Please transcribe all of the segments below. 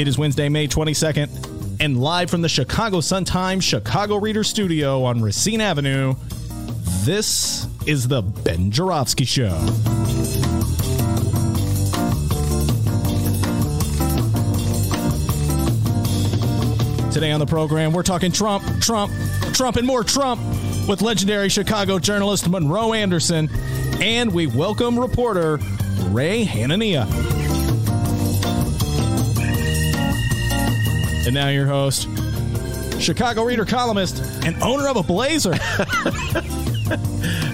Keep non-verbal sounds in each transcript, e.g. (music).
It is Wednesday, May 22nd, and live from the Chicago Sun-Times Chicago Reader Studio on Racine Avenue, this is the Ben Joravsky Show. Today on the program, we're talking Trump, Trump, Trump, and more Trump with legendary Chicago journalist Monroe Anderson, and we welcome reporter Ray Hanania. And now your host, Chicago Reader columnist and owner of a Blazer, (laughs)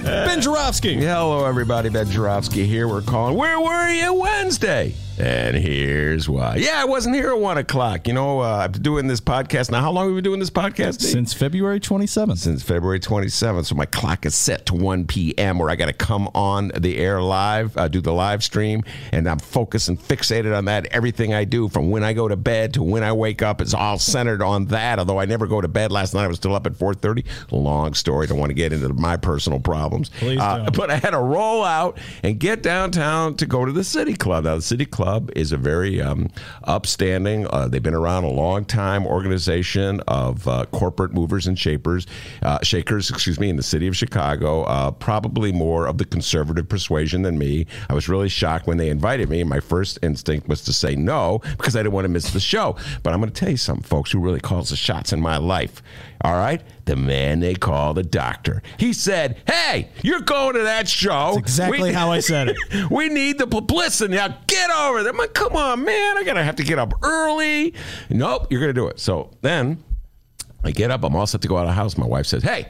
Ben Joravsky. Hello, everybody. Ben Joravsky here. We're calling. Where were you Wednesday? And here's why. Yeah, I wasn't here at one o'clock. You know, uh, I've been doing this podcast now. How long have we been doing this podcast? Dave? Since February 27th. Since February 27th. So my clock is set to 1 p.m. where I got to come on the air live, uh, do the live stream, and I'm focused and fixated on that. Everything I do from when I go to bed to when I wake up is all centered on that. Although I never go to bed last night, I was still up at 4:30. Long story. Don't want to get into my personal problems. Please Uh, but I had to roll out and get downtown to go to the City Club. Now, the City Club is a very um, upstanding, uh, they've been around a long time organization of uh, corporate movers and shapers, uh, shakers, excuse me, in the city of Chicago. Uh, probably more of the conservative persuasion than me. I was really shocked when they invited me. My first instinct was to say no because I didn't want to miss the show. But I'm going to tell you something, folks, who really calls the shots in my life. All right? The man they call the doctor. He said, Hey, you're going to that show. That's exactly We- how I said it. (laughs) we need the publicity. Now get over there. I'm like, come on, man. I gotta have to get up early. Nope, you're gonna do it. So then I get up. I'm all set to go out of the house. My wife says, Hey,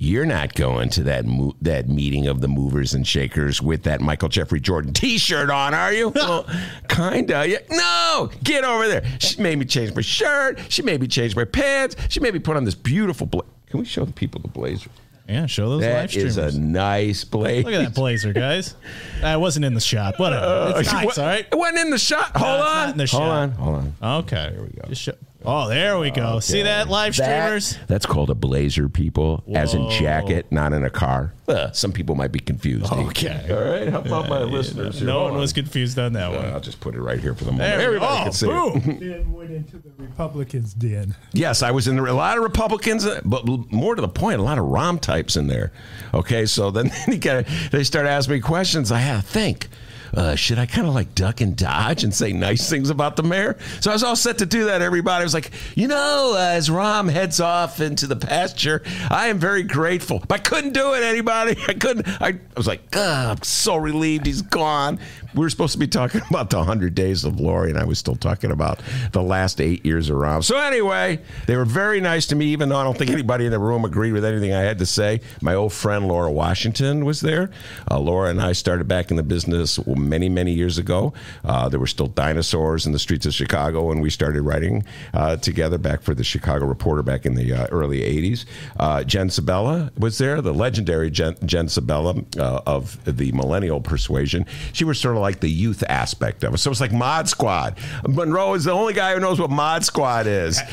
you're not going to that mo- that meeting of the movers and shakers with that Michael Jeffrey Jordan T-shirt on, are you? (laughs) well, kinda. Yeah. No, get over there. She made me change my shirt. She made me change my pants. She made me put on this beautiful. Bla- Can we show the people the blazer? Yeah, show those live That streamers. is a nice blazer. Look at that blazer, guys. I wasn't in the shot. Whatever. Uh, it's (laughs) nice, What- all right? It wasn't in the shot. No, Hold it's on. not in the hold shot. on. Hold on. Okay. There we go. Just show- oh, there we go. See that, live That- streamers? that's called a blazer, people, as in jacket, not in a car. Uh, some people might be confused. Okay. All right. How about my listeners? here? No Hold one was confused on that on. one. I'll just put it right here for the moment. There we go. Everybody Oh, can see it. boom. (laughs) then went into the Republicans' den. Yes, I was in a lot of Republicans, uh, but more to the point, a lot of Rahm types in there. Okay, so then (laughs) he got, they start asking me questions. I had to think. Uh, should I kind of like duck and dodge and say nice things about the mayor? So I was all set to do that. Everybody was like, you know, uh, as Rahm heads off into the pasture, I am very grateful. But I couldn't do it. Anybody? (laughs) I couldn't. I, I was like, "Ugh, I'm so relieved he's gone. We were supposed to be talking (laughs) about the 100 days of Lori, and I was still talking about the last eight years of Rahm. So anyway, they were very nice to me, even though I don't think anybody in the room agreed with anything I had to say. My old friend Laura Washington was there. Uh, Laura and I started back in the business many, many years ago. Uh, there were still dinosaurs in the streets of Chicago, and we started writing uh, together back for the Chicago Reporter back in the uh, early 80s. Uh, Jen Sabella was there, the legendary Jen, Jen Sabella uh, of the millennial persuasion. She was sort of like the youth aspect of it. So it's like Mod Squad. Monroe is the only guy who knows what Mod Squad is. (laughs)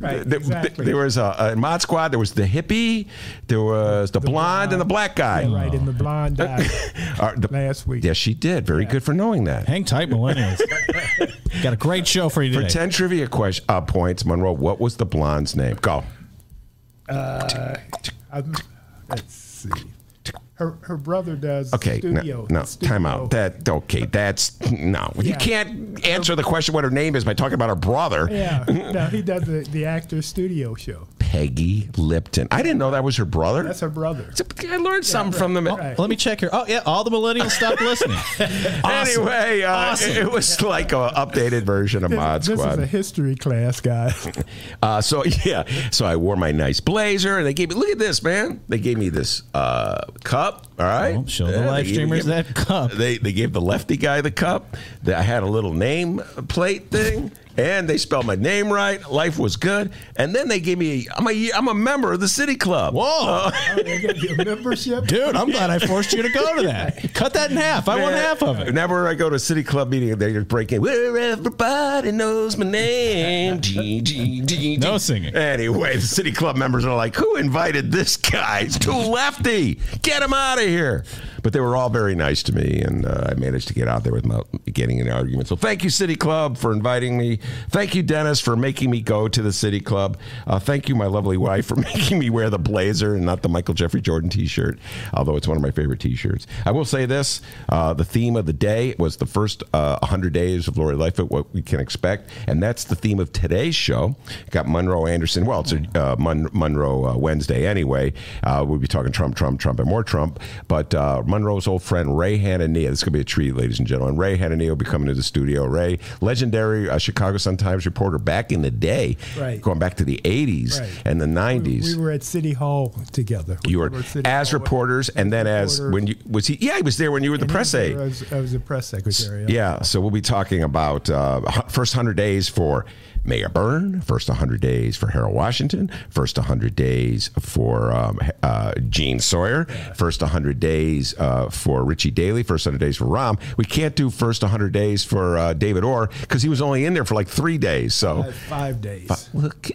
Right, There- exactly. There was a, a Mod Squad, there was the hippie, there was the, blonde, and the black guy. Yeah, right in the blind (laughs) died Uh, the- last week. Yes, she did. Very good for knowing that. Hang tight, millennials. (laughs) Got a great show for you For today. 10 trivia question, uh, points, Monroe, what was the blonde's name? Go. Um, let's see. Her her brother does Okay, no, studio. no, studio. time out. That okay? That's no. You can't answer the question what her name is by talking about her brother, Yeah, no, he (laughs) does the, the actor studio show. Peggy Lipton. I didn't know that was her brother. That's her brother. I learned something from them. right. Let me check here. Oh, yeah, all the millennials stopped listening. Awesome. (laughs) Anyway, uh, Awesome. it, it was like an updated version of Mod This, this is Squad. a history class, guys. (laughs) Uh, so yeah, so I wore my nice blazer, and they gave me look at this, man. They gave me this uh, cup. All right, Well, show the live streamers gave- that (laughs) cup. They they gave the lefty guy the cup. They- I had a little name plate thing, and they spelled my name right. Life was good, and then they gave me. I'm a I'm a member of the City Club. Whoa. Uh, got membership. (laughs) Dude, I'm glad I forced you to go to that. Cut that in half. I want Man, half of it. Whenever I go to a city club meeting, they just break in. Where everybody knows my name. G, G, G, No singing. Anyway, the city club members are like, "Who invited this guy? He's too lefty. Get him out of here." But they were all very nice to me, and uh, I managed to get out there without getting in an argument. So thank you, City Club, for inviting me. Thank you, Dennis, for making me go to the City Club. Uh, thank you, my lovely wife, for (laughs) making me wear the blazer and not the Michael Jeffrey Jordan T-shirt, although it's one of my favorite T-shirts. I will say this: uh, the theme of the day was the first uh, 100 days of Lori Lightfoot, what we can expect, and that's the theme of today's show. Got Monroe Anderson. Well, it's a uh, Mon- Monroe uh, Wednesday anyway. Uh, we'll be talking Trump, Trump, Trump, and more Trump. But uh, Monroe's old friend Ray Hanania. This is going to be a treat, ladies and gentlemen. Ray Hanania will be coming to the studio. Ray, legendary uh, Chicago Sun Times reporter back in the day, Right. going back to the 80s Right. and the 90s. We were at City Hall together. We you were City as Hall reporters, and then as when you was he? Yeah, he was there when you were the And press aide. was I was the press secretary. Yeah, so we'll be talking about uh, first 100 days for Mayor Byrne, first 100 days for Harold Washington, first 100 days for um, uh, Gene Sawyer, first 100 days uh, for Richie Daley, first 100 days for Rahm. We can't do first 100 days for uh, David Orr because he was only in there for like three days. So. Uh, Five days. Look,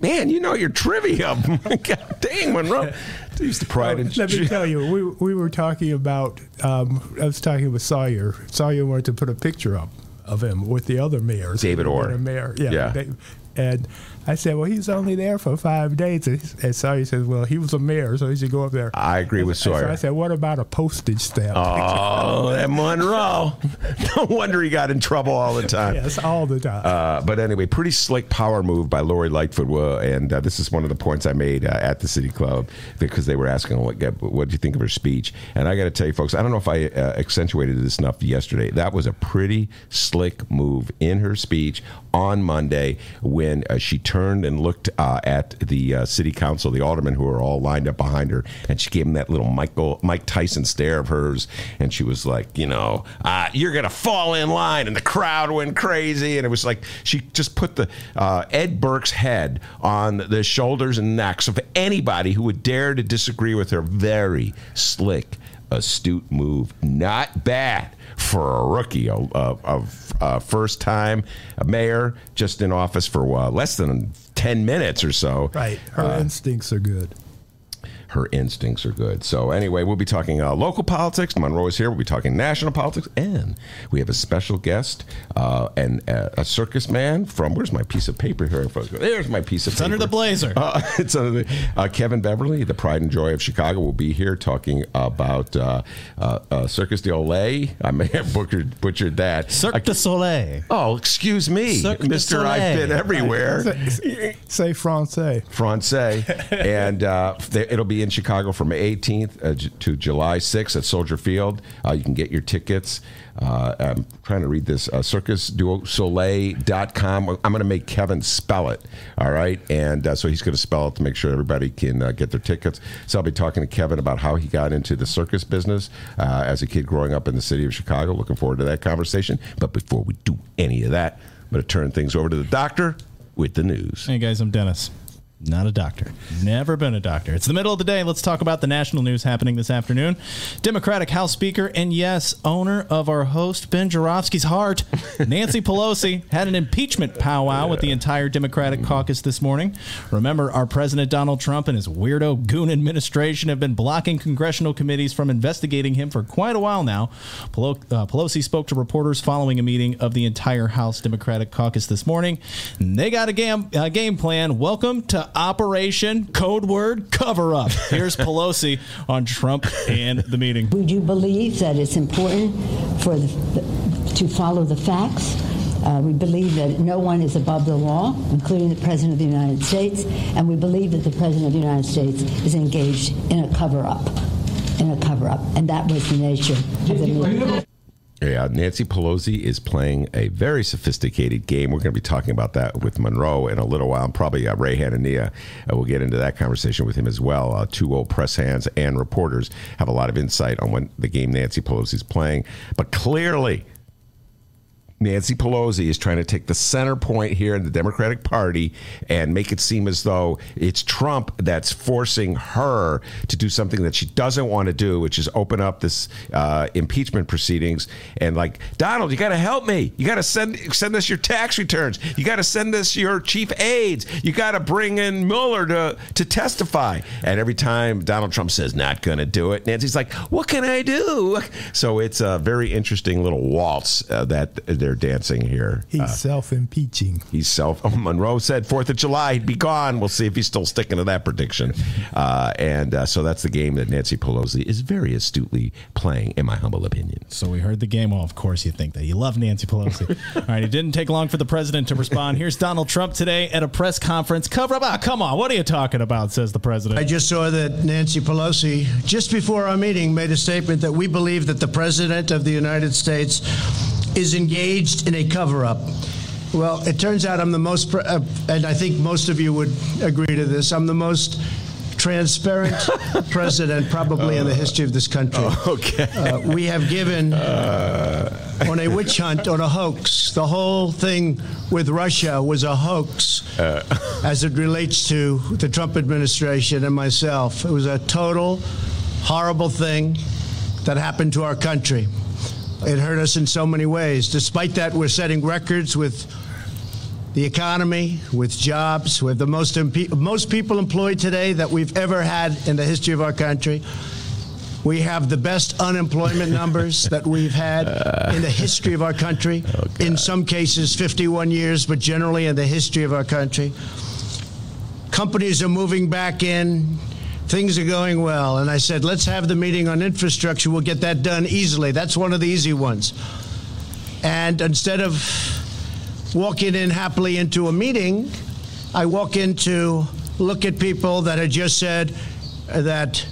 man, you know your trivia. (laughs) God dang, Monroe. (laughs) He's the pride and Let me tell you, we, we were talking about, um, I was talking with Sawyer. Sawyer wanted to put a picture up of him with the other mayors. David Orr. Mayor. Yeah. Yeah. they- and I said, well, he's only there for five days. And, and Sawyer says, well, he was a mayor, so he should go up there. I agree with And so Sawyer. I said, what about a postage stamp? Oh, that Monroe. (laughs) No wonder he got in trouble all the time. yes, all the time. Uh, but anyway, pretty slick power move by Lori Lightfoot, uh, and uh, this is one of the points I made uh, at the City Club because they were asking what what did you think of her speech, and I got to tell you, folks, I don't know if I uh, accentuated this enough yesterday. That was a pretty slick move in her speech on Monday when uh, she turned and looked uh, at the uh, City Council, the aldermen who were all lined up behind her, and she gave them that little Michael Mike Tyson stare of hers, and she was like, you know, uh, you're gonna fall in line, and the crowd went crazy, and it was like she just put the uh, Ed Burke's head on the shoulders and necks of anybody who would dare to disagree with her. Very slick, astute move, not bad for a rookie, a, a first time mayor, just in office for uh, less than ten minutes or so. right. Her uh, instincts are good. Her instincts are good. So anyway, we'll be talking uh, local politics. Monroe is here. We'll be talking national politics, and we have a special guest uh, and uh, a circus man from. Where's my piece of paper here? folks? There's my piece of It's paper. under the blazer. Uh, (laughs) it's under the, uh, Kevin Beverly, the pride and joy of Chicago, will be here talking about uh, uh, uh, Circus de Olay. I may have butchered, butchered that. Cirque du Soleil. Oh, excuse me, Cirque du Mister. I've been everywhere. Say, say Francais. Francais, and uh, they- it'll be in Chicago from May 18th uh, to July 6th at Soldier Field. Uh, you can get your tickets. Uh, I'm trying to read this. Uh, CircusDuSoleil.com. I'm going to make Kevin spell it. All right, and uh, so he's going to spell it to make sure everybody can uh, get their tickets. So I'll be talking to Kevin about how he got into the circus business as a kid growing up in the city of Chicago. Looking forward to that conversation. But before we do any of that, I'm going to turn things over to the doctor with the news. Hey guys, I'm Dennis. Not a doctor. Never been a doctor. It's the middle of the day. Let's talk about the national news happening this afternoon. Democratic House Speaker and yes, owner of our host Ben Joravsky's heart, (laughs) Nancy Pelosi had an impeachment powwow with the entire Democratic caucus this morning. Remember, our President Donald Trump and his weirdo goon administration have been blocking congressional committees from investigating him for quite a while now. Uh, Pelosi spoke to reporters following a meeting of the entire House Democratic caucus this morning. And they got a game, uh, game plan. Welcome to Operation Code Word Cover Up. Here's (laughs) Pelosi on Trump and the meeting. We do believe that it's important for the, to follow the facts. Uh, we believe that no one is above the law, including the President of the United States, and we believe that the President of the United States is engaged in a cover up, in a cover up, and that was the nature of the meeting. Yeah, Nancy Pelosi is playing a very sophisticated game. We're going to be talking about that with Monroe in a little while. Probably uh, Ray Hanania. Uh, we'll get into that conversation with him as well. Uh, two old press hands and reporters have a lot of insight on what the game Nancy Pelosi is playing. But clearly, Nancy Pelosi is trying to take the center point here in the Democratic Party and make it seem as though it's Trump that's forcing her to do something that she doesn't want to do, which is open up this uh, impeachment proceedings. And like Donald, you got to help me. You got to send send us your tax returns. You got to send us your chief aides. You got to bring in Mueller to to testify. And every time Donald Trump says not going to do it, Nancy's like, "What can I do?" So it's a very interesting little waltz uh, that they're dancing here. He's Uh, self-impeaching. He's self. Oh, (laughs) Monroe said Fourth of July he'd be gone. We'll see if he's still sticking to that prediction. Uh, and uh, so that's the game that Nancy Pelosi is very astutely playing, in my humble opinion. So we heard the game. Well, of course you think that. You love Nancy Pelosi. (laughs) All right, it didn't take long for the president to respond. Here's Donald Trump today at a press conference. Cover up. Ah, come on. What are you talking about? Says the president. I just saw that Nancy Pelosi, just before our meeting, made a statement that we believe that the President of the United States is engaged in a cover up. Well, it turns out I'm the most, uh, and I think most of you would agree to this, I'm the most transparent (laughs) president probably in the history of this country. Okay. Uh, we have given on a witch hunt, on a hoax. The whole thing with Russia was a hoax (laughs) as it relates to the Trump administration and myself. It was a total horrible thing that happened to our country. It hurt us in so many ways. Despite that, we're setting records with the economy, with jobs. with the most, impe- most people employed today that we've ever had in the history of our country. We have the best unemployment numbers that we've had in the history of our country. (laughs) Oh, in some cases, 51 years, but generally in the history of our country. Companies are moving back in. Things are going well. And I said, let's have the meeting on infrastructure. We'll get that done easily. That's one of the easy ones. And instead of walking in happily into a meeting, I walk in to look at people that had just said that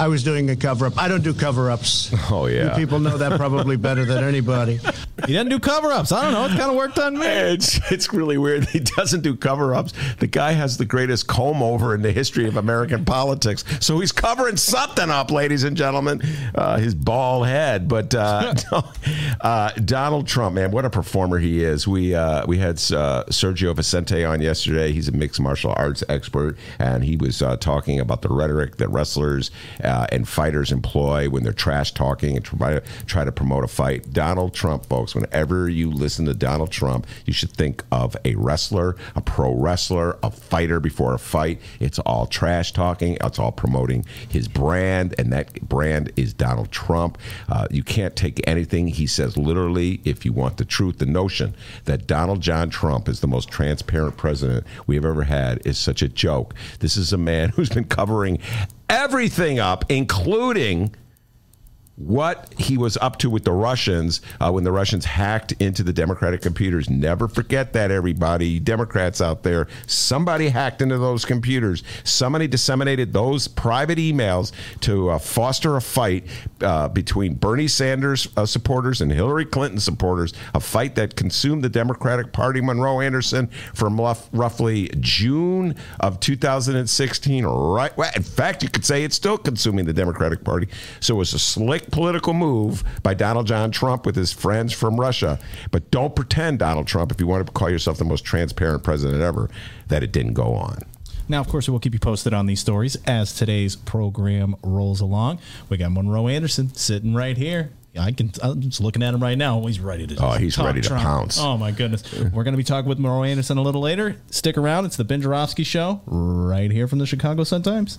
I was doing a cover up. I don't do cover ups. (laughs) Oh, yeah. You people know that probably better than anybody. He doesn't do cover ups. I don't know. It kind of worked on me. It's it's really weird. He doesn't do cover ups. The guy has the greatest comb over in the history of American politics. So he's covering something up, ladies and gentlemen. Uh, his bald head. But uh, (laughs) uh, Donald Trump, man, what a performer he is. We uh, we had uh, Sergio Vicente on yesterday. He's a mixed martial arts expert, and he was uh, talking about the rhetoric that wrestlers uh, and fighters employ when they're trash talking and try to try to promote a fight. Donald Trump, folks. Whenever you listen to Donald Trump, you should think of a wrestler, a pro wrestler, a fighter before a fight. It's all trash talking. It's all promoting his brand, and that brand is Donald Trump. Uh, you can't take anything he says literally if you want the truth. The notion that Donald John Trump is the most transparent president we have ever had is such a joke. This is a man (laughs) who's been covering everything up, including what he was up to with the Russians uh, when the Russians hacked into the Democratic computers. Never forget that, everybody. Democrats out there, somebody hacked into those computers. Somebody disseminated those private emails to uh, foster a fight uh, between Bernie Sanders uh, supporters and Hillary Clinton supporters, a fight that consumed the Democratic Party. Monroe Anderson from rough, roughly June of 2016, right? In fact, you could say it's still consuming the Democratic Party. So it was a slick political move by Donald John Trump with his friends from Russia. But don't pretend, Donald Trump, if you want to call yourself the most transparent president ever, that it didn't go on. Now, of course, we'll keep you posted on these stories as today's program rolls along. We got Monroe Anderson sitting right here. I can. I'm just looking at him right now. He's ready to. Oh, he's ready to Trump. pounce. Oh my goodness. We're going to be talking with Monroe Anderson a little later. Stick around. It's the Ben Joravsky Show right here from the Chicago Sun Times.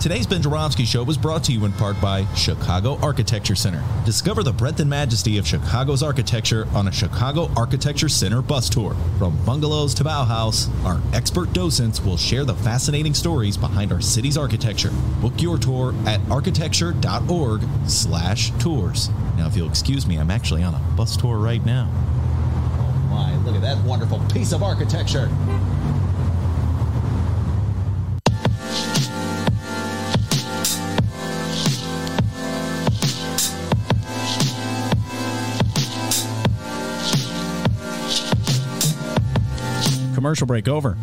Today's Ben Joravsky Show was brought to you in part by Chicago Architecture Center. Discover the breadth and majesty of Chicago's architecture on a Chicago Architecture Center bus tour. From bungalows to Bauhaus, our expert docents will share the fascinating stories behind our city's architecture. Book your tour at architecture.org slash tours. Now, if you'll excuse me, I'm actually on a bus tour right now. Oh my, look at that wonderful piece of architecture. Commercial break over.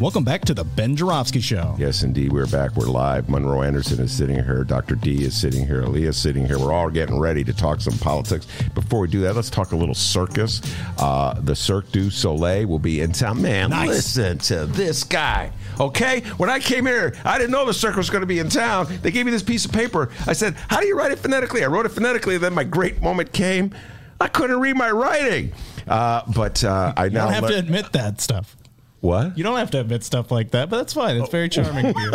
Welcome back to the Ben Joravsky Show. Yes, indeed. We're back. We're live. Monroe Anderson is sitting here. Dr. D is sitting here. Aaliyah is sitting here. We're all getting ready to talk some politics. Before we do that, let's talk a little circus. Uh, the Cirque du Soleil will be in town. Man, Nice. listen to this guy. Okay? When I came here, I didn't know the circus was going to be in town. They gave me this piece of paper. I said, How do you write it phonetically? I wrote it phonetically. Then my great moment came. I couldn't read my writing. Uh, but uh, I now have lear- to admit that stuff. What? You don't have to admit stuff like that, but that's fine. It's very charming of you.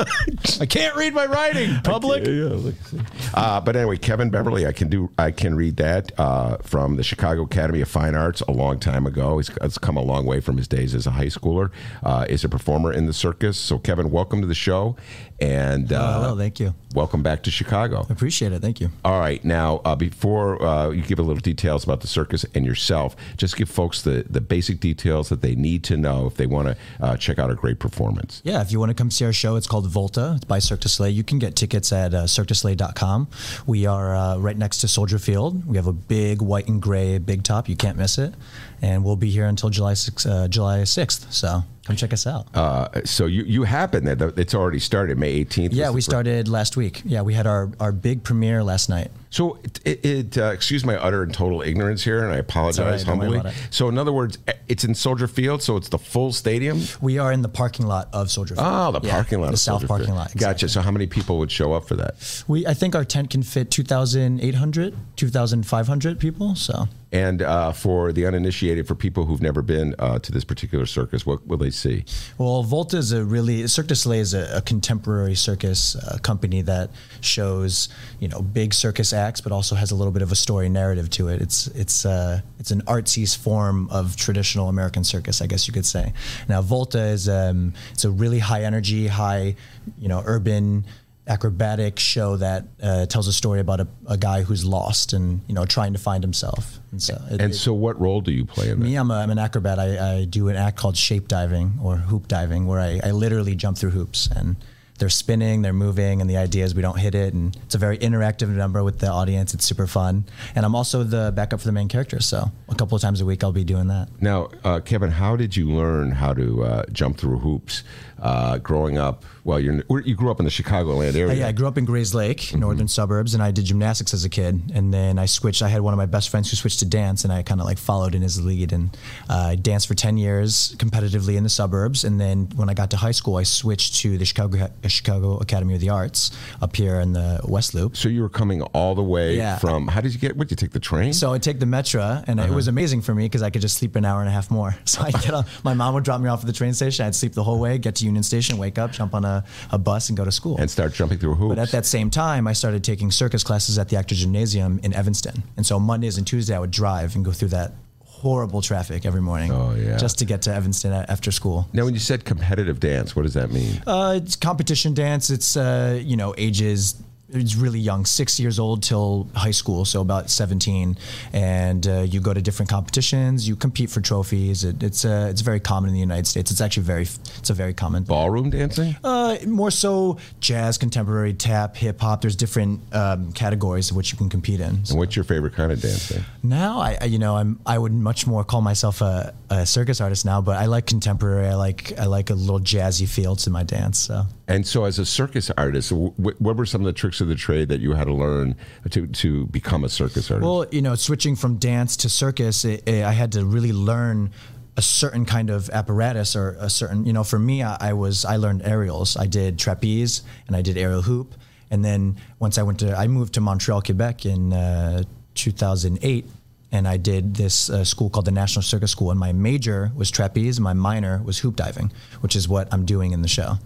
I can't read my writing. Public. Yeah, yeah, look, see. Uh, but anyway, Kevin Beverly, I can do. I can read that uh, from the Chicago Academy of Fine Arts a long time ago. He's, he's come a long way from his days as a high schooler. Uh, is a performer in the circus. So, Kevin, welcome to the show, and uh, Hello, thank you. welcome back to Chicago. Appreciate it. Thank you. All right, now uh, before uh, you give a little details about the circus and yourself, just give folks the the basic details that they need to know if they want to uh, check out a great performance. Yeah, if you want to come see our show, it's called Volta. It's by Cirque du Soleil. You can get tickets at uh, cirquedusoleil.com. We are uh, right next to Soldier Field. We have a big white and gray big top. You can't miss it. And we'll be here until July 6th, uh, July 6th. So come check us out. Uh, so you you happen that it's already started May eighteenth. yeah, we started last week. Yeah, we had our, our big premiere last night. So it, it, it uh, excuse my utter and total ignorance here, and I apologize right, humbly. So in other words, it's in Soldier Field, so it's the full stadium. We are in the parking lot of Soldier Field. Oh, the Yeah, parking lot, The of south Soldier parking Field. lot. Gotcha. So how many people would show up for that? We, I think our tent can fit 2,800, 2,500 people. So And uh, for the uninitiated, for people who've never been uh, to this particular circus, what will they see? Well, Volta is a really Cirque du Soleil is a, a contemporary circus uh, company that shows you know big circus acts, but also has a little bit of a story narrative to it. It's it's uh, it's an artsy form of traditional American circus, I guess you could say. Now, Volta is um, it's a really high energy, high you know urban acrobatic show that uh, tells a story about a, a guy who's lost and you know trying to find himself. And so, it- And so, what role do you play in that? me, I'm, a, I'm an acrobat. I, I do an act called shape diving or hoop diving, where I, I literally jump through hoops and they're spinning, they're moving, and the idea is we don't hit it. And it's a very interactive number with the audience. It's super fun. And I'm also the backup for the main character. So a couple of times a week, I'll be doing that. Now, uh, Kevin, how did you learn how to uh, jump through hoops uh, growing up? Well, you're, you grew up in the Chicagoland area. Yeah, I grew up in Grayslake, northern suburbs, and I did gymnastics as a kid. And then I switched. I had one of my best friends who switched to dance, and I kind of like followed in his lead. And uh, I danced for ten years competitively in the suburbs. And then when I got to high school, I switched to the Chicago uh, Chicago Academy of the Arts up here in the West Loop. So you were coming all the way Yeah. from. How did you get? What did you take the train? So I take the Metra, and it was amazing for me because I could just sleep an hour and a half more. (laughs) So I get on, my mom would drop me off at the train station. I'd sleep the whole way, get to Union Station, wake up, jump on a, a bus, and go to school. and start jumping through hoops. But at that same time, I started taking circus classes at the Actor Gymnasium in Evanston. And so Mondays and Tuesdays, I would drive and go through that horrible traffic every morning. Oh, yeah. Just to get to Evanston after school. now, when you said competitive dance, what does that mean? Uh, it's competition dance. It's, uh, you know, ages. It's really young, six years old till high school, so about 17. And uh, you go to different competitions, you compete for trophies. It, it's uh, it's very common in the United States. It's actually very, it's a very common. Ballroom dancing? Uh, more so jazz, contemporary, tap, hip hop. There's different um, categories of which you can compete in. So and what's your favorite kind of dancing? now, I, I you know I'm I would much more call myself a, a circus artist now, but I like contemporary. I like I like a little jazzy feel to my dance. So And so, as a circus artist, wh- what were some of the tricks of the trade that you had to learn to, to become a circus artist? Well, you know, switching from dance to circus, it, it, I had to really learn a certain kind of apparatus or a certain, you know, for me, I, I was, I learned aerials. I did trapeze and I did aerial hoop. And then once I went to, I moved to Montreal, Quebec in uh, 2008. And I did this uh, school called the National Circus School. And my major was trapeze, and my minor was hoop diving, which is what I'm doing in the show.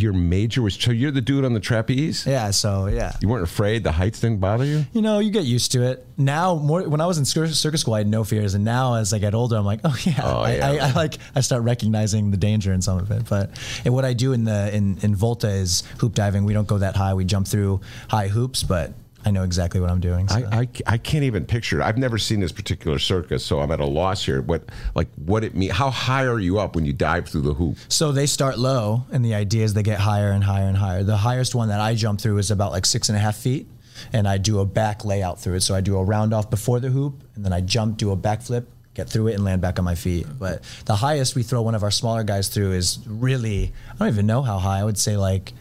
Your major was so you're the dude on the trapeze. Yeah, so yeah. You weren't afraid the heights didn't bother you. You know, you get used to it. Now, more when I was in circus school, I had no fears, and now as I get older, I'm like, (laughs) oh yeah, Oh, I, yeah. I, I like I start recognizing the danger in some of it. But and what I do in the in in Volta is hoop diving. We don't go that high. We jump through high hoops, but I know exactly what I'm doing. So. I, I, I can't even picture it. I've never seen this particular circus, so I'm at a loss here. What like what it mean? How high are you up when you dive through the hoop? So they start low, and the idea is they get higher and higher and higher. The highest one that I jump through is about like six and a half feet, and I do a back layout through it. So I do a round off before the hoop, and then I jump, do a backflip, get through it, and land back on my feet. But the highest we throw one of our smaller guys through is really I don't even know how high. I would say like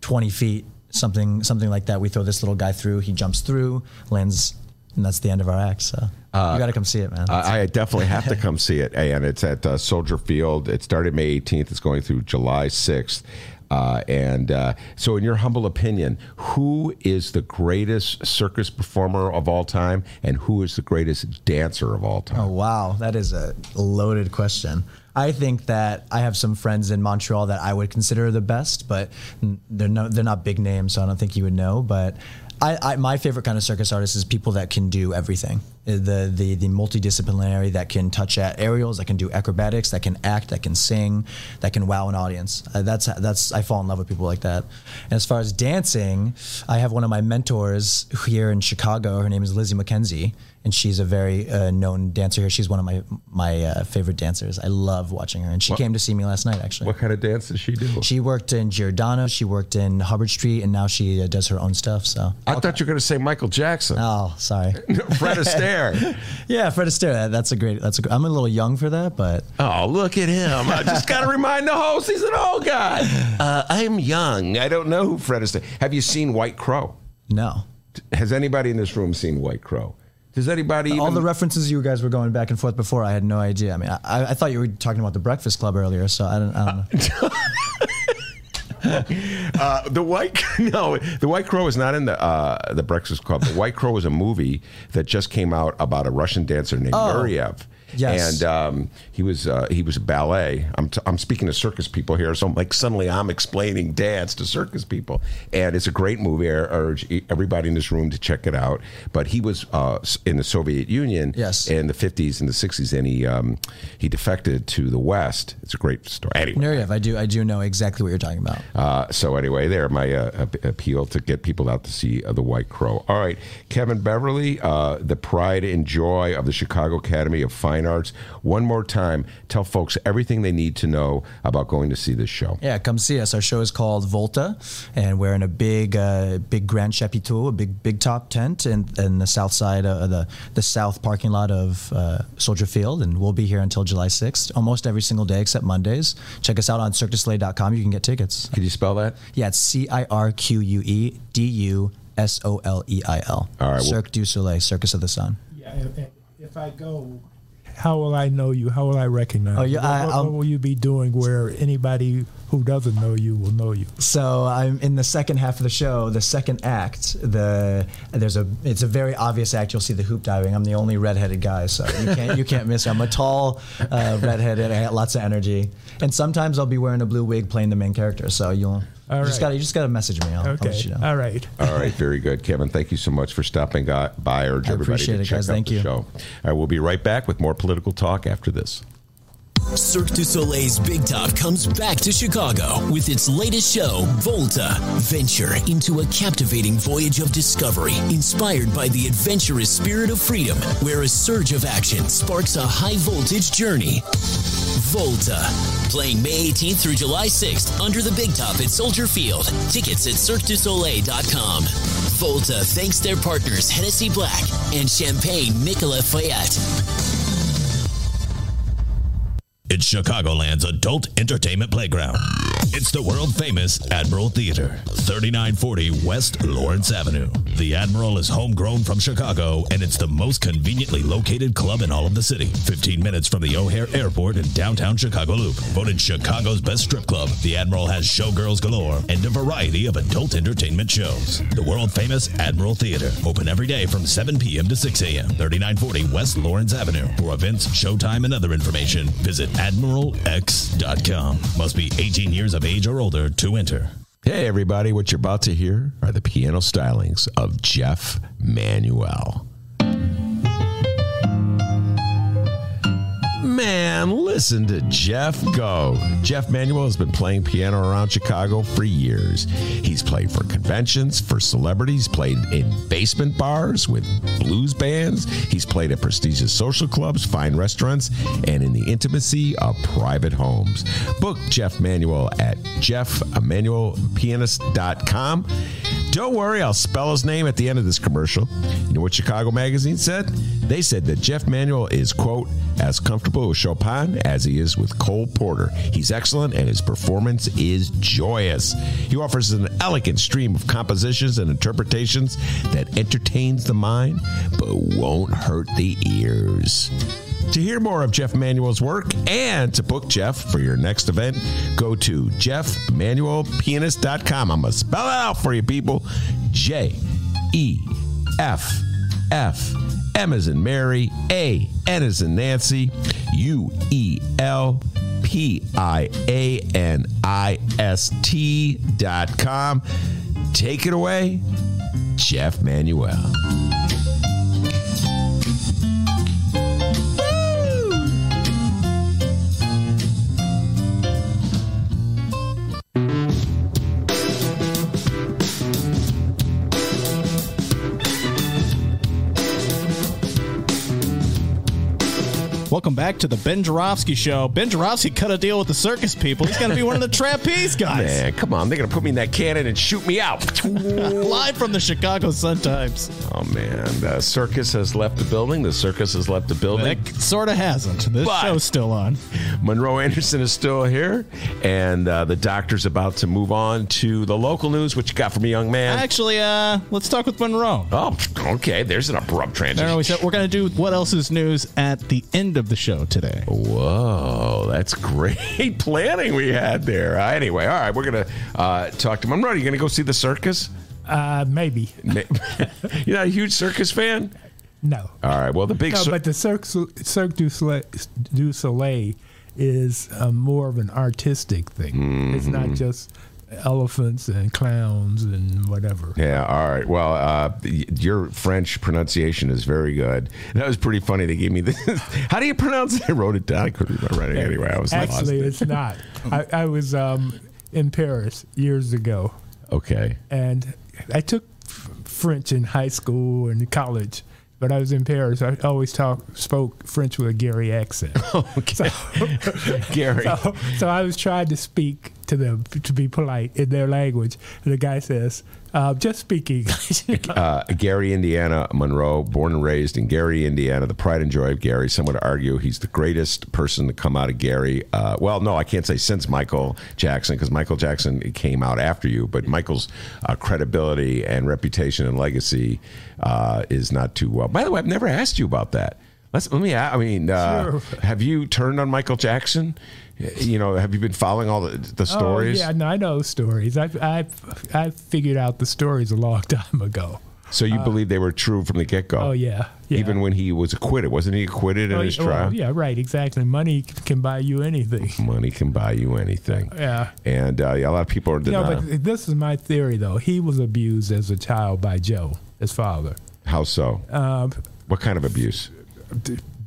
twenty feet, something something like that. We throw this little guy through. He jumps through, lands, and that's the end of our act. So you got to come see it, man. I, I definitely have to come see it, (laughs) and it's at uh, Soldier Field. It started May 18th. It's going through July 6th. Uh, and uh, so, in your humble opinion, who is the greatest circus performer of all time, and who is the greatest dancer of all time? Oh wow, that is a loaded question. I think that I have some friends in Montreal that I would consider the best, but they're no, they're not big names, so I don't think you would know. But I, I, my favorite kind of circus artist is people that can do everything. Uh, The the the multidisciplinary that can touch at aerials, that can do acrobatics, that can act, that can sing, that can wow an audience. Uh, that's that's I fall in love with people like that. And as far as dancing, I have one of my mentors here in Chicago. Her name is Lizzie McKenzie and she's a very uh, known dancer here. She's one of my my uh, favorite dancers. I love watching her, and she came to see me last night. Actually, What kind of dance does she do? she worked in Giordano, she worked in Hubbard Street, and now she uh, does her own stuff. So, I thought you were going to say Michael Jackson. oh, sorry. (laughs) Fred Astaire. (laughs) yeah, Fred Astaire. That, that's a great. That's a. I'm a little young for that, but Oh, look at him. I just (laughs) got to remind the host he's an old guy. Uh, I'm young. I don't know who Fred Astaire Have you seen White Crow? no. Has anybody in this room seen White Crow? Does anybody All even- the references you guys were going back and forth before, I had no idea. I mean, I, I thought you were talking about the Breakfast Club earlier, so I don't, I don't know. (laughs) (laughs) Uh, the white (laughs) no, the White Crow is not in the uh, the Breakfast Club. The White Crow is a movie that just came out about a Russian dancer named Oh, Nureyev. Yes. and um, he was uh, he was a ballet. I'm t- I'm speaking to circus people here, so I'm like suddenly I'm explaining dance to circus people, and it's a great movie. I urge everybody in this room to check it out. But he was uh, in the Soviet Union Yes. in the 50s and the 60s, and he um, he defected to the West. It's a great story. Anyway, Nureyev, I do, I do know exactly what you're talking about. uh, so anyway, there my uh, appeal to get people out to see uh, the White Crow. All right, Kevin Beverly, uh, the pride and joy of the Chicago Academy of Fine Arts. One more time, tell folks everything they need to know about going to see this show. Yeah, come see us. Our show is called Volta, and we're in a big, uh, big Grand Chapiteau, a big, big top tent, in, in the south side of the the south parking lot of uh, Soldier Field, and we'll be here until July 6th, almost every single day except Mondays. Check us out on CircusLay.com. You can get tickets. Could you spell that? Yeah, it's C I R Q U E D U S O L E I L. All right, well- Cirque du Soleil, Circus of the Sun. Yeah, if, if I go, how will I know you? How will I recognize Oh, you? I- what, I'll- what will you be doing where anybody who doesn't know you will know you? So I'm in the second half of the show, the second act. The there's a it's a very obvious act. You'll see the hoop diving. I'm the only redheaded guy, so you can't you can't miss. me. I'm a tall uh, redheaded. I got lots of energy, and sometimes I'll be wearing a blue wig playing the main character. So you'll All you just got you just got to message me. I'll, I'll Okay, let you know. all right. All right, very good, Kevin. Thank you so much for stopping by. I urge I everybody appreciate to it, check guys. out Thank the you. show. All right, we'll be right back with more political talk after this. Cirque du Soleil's Big Top comes back to Chicago with its latest show, Volta. Venture into a captivating voyage of discovery inspired by the adventurous spirit of freedom, where a surge of action sparks a high voltage journey. Volta. Playing May 18th through July 6th under the Big Top at Soldier Field. Tickets at CirqueDuSoleil.com. Volta thanks their partners Hennessy Black and Champagne Nicolas Feuillatte. It's Chicagoland's adult entertainment playground. It's the world famous Admiral Theater, 3940 West Lawrence Avenue. The Admiral is homegrown from Chicago, and it's the most conveniently located club in all of the city. 15 minutes from the O'Hare Airport in downtown Chicago Loop. Voted Chicago's best strip club, the Admiral has showgirls galore and a variety of adult entertainment shows. The world famous Admiral Theater, open every day from 7 p.m. to 6 a.m. 3940 West Lawrence Avenue. For events, showtime, and other information, visit AdmiralX.com. Must be 18 years of age or older to enter. Hey, everybody, what you're about to hear are the piano stylings of Jeff Manuel. Man, listen to Jeff go. Jeff Manuel has been playing piano around Chicago for years. He's played for conventions, for celebrities, played in basement bars with blues bands. He's played at prestigious social clubs, fine restaurants, and in the intimacy of private homes. Book Jeff Manuel at jeffemanuelpianist.com. Don't worry, I'll spell his name at the end of this commercial. You know what Chicago Magazine said? They said that Jeff Manuel is, quote, as comfortable with Chopin as he is with Cole Porter. He's excellent and his performance is joyous. He offers an elegant stream of compositions and interpretations that entertains the mind but won't hurt the ears. To hear more of Jeff Manuel's work and to book Jeff for your next event, go to jeffmanuelpianist.com. I'm going to spell it out for you, people. J E F F M as in Mary, A N as in Nancy, U E L P I A N I S T dot com. Take it away, Jeff Manuel. Welcome back to the Ben Joravsky Show. Ben Joravsky cut a deal with the circus people. He's going to be one of the trapeze (laughs) guys. Man, come on. They're going to put me in that cannon and shoot me out. (laughs) Live from the Chicago Sun-Times. Oh, man. The circus has left the building. The circus has left the building. It sort of hasn't. This But- show's still on. Monroe Anderson is still here, and uh, the doctor's about to move on to the local news. What you got for me, young man? Actually, uh, let's talk with Monroe. Oh, okay. There's an abrupt transition. No, we said we're going to do what else is news at the end of the show today. Whoa, that's great (laughs) planning we had there. Uh, anyway, all right, we're gonna uh, talk to Monroe. Are you gonna go see the circus? Uh, maybe. (laughs) (laughs) You're not a huge circus fan? No. All right. Well, the big No, cir- but the Cirque, Cirque du, Soleil, du Soleil is uh, more of an artistic thing. It's not just elephants and clowns and whatever. Yeah, all right. Well, uh, your French pronunciation is very good. That was pretty funny. They gave me this. (laughs) How do you pronounce it? I wrote it down. I couldn't my writing anyway. I was Actually, lost. it's not. I, I was um, in Paris years ago, Okay. and I took French in high school and college. But I was in Paris. I always talk spoke French with a Gary accent. (laughs) Okay. (laughs) Gary. So, so I was trying to speak to them to be polite in their language. And the guy says, uh, "Just speak English." (laughs) uh, Gary, Indiana, Monroe, born and raised in Gary, Indiana, the pride and joy of Gary. Some would argue he's the greatest person to come out of Gary. Uh, well, no, I can't say since Michael Jackson, because Michael Jackson came out after you, but Michael's uh, credibility and reputation and legacy uh, is not too well. By the way, I've never asked you about that. Let's, let me. I mean, uh, Sure. have you turned on Michael Jackson? You know, have you been following all the, the stories? Oh, yeah, no, I know stories. I I I figured out the stories a long (laughs) time ago. So you believe they were true from the get go? Oh yeah, yeah. Even when he was acquitted, wasn't he acquitted in Oh, his well, trial? yeah, right, exactly. Money can buy you anything. (laughs) Money can buy you anything. Yeah. And uh, yeah, a lot of people are No, but this is my theory though. He was abused as a child by Joe, his father. How so? Um, what kind of abuse?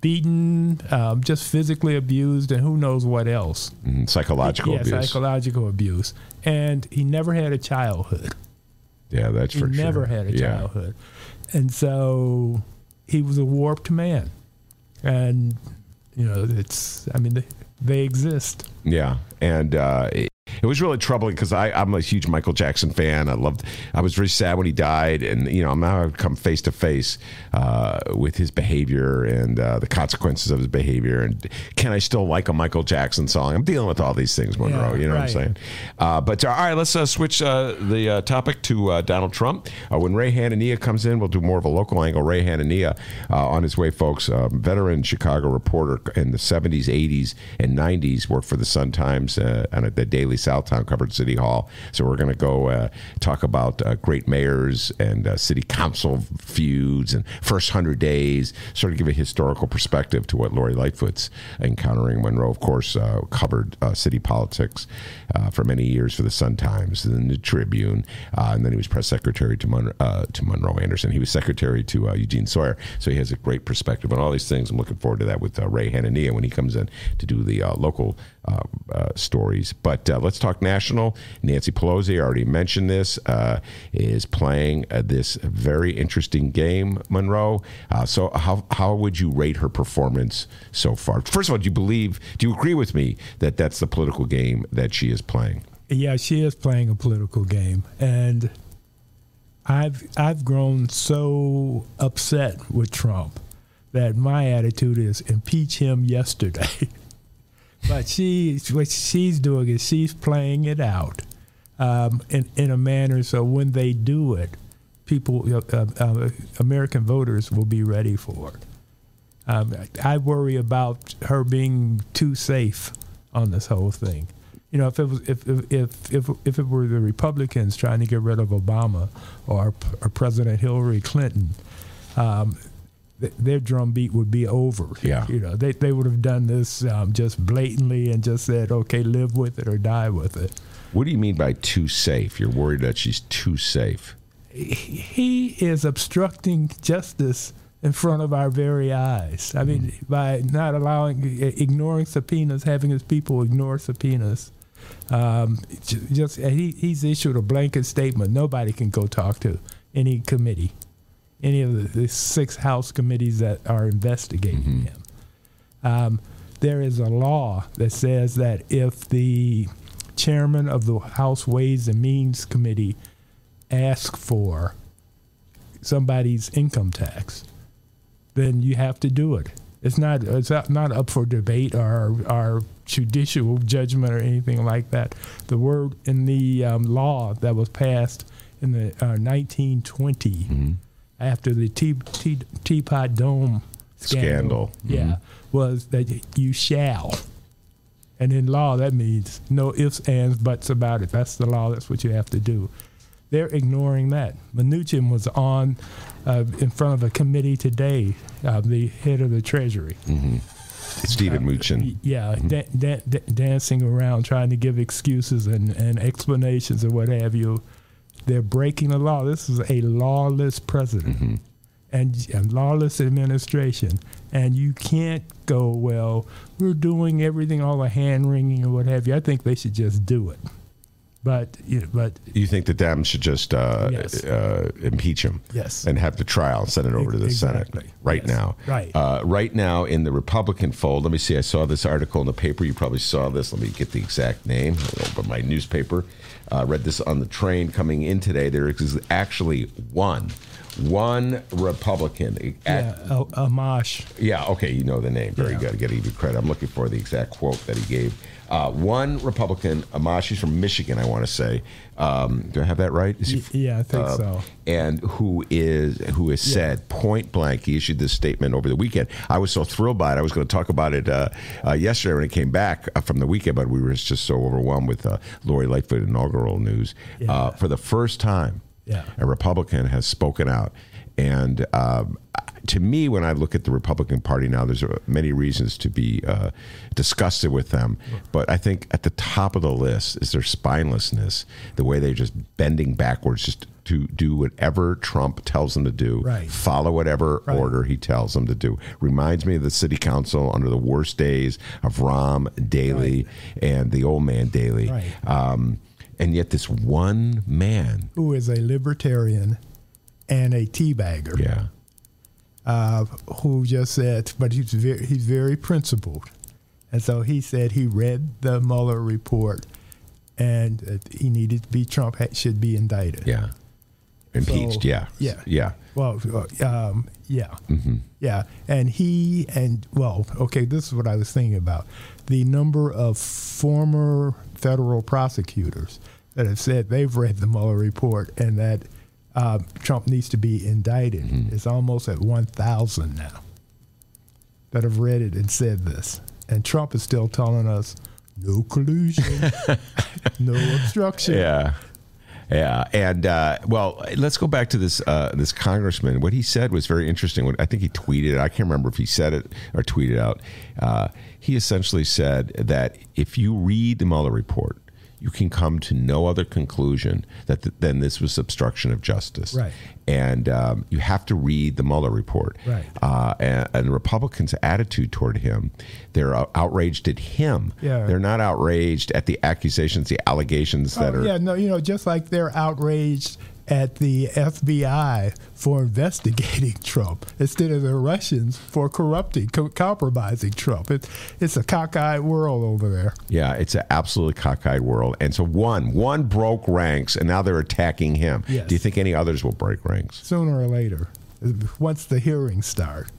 Beaten, um, just physically abused, and who knows what else. Mm, psychological yeah, abuse. psychological abuse. And he never had a childhood. yeah, that's he for sure. never had a Yeah. childhood. And so he was a warped man. And, you know, it's, I mean, they, they exist. Yeah, and uh, it, was really troubling because I'm a huge Michael Jackson fan. I loved. I was really sad when he died, and you know, I'm now I've come face to face uh, with his behavior and uh, the consequences of his behavior. And can I still like a Michael Jackson song? I'm dealing with all these things, Monroe. Yeah, you know what I'm saying? Uh, but all right, let's uh, switch uh, the uh, topic to uh, Donald Trump. Uh, when Ray Hanania comes in, we'll do more of a local angle. Ray Hanania uh, on his way, folks. Um, veteran Chicago reporter in the 70s, 80s, and 90s. Worked for the Sun Times uh, and the Daily Sun Southtown, covered City Hall. So we're going to go uh, talk about uh, great mayors and uh, city council feuds and first hundred days. Sort of give a historical perspective to what Lori Lightfoot's encountering Monroe. Of course, uh, covered uh, city politics uh, for many years for the Sun Times and the Tribune, and then he was press secretary to Mon- to Monroe Anderson. He was secretary to Eugene Sawyer, so he has a great perspective on all these things. I'm looking forward to that with Ray Hanania when he comes in to do the local uh, uh, stories. But uh, let's talk national. Nancy Pelosi, already mentioned this, uh, is playing uh, this very interesting game, Monroe. Uh, so, how, how would you rate her performance so far? First of all, do you believe, do you agree with me that that's the political game that she is playing? Yeah, she is playing a political game, and I've I've grown so upset with Trump that my attitude is impeach him yesterday. (laughs) but she what she's doing is she's playing it out um, in in a manner so when they do it, people uh, uh, American voters will be ready for it. Um, I worry about her being too safe on this whole thing. You know, if it was if if if if, if it were the Republicans trying to get rid of Obama or, or President Hillary Clinton, um, th- their drumbeat would be over. Yeah. you know, they they would have done this um, just blatantly and just said, okay, live with it or die with it. What do you mean by too safe? You're worried that she's too safe. he is obstructing justice in front of our very eyes. I mean, by not allowing, ignoring subpoenas, having his people ignore subpoenas. Um, just he, he's issued a blanket statement. Nobody can go talk to any committee, any of the, the six House committees that are investigating him. Um, there is a law that says that if the chairman of the House Ways and Means Committee asks for somebody's income tax, then you have to do it. It's not it's not up for debate or or judicial judgment or anything like that. The word in the um, law that was passed in the uh, 1920 after the tea, tea, teapot dome scandal, Scandal. yeah, was that you shall. And in law, that means no ifs, ands, buts about it. That's the law. That's what you have to do. They're ignoring that. Mnuchin was on uh, in front of a committee today, uh, the head of the Treasury. Stephen Mnuchin. Yeah, da- da- da- dancing around trying to give excuses and, and explanations and what have you. They're breaking the law. This is a lawless president mm-hmm. and a lawless administration. And you can't go, well, we're doing everything, all the hand wringing and what have you. I think they should just do it. But, you know, but You think the Dems should just uh, Yes. uh, impeach him? Yes. And have the trial and send it over to the Exactly. Senate right Yes. now. Right. Uh, right now in the Republican fold, let me see. I saw this article in the paper. You probably saw this. Let me get the exact name. Open my newspaper. Uh, read this on the train coming in today. There is actually one, one Republican. yeah, a, a. Yeah, okay, you know the name. Very Yeah. good. Get even credit. I'm looking for the exact quote that he gave. Uh, one Republican, Amash, from Michigan, I want to say. Um, do I have that right? Is he- yeah, I think uh, so. And who is who has said point blank? He issued this statement over the weekend. I was so thrilled by it. I was going to talk about it uh, uh, yesterday when it came back uh, from the weekend, but we were just so overwhelmed with uh, Lori Lightfoot inaugural news. Uh, for the first time, Yeah. a Republican has spoken out. And um, to me, when I look at the Republican Party now, there's uh, many reasons to be uh, disgusted with them. But I think at the top of the list is their spinelessness, the way they're just bending backwards just to do whatever Trump tells them to do, Right. follow whatever Right. order he tells them to do. Reminds me of the city council under the worst days of Rahm Daley and the old man Daley. Right. Um, and yet, this one man, Who is a libertarian and a teabagger. yeah. uh, who just said, but he's very, he's very principled. And so he said he read the Mueller report and uh, he needed to be, Trump ha- should be indicted. Yeah. Impeached. So, yeah. yeah. Yeah. Well, uh, um, yeah. Mm-hmm. Yeah. And he, and well, okay, this is what I was thinking about. The number of former federal prosecutors that have said they've read the Mueller report and that uh, Trump needs to be indicted Mm-hmm. is almost at 1,000 now that have read it and said this. And Trump is still telling us no collusion, (laughs) no obstruction. Yeah. Yeah, and uh, well, let's go back to this uh, this congressman. What he said was very interesting. I think he tweeted. I can't remember if he said it or tweeted out. Uh, he essentially said that if you read the Mueller report, you can come to no other conclusion that th- than this was obstruction of justice. Right. And um, you have to read the Mueller report. Right. Uh, and, and Republicans' attitude toward him, they're outraged at him. Yeah. They're not outraged at the accusations, the allegations that Oh, are. yeah, no, you know, just like they're outraged at the FBI for investigating (laughs) Trump instead of the Russians for corrupting, co- compromising Trump. It's it's a cockeyed world over there. Yeah, it's an absolutely cockeyed world. And so one, one broke ranks, and now they're attacking him. Yes. Do you think any others will break ranks? Sooner or later, once the hearings start,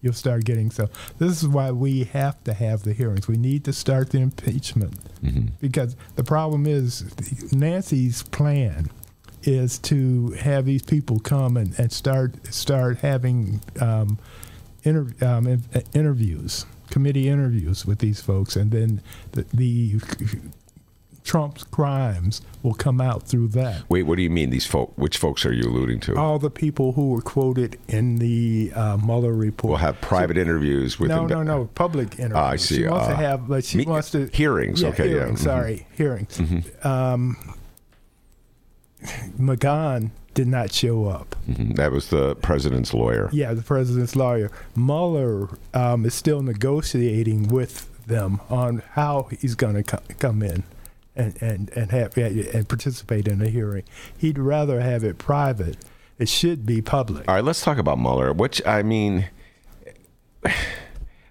you'll start getting so. This is why we have to have the hearings. We need to start the impeachment mm-hmm. because the problem is Nancy's plan is to have these people come and, and start start having um, inter, um, uh, interviews, committee interviews with these folks, and then the, the Trump's crimes will come out through that. Wait, what do you mean? These folk? Which folks are you alluding to? All the people who were quoted in the uh, Mueller report. We'll have private interviews with. no, no, no, public interviews. Ah, I see. She wants to Uh, have, but she me- wants to hearings, Yeah, okay, yeah, hearings, mhm. Sorry, hearings. Um, McGahn did not show up. Mhm, That was the president's lawyer. Yeah, the president's lawyer. Mueller um, is still negotiating with them on how he's going to co- come in and and and have and participate in a hearing. He'd rather have it private. It should be public. All right, let's talk about Mueller. Which I mean,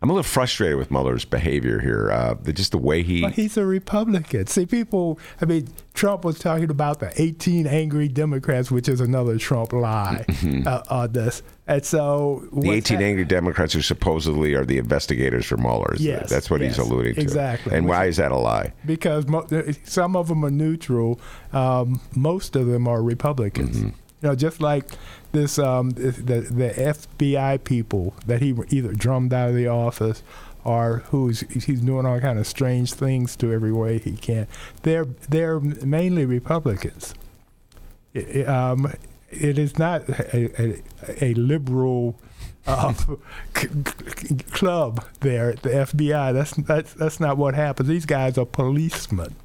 I'm a little frustrated with Mueller's behavior here. Uh, just the way he. But he's a Republican. See, people, I mean, Trump was talking about the 18 angry Democrats, which is another Trump lie (laughs) uh, on this. And so. Mm-hmm. The 18 hap- angry Democrats who supposedly are the investigators for Mueller. Yes, That's what yes, he's alluding to. exactly. And Which- why is that a lie? Because mo- some of them are neutral, um, most of them are Republicans. Mm-hmm. You know, just like this, um, the, the FBI people that he either drummed out of the office or who's he's doing all kind of strange things to every way he can. They're they're mainly Republicans. I- um, it is not a, a, a liberal (laughs) uh, c- c- club there at the FBI. That's that's that's not what happens. These guys are policemen.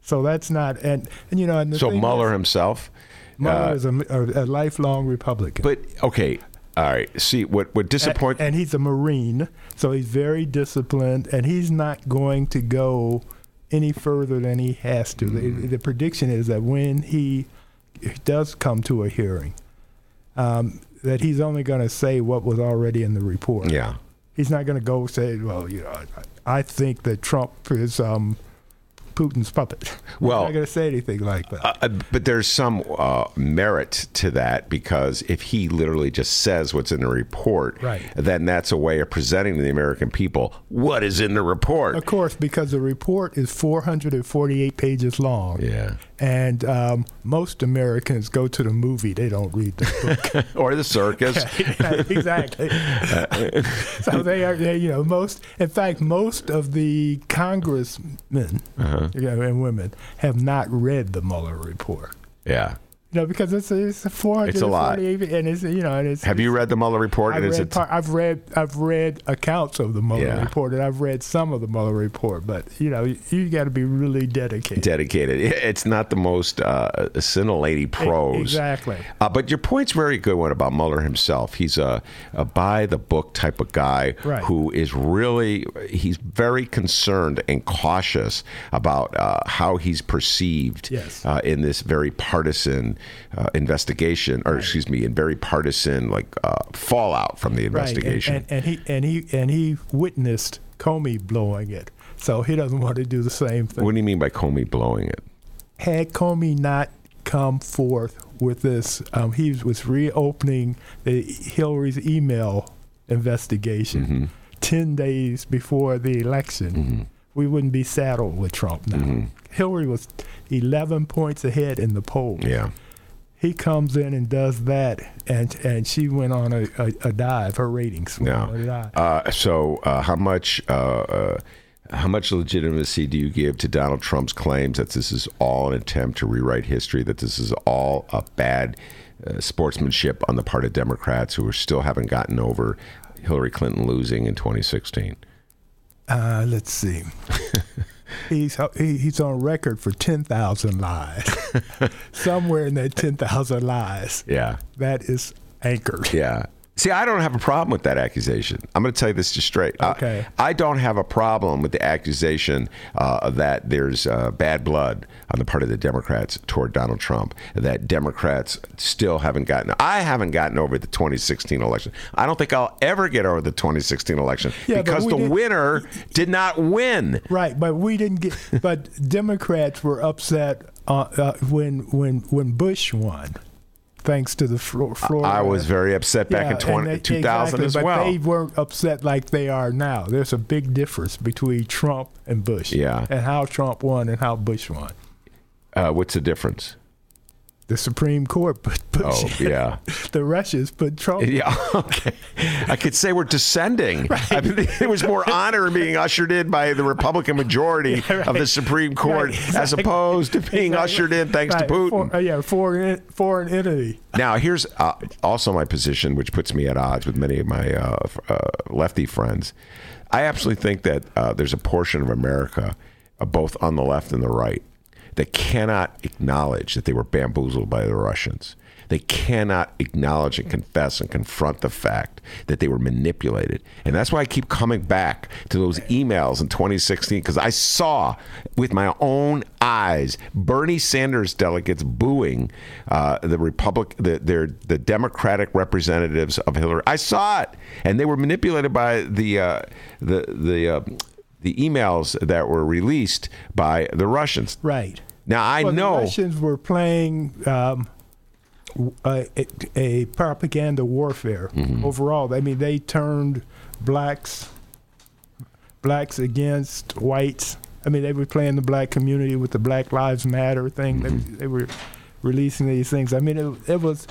So that's not and and you know and the So Mueller is, himself. Mueller uh, is a, a, a lifelong Republican. But okay, all right. See what what disappoint. and, and he's a Marine, so he's very disciplined, and he's not going to go any further than he has to. Mm-hmm. The, the prediction is that when he does come to a hearing, um, that he's only going to say what was already in the report. yeah. He's not going to go say, "Well, you know, I, I think that Trump is um, Putin's puppet." (laughs) Well- I'm not going to say anything like that. Uh, but there's some uh, merit to that because if he literally just says what's in the report, Right. then that's a way of presenting to the American people what is in the report. Of course, because the report is 448 pages long. Yeah. And um, most Americans go to the movie; they don't read the book. (laughs) or the circus. (laughs) exactly. (laughs) so they are, they, you know, most. In fact, most of the congressmen Uh-huh. you know, and women have not read the Mueller report. yeah. You know, because it's a, it's a 448, and it's you know, and it's. Have you read the Mueller report? I've And is read, it- part, I've read I've read accounts of the Mueller Yeah. report, and I've read some of the Mueller report. But you know, you, you got to be really dedicated. dedicated. It's not the most uh, scintillating prose. Exactly. Uh, but your point's very good one about Mueller himself. He's a, a by the book type of guy Right. who is really he's very concerned and cautious about uh, how he's perceived Yes. uh, in this very partisan uh, investigation, or excuse me, in very partisan like uh, fallout from the investigation. Right, and, and, and he and he and he witnessed Comey blowing it, so he doesn't want to do the same thing. what do you mean by Comey blowing it? Had Comey not come forth with this, um, he was reopening the Hillary's email investigation Mm-hmm. ten days before the election. We wouldn't be saddled with Trump now. Hillary was eleven points ahead in the poll. Yeah. He comes in and does that, and and she went on a, a, a dive. Her ratings went Now, on a dive. uh, so uh, how much uh, uh, How much legitimacy do you give to Donald Trump's claims that this is all an attempt to rewrite history, that this is all a bad uh, sportsmanship on the part of Democrats who are still haven't gotten over Hillary Clinton losing in 2016? Uh, let's see. (laughs) he's he's on record for ten thousand lies. (laughs) Somewhere in that ten thousand lies, Yeah. that is anchored. Yeah. See, I don't have a problem with that accusation. I'm going to tell you this just straight. I- Okay. I, don't have a problem with the accusation uh, that there's uh, bad blood on the part of the Democrats toward Donald Trump. That Democrats still haven't gotten. I haven't gotten over the 2016 election. I don't think I'll ever get over the 2016 election Yeah, because the winner did not win. Right, but we didn't get. But Democrats were upset uh, uh, when when when Bush won, thanks to the Flo- Florida. I was very upset back in 20, they- 2000 exactly, as but well. they weren't upset like they are now. There's a big difference between Trump and Bush. Yeah. and how Trump won and how Bush won. Uh, what's the difference? The Supreme Court put Bush. Oh, (laughs) yeah. the Russians put Trump. (laughs) Yeah, okay. I could say we're descending. (laughs) I mean, it was more honor being ushered in by the Republican majority of the Supreme Court Right, as opposed to being Exactly. ushered in thanks Right, to Putin. For, uh, yeah, foreign foreign entity. Now, here's uh, also my position, which puts me at odds with many of my uh, uh, lefty friends. I absolutely think that uh, there's a portion of America, uh, both on the left and the right, that cannot acknowledge that they were bamboozled by the Russians. They cannot acknowledge and confess and confront the fact that they were manipulated. And that's why I keep coming back to those emails in 2016 because I saw with my own eyes Bernie Sanders delegates booing uh, the Republic, the, their, the Democratic representatives of Hillary. I saw it, and they were manipulated by the uh, the the uh, the emails that were released by the Russians. Right. Now I well, know the Russians were playing um, a, a propaganda warfare Mm-hmm. overall. I mean, they turned blacks blacks against whites. I mean, they were playing the black community with the Black Lives Matter thing. Mm-hmm. They, they were releasing these things. I mean, it, it was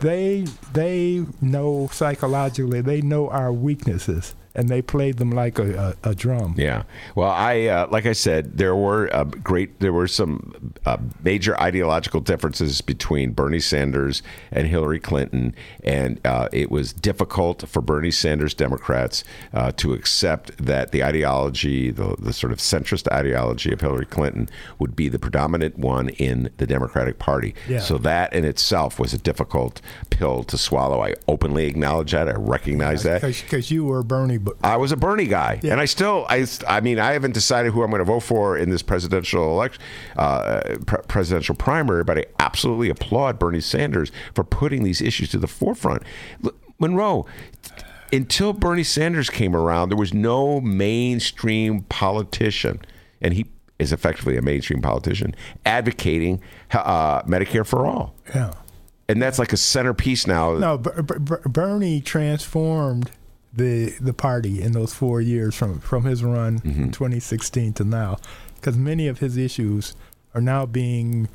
they they know psychologically they know our weaknesses and they played them like a, a, a drum. Yeah. Well, I uh, like I said, there were uh, great, there were some uh, major ideological differences between Bernie Sanders and Hillary Clinton, and uh, it was difficult for Bernie Sanders Democrats uh, to accept that the ideology, the, the sort of centrist ideology of Hillary Clinton, would be the predominant one in the Democratic Party. Yeah. So that in itself was a difficult pill to swallow. I openly acknowledge that. I recognize that. Because you were Bernie, I was a Bernie guy, Yeah. and I still, I, I mean, I haven't decided who I'm going to vote for in this presidential election, uh, pre- presidential primary, but I absolutely applaud Bernie Sanders for putting these issues to the forefront. Look, Monroe, until Bernie Sanders came around, there was no mainstream politician, and he is effectively a mainstream politician advocating uh, Medicare for all, yeah. and that's like a centerpiece now. No, Ber- Ber- Ber- Bernie transformed the the party in those four years from from his run Mm-hmm. in 2016 to now, because many of his issues are now being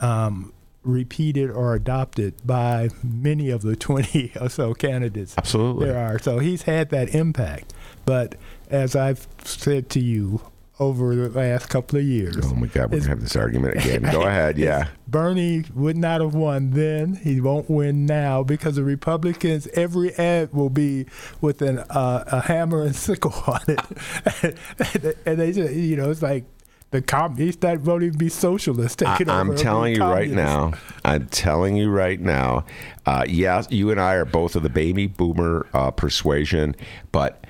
um, repeated or adopted by many of the (laughs) 20 or so candidates. Absolutely. there are. So he's had that impact. But as I've said to you over the last couple of years, Oh my God, we're it's- gonna have this argument again. Go (laughs) ahead, yeah. Bernie would not have won then. He won't win now because the Republicans, every ad will be with an, uh, a hammer and sickle (laughs) on it. (laughs) and they just, you know, it's like the com- he's not voting to be socialist I, taking over. I'm telling you right now. I'm telling you right now. Uh, yeah, you and I are both of the baby boomer uh, persuasion, but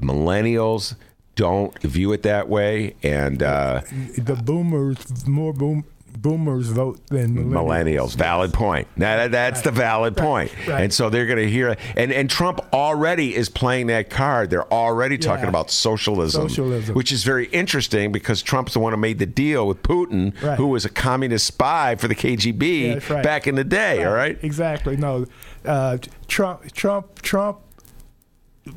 millennials don't view it that way, and uh, The boomers, more boom, boomers vote than millennials. millennials. Valid point. Now that, that's the valid point. right. And so they're going to hear. And and Trump already is playing that card. They're already talking Yeah. about socialism, Socialism. which is very interesting because Trump's the one who made the deal with Putin, Right. who was a communist spy for the KGB Yeah, right. back in the day. All right. Exactly. No, uh, Trump, Trump, Trump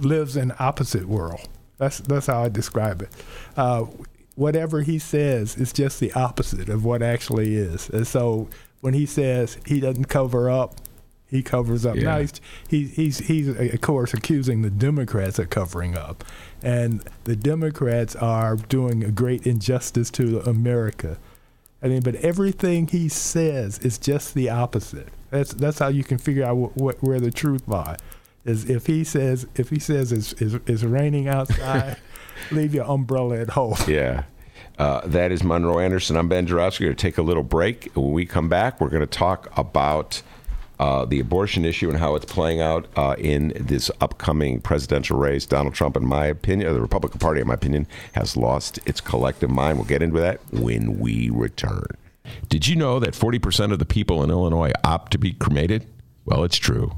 lives in opposite world. That's that's how I describe it. Uh, whatever he says is just the opposite of what actually is. And so when he says he doesn't cover up he covers up. Yeah. Now he's, he's he's he's of course accusing the Democrats of covering up, and the Democrats are doing a great injustice to America. I mean, but everything he says is just the opposite. That's that's how you can figure out wh- wh- where the truth lies. Is if he says if he says it's it's, it's raining outside, (laughs) leave your umbrella at home. Yeah. Uh, that is Monroe Anderson. I'm Ben Joravsky. We're going to take a little break. When we come back, we're going to talk about uh, the abortion issue and how it's playing out uh, in this upcoming presidential race. Donald Trump, in my opinion, or the Republican Party, in my opinion, has lost its collective mind. We'll get into that when we return. Did you know that 40% of the people in Illinois opt to be cremated? Well, it's true.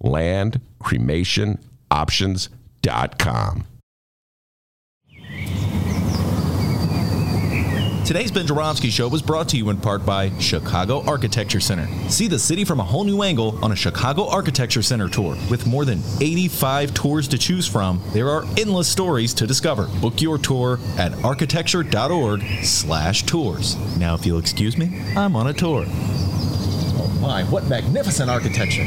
Land Cremation Options.com. Today's Ben Joravsky Show was brought to you in part by Chicago Architecture Center. See the city from a whole new angle on a Chicago Architecture Center tour. With more than 85 tours to choose from, there are endless stories to discover. Book your tour at architecture.org slash tours. Now, if you'll excuse me, I'm on a tour. Oh my, what magnificent architecture!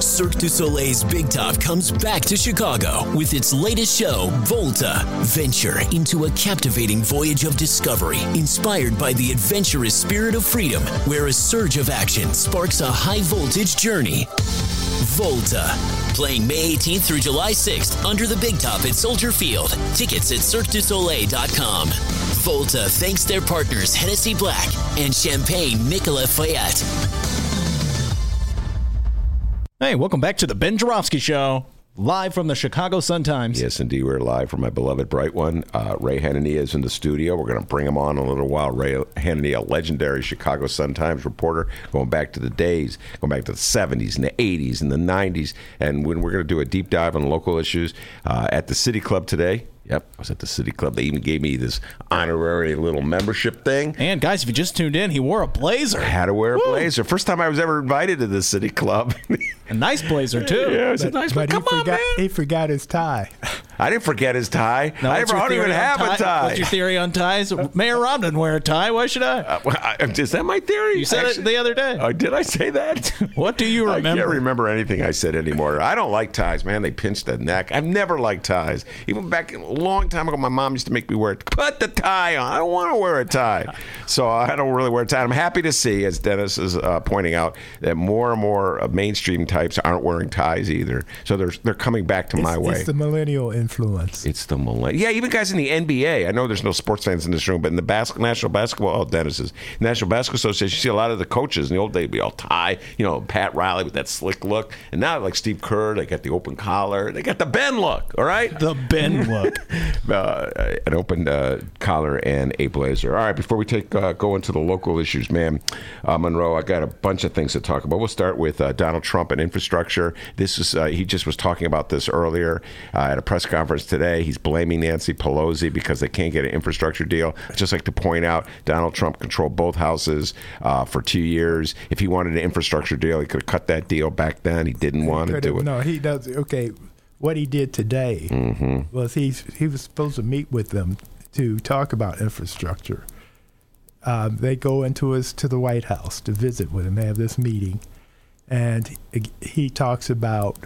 Cirque du Soleil's Big Top comes back to Chicago with its latest show, Volta. Venture into a captivating voyage of discovery inspired by the adventurous spirit of freedom, where a surge of action sparks a high voltage journey. Volta. Playing May 18th through July 6th under the Big Top at Soldier Field. Tickets at CirqueDuSoleil.com. Volta thanks their partners Hennessy Black and Champagne Nicolas Feuillatte. Hey, welcome back to the Ben Joravsky Show, live from the Chicago Sun-Times. Yes, indeed. We're live from my beloved Bright One. Uh, Ray Hanania is in the studio. We're going to bring him on in a little while. Ray Hanania, a legendary Chicago Sun-Times reporter, going back to the days, going back to the 70s and the 80s and the 90s. And when we're going to do a deep dive on local issues uh, at the City Club today. Yep, I was at the City Club. They even gave me this honorary little membership thing. And guys, if you just tuned in, he wore a blazer. I had to wear a Woo. blazer. First time I was ever invited to the City Club. A nice blazer too. (laughs) yeah, it was a nice But one. he Come on, forgot man. he forgot his tie. I didn't forget his tie. Now, I never I don't even theory on have a tie. What's your theory on ties? Mayor Rahm didn't wear a tie. Why should I? Uh, well, I- is that my theory? You said it the other day. Oh, did I say that? (laughs) What do you remember? I remember? can't remember anything I said anymore. I don't like ties, man. They pinch the neck. I've never liked ties. Even back a long time ago, my mom used to make me wear it. Put the tie on. I don't want to wear a tie. So I don't really wear a tie. I'm happy to see, as Dennis is uh, pointing out, that more and more uh, mainstream types aren't wearing ties either. So they're they're coming back to my way. It's the millennial influence. It's the millennial. Yeah, even guys in the NBA. I know there's no sports fans in this room, but in the bas- National Basketball, oh, Dennis is National Basketball Association. You see a lot of the coaches in the old days be all tie. You know, Pat Riley with that slick look, and now like Steve Kerr, they got the open collar. They got the Ben look. All right, the Ben (laughs) look. uh, an open uh, collar and a blazer. All right, before we take uh, go into the local issues, man, uh, Monroe, I got a bunch of things to talk about. We'll start with uh, Donald Trump and infrastructure. This is uh, he just was talking about this earlier uh, at a press conference today. He's blaming Nancy Pelosi because they can't get an infrastructure deal. I'd just like to point out, Donald Trump controlled both houses uh, for two years. If he wanted an infrastructure deal, he could have cut that deal back then. He didn't want to do it. No, he does. Okay, what he did today Mm-hmm. was he he was supposed to meet with them to talk about infrastructure. Um, they go into his to the White House to visit with him. They have this meeting, and he, he talks about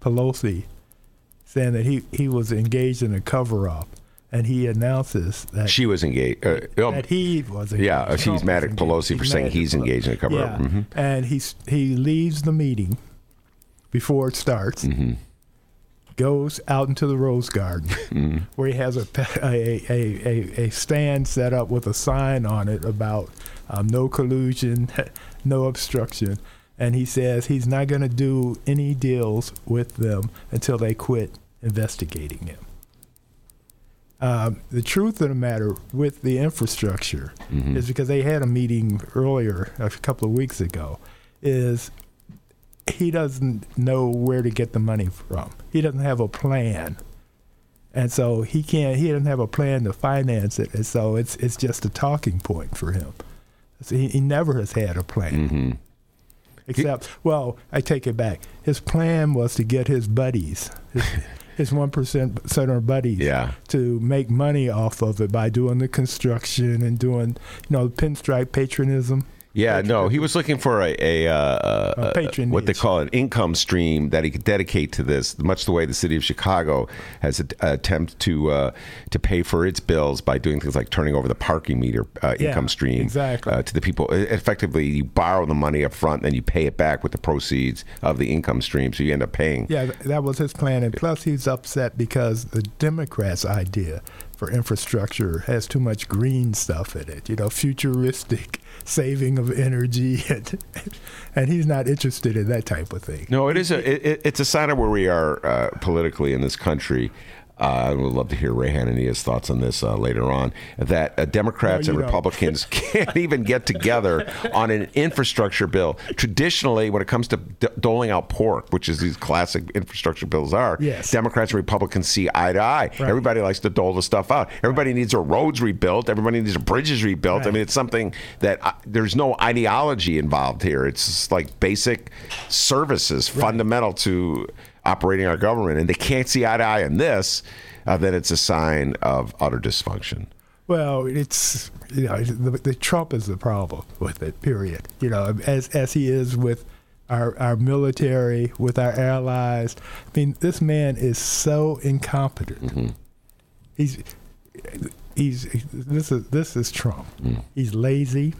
Pelosi saying that he, he was engaged in a cover up, and he announces that She was engaged. Uh, um, that he was engaged. yeah, she's Trump mad at Pelosi for saying he's engaged in a cover-up. Yeah. Mhm. and he's he leaves the meeting before it starts. Mm-hmm. Goes out into the rose garden Mm-hmm. where he has a, a, a, a, a stand set up with a sign on it about um, no collusion, (laughs) no obstruction. And he says he's not going to do any deals with them until they quit investigating him. Um, the truth of the matter with the infrastructure Mm-hmm. is because they had a meeting earlier, a couple of weeks ago, is he doesn't know where to get the money from. He doesn't have a plan. And so he can't he doesn't have a plan to finance it. And so it's it's just a talking point for him. So he, he never has had a plan. Mm-hmm. Except, well, I take it back. His plan was to get his buddies, his, (laughs) his one percent center buddies, Yeah. to make money off of it by doing the construction and doing, you know, pinstripe patronism. Yeah, no, he was looking for a, a, uh, uh, patronage. what they call an income stream that he could dedicate to this, much the way the city of Chicago has a, attempt to uh, to pay for its bills by doing things like turning over the parking meter uh, Yeah, income stream exactly. uh, to the people. Effectively, you borrow the money up front, and then you pay it back with the proceeds of the income stream, so you end up paying. Yeah, that was his plan. And plus, he's upset because the Democrats' idea for infrastructure has too much green stuff in it, you know, futuristic (laughs) saving of energy. (laughs) And, and he's not interested in that type of thing. No, it is a it, it- it's a sign of where we are uh, politically in this country. Uh, I would love to hear Ray Hanania's thoughts on this uh, later on. That uh, Democrats No, and don't. Republicans (laughs) can't even get together on an infrastructure bill. Traditionally, when it comes to d- doling out pork, which is these classic infrastructure bills are, Yes. Democrats and Republicans see eye to eye. Right. Everybody likes to dole the stuff out. Everybody needs their roads rebuilt. Everybody needs their bridges rebuilt. I mean, it's something that there's no ideology involved here. It's like basic services, fundamental to operating our government. And they can't see eye to eye on this, uh, then it's a sign of utter dysfunction. Well, it's you know the, the Trump is the problem with it. Period. You know, as as he is with our our military, with our allies. I mean, this man is so incompetent. He's he's this is this is Trump. He's lazy.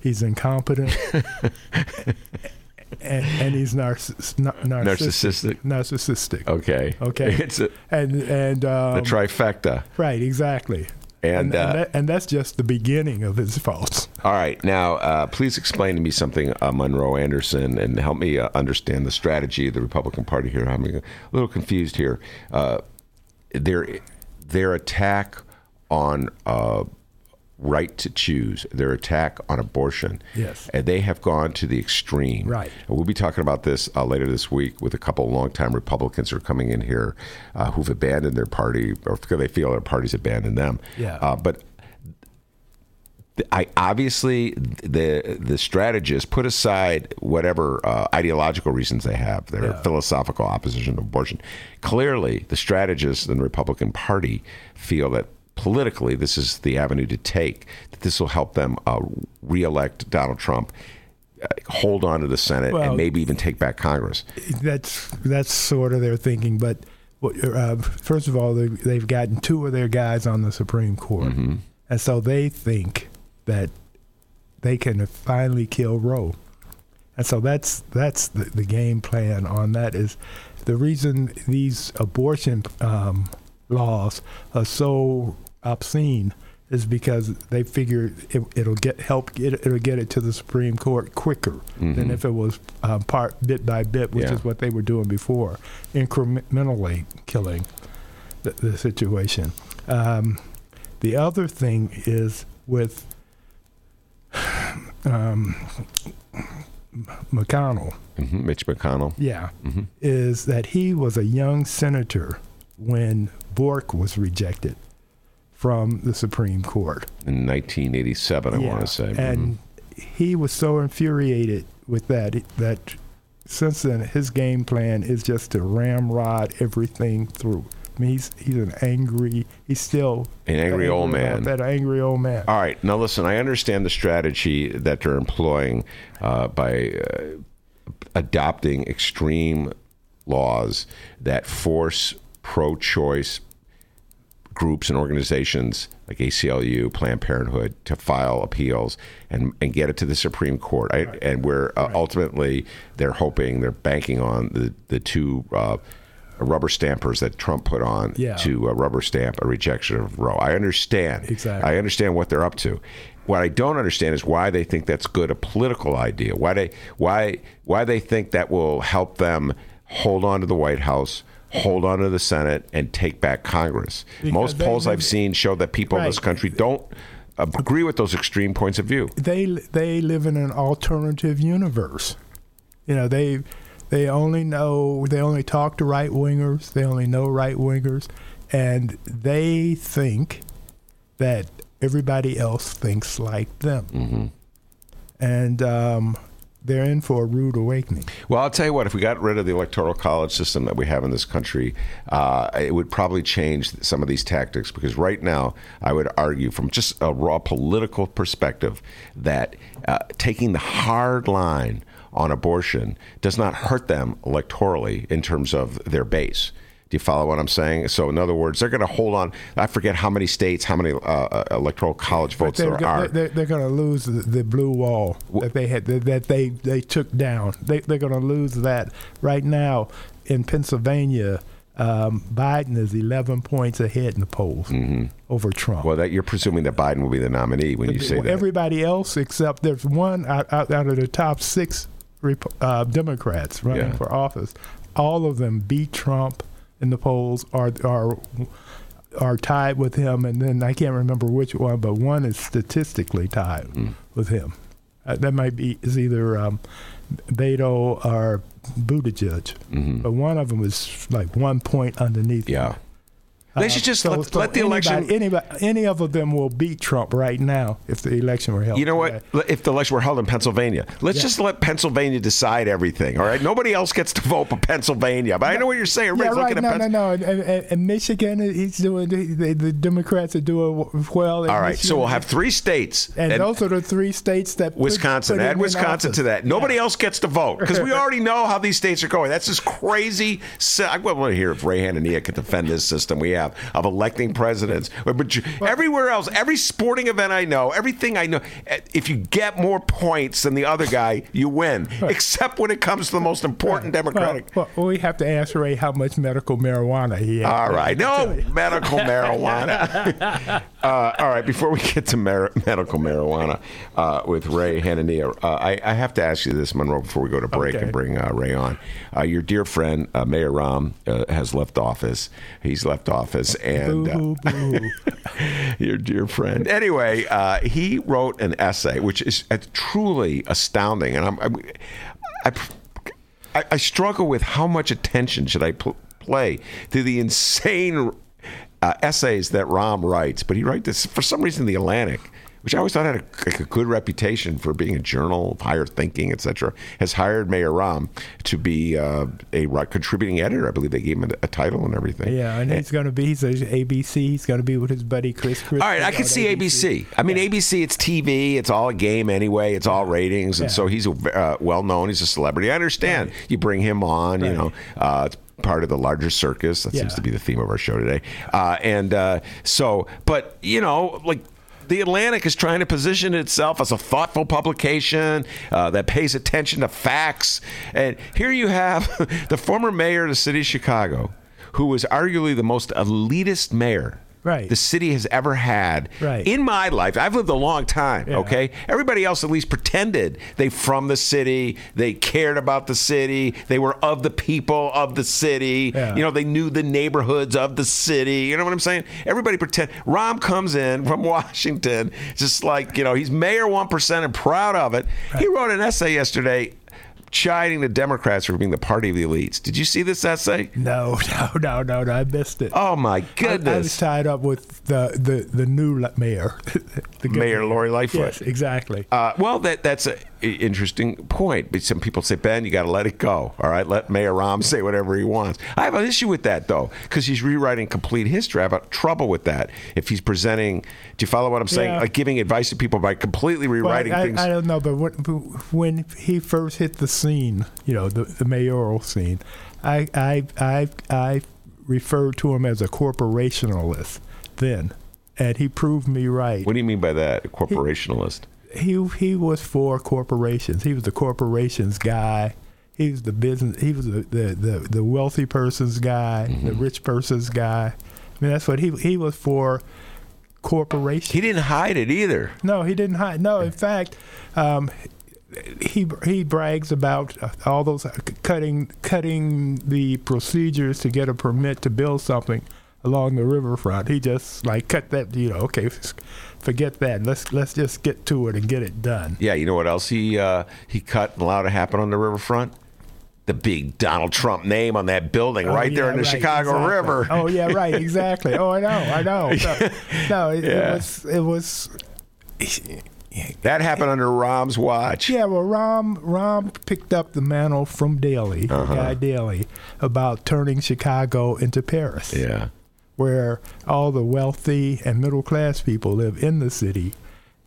He's incompetent. (laughs) and, and he's narciss- nar- narcissistic. Narcissistic. Narcissistic. Okay. Okay. (laughs) It's a, And and um, the trifecta. Right, exactly. And, and, uh, that, and that's just the beginning of his faults. All right. Now, uh, please explain to me something, uh, Monroe Anderson, and help me uh, understand the strategy of the Republican Party here. I'm a little confused here. Uh, their their attack on uh, right to choose, their attack on abortion, Yes. and they have gone to the extreme. Right. And we'll be talking about this uh, later this week with a couple of longtime Republicans who are coming in here uh, who've abandoned their party or because they feel their party's abandoned them. Yeah. Uh, but I obviously the the strategists put aside whatever uh, ideological reasons they have, their Yeah. philosophical opposition to abortion. Clearly, the strategists in the Republican Party feel that politically this is the avenue to take. That this will help them uh, reelect Donald Trump, uh, hold on to the Senate, Well- and maybe even take back Congress. That's that's sort of their thinking. But uh, first of all, they, they've gotten two of their guys on the Supreme Court, and so they think that they can finally kill Roe. And so that's that's the, the game plan on that is the reason these abortion um, laws are so obscene is because they figure it, it'll get help get it, it'll get it to the Supreme Court quicker than if it was um, part bit by bit, which Yeah. is what they were doing before, incrementally killing the, the situation. Um, the other thing is with (sighs) um, McConnell. hmm Mitch McConnell. Yeah, is that he was a young senator when Bork was rejected from the Supreme Court. In 1987, I want to say. And he was so infuriated with that that since then his game plan is just to ramrod everything through. I mean, he's he's an angry. He's still An angry old man. That angry old man. All right. Now, listen, I understand the strategy that they're employing uh, by uh, adopting extreme laws that force pro choice groups and organizations like ACLU, Planned Parenthood to file appeals and, and get it to the Supreme Court. I, And where uh, ultimately they're hoping, they're banking on the, the two uh, rubber stampers that Trump put on Yeah. to uh, rubber stamp a rejection of Roe. I understand. Exactly. I understand what they're up to. What I don't understand is why they think that's good a political idea. Why they why why they think that will help them hold on to the White House, hold on to the Senate, and take back Congress. Because Most polls live- I've seen show that people in this country don't agree with those extreme points of view. they they live in an alternative universe. You know, they they only know they only talk to right wingers. They only know right wingers, and they think that everybody else thinks like them. Mm-hmm. And um, they're in for a rude awakening. Well, I'll tell you what. If we got rid of the electoral college system that we have in this country, uh, it would probably change some of these tactics. Because right now, I would argue, from just a raw political perspective, that uh, taking the hard line on abortion does not hurt them electorally in terms of their base. Do you follow what I'm saying? So, in other words, they're going to hold on. I forget how many states, how many uh, uh, electoral college votes there go- are. they're, they're going to lose the, the blue wall that they had that, they, they took down. They, they're going to lose that right now in Pennsylvania. Um, Biden is 11 points ahead in the polls over Trump. Mm-hmm. Well, that you're presuming that Biden will be the nominee when you say that. Everybody else except there's one out, out, out of the top six uh, Democrats running Yeah. for office. All of them beat Trump in the polls are are are tied with him, and then I can't remember which one, but one is statistically tied Hmm. with him. Uh, that might be is either um, Beto or Buttigieg, but one of them is like one point underneath. Mm-hmm. Yeah. him. They uh, should just let- let the anybody, election- Anybody, any of them will beat Trump right now if the election were held. You know today. what? If the election were held in Pennsylvania, let's Yeah. just let Pennsylvania decide everything. All right, nobody else gets to vote but Pennsylvania. But I know what you're saying. Yeah, right. looking No, at no, Pennsylvania. no. And, and, and Michigan, he's doing. The, the Democrats are doing well. All right, so we'll have three states. And, those are the three states that Wisconsin, put him add Wisconsin to that. Nobody else gets to vote because we (laughs) already know how these states are going. That's just crazy. I want to hear if Ray Hanania could defend this system we have of electing presidents. But everywhere else, every sporting event I know, everything I know, eh, if you get more points than the other guy, you win. (laughs) Except when it comes to the most important Democratic. Well, well, we have to ask Ray how much medical marijuana he has. All right, no (laughs) medical marijuana. (laughs) uh, all right, before we get to mar- medical marijuana uh, with Ray Hanania, uh, I, I have to ask you this, Monroe, before we go to break Okay. and bring uh, Ray on. Uh, your dear friend uh, Mayor Rahm uh, has left office. He's left office, and uh, Boo, boo. (laughs) your dear friend. Anyway, uh, he wrote an essay, which is uh, truly astounding, and I'm, I'm I, I, I struggle with how much attention should I pl- play to the insane uh, essays that Rahm writes. But he writes this for some reason, the Atlantic. Which I always thought had a, like a good reputation for being a journal of higher thinking, etc., has hired Mayor Rahm to be uh, a contributing editor. I believe they gave him a, a title and everything. Yeah, and he's going to be. He's a ABC. He's going to be with his buddy Chris. Chris All right, I can see ABC. I mean, ABC, it's TV, it's all a game anyway, it's all ratings, and Yeah. so he's a, uh, well known, he's a celebrity. I understand. You bring him on, you know, uh, it's part of the larger circus. That seems to be the theme of our show today. Uh, and uh, so, but, you know, like, the Atlantic is trying to position itself as a thoughtful publication uh, that pays attention to facts. And here you have (laughs) the former mayor of the city of Chicago, who was arguably the most elitist mayor Right. the city has ever had Right. in my life. I've lived a long time, Yeah. okay? Everybody else at least pretended they from the city, they cared about the city, they were of the people of the city. Yeah. You know, they knew the neighborhoods of the city. You know what I'm saying? Everybody pretend Rahm comes in from (laughs) Washington, just like, you know, he's mayor 1% and proud of it. He wrote an essay yesterday chiding the Democrats for being the party of the elites. Did you see this essay? No, (laughs) no, no, no, no. I missed it. Oh my goodness. I was tied up with the the, the new mayor, (laughs) the Mayor Lori Lightfoot. Yes, exactly. Uh, well, that that's an interesting point. But some people say, Ben, you got to let it go. All right, let Mayor Rahm say whatever he wants. I have an issue with that though, because he's rewriting complete history. I have a trouble with that. If he's presenting, do you follow what I'm saying? Yeah. Like giving advice to people by completely Well, rewriting I, things. I don't know, but when, when he first hit the scene, you know, the, the mayoral scene, I, I, I, I referred to him as a corporationalist. then, and he proved me right. What do you mean by that? A corporationalist? He he he was for corporations. He was the corporations guy. He was the business. He was the the, the, the wealthy person's guy, Mm-hmm. the rich person's guy. I mean, that's what he he was for. Corporations. He didn't hide it either. No, he didn't hide. No, in fact, um, he he brags about uh, all those uh, cutting cutting the procedures to get a permit to build something along the riverfront. He just like cut that. You know, okay, forget that. Let's let's just get to it and get it done. Yeah, you know what else he uh, he cut and allowed to happen on the riverfront? The big Donald Trump name on that building Oh, right there in the right, Chicago exactly. River. Oh yeah, right, exactly. Oh, I know, I know. No, (laughs) no it, Yeah. it was it was. That happened under Rahm's watch. Yeah, well, Rahm Rahm picked up the mantle from Daley, Uh-huh. Guy Daley, about turning Chicago into Paris, Yeah. Where all the wealthy and middle class people live in the city,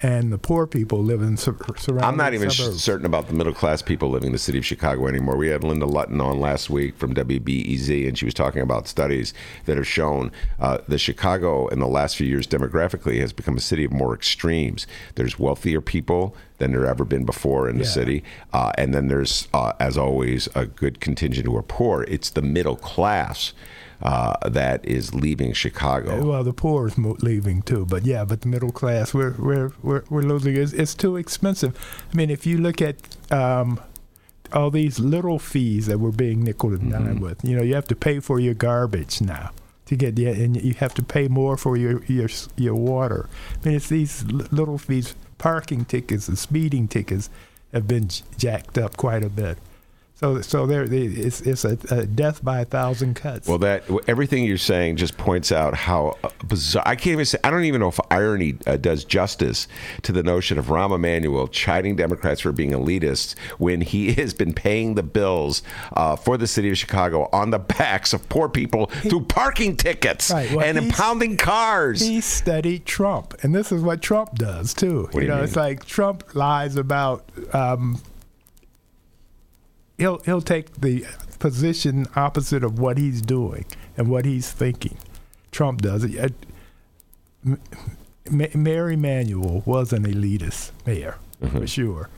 and the poor people live in sur- surrounding I'm not even suburbs. certain about the middle class people living in the city of Chicago anymore. We had Linda Lutton on last week from WBEZ, and she was talking about studies that have shown uh, that Chicago in the last few years demographically has become a city of more extremes. There's wealthier people than there ever been before in the Yeah. city, uh, and then there's, uh, as always, a good contingent who are poor. It's the middle class. Uh, that is leaving Chicago. Well, the poor is mo- leaving too, but yeah, but the middle class, we're we're we're, we're losing. It's, it's too expensive. I mean, if you look at um, all these little fees that we're being nickel and Mm-hmm. dime with, you know, you have to pay for your garbage now to get yeah, and you have to pay more for your your your water. I mean, it's these little fees, parking tickets and speeding tickets have been j- jacked up quite a bit. So so there, it's it's a, a death by a thousand cuts. Well, that everything you're saying just points out how uh, bizarre. I can't even say. I don't even know if irony uh, does justice to the notion of Rahm Emanuel chiding Democrats for being elitists when he (laughs) has been paying the bills uh, for the city of Chicago on the backs of poor people through parking tickets Right, well, and impounding cars. He studied Trump, and this is what Trump does too. do you know, mean? it's like Trump lies about. Um, he'll he'll take the position opposite of what he's doing and what he's thinking. Trump does it. Mary Emanuel was an elitist mayor Mm-hmm. for sure,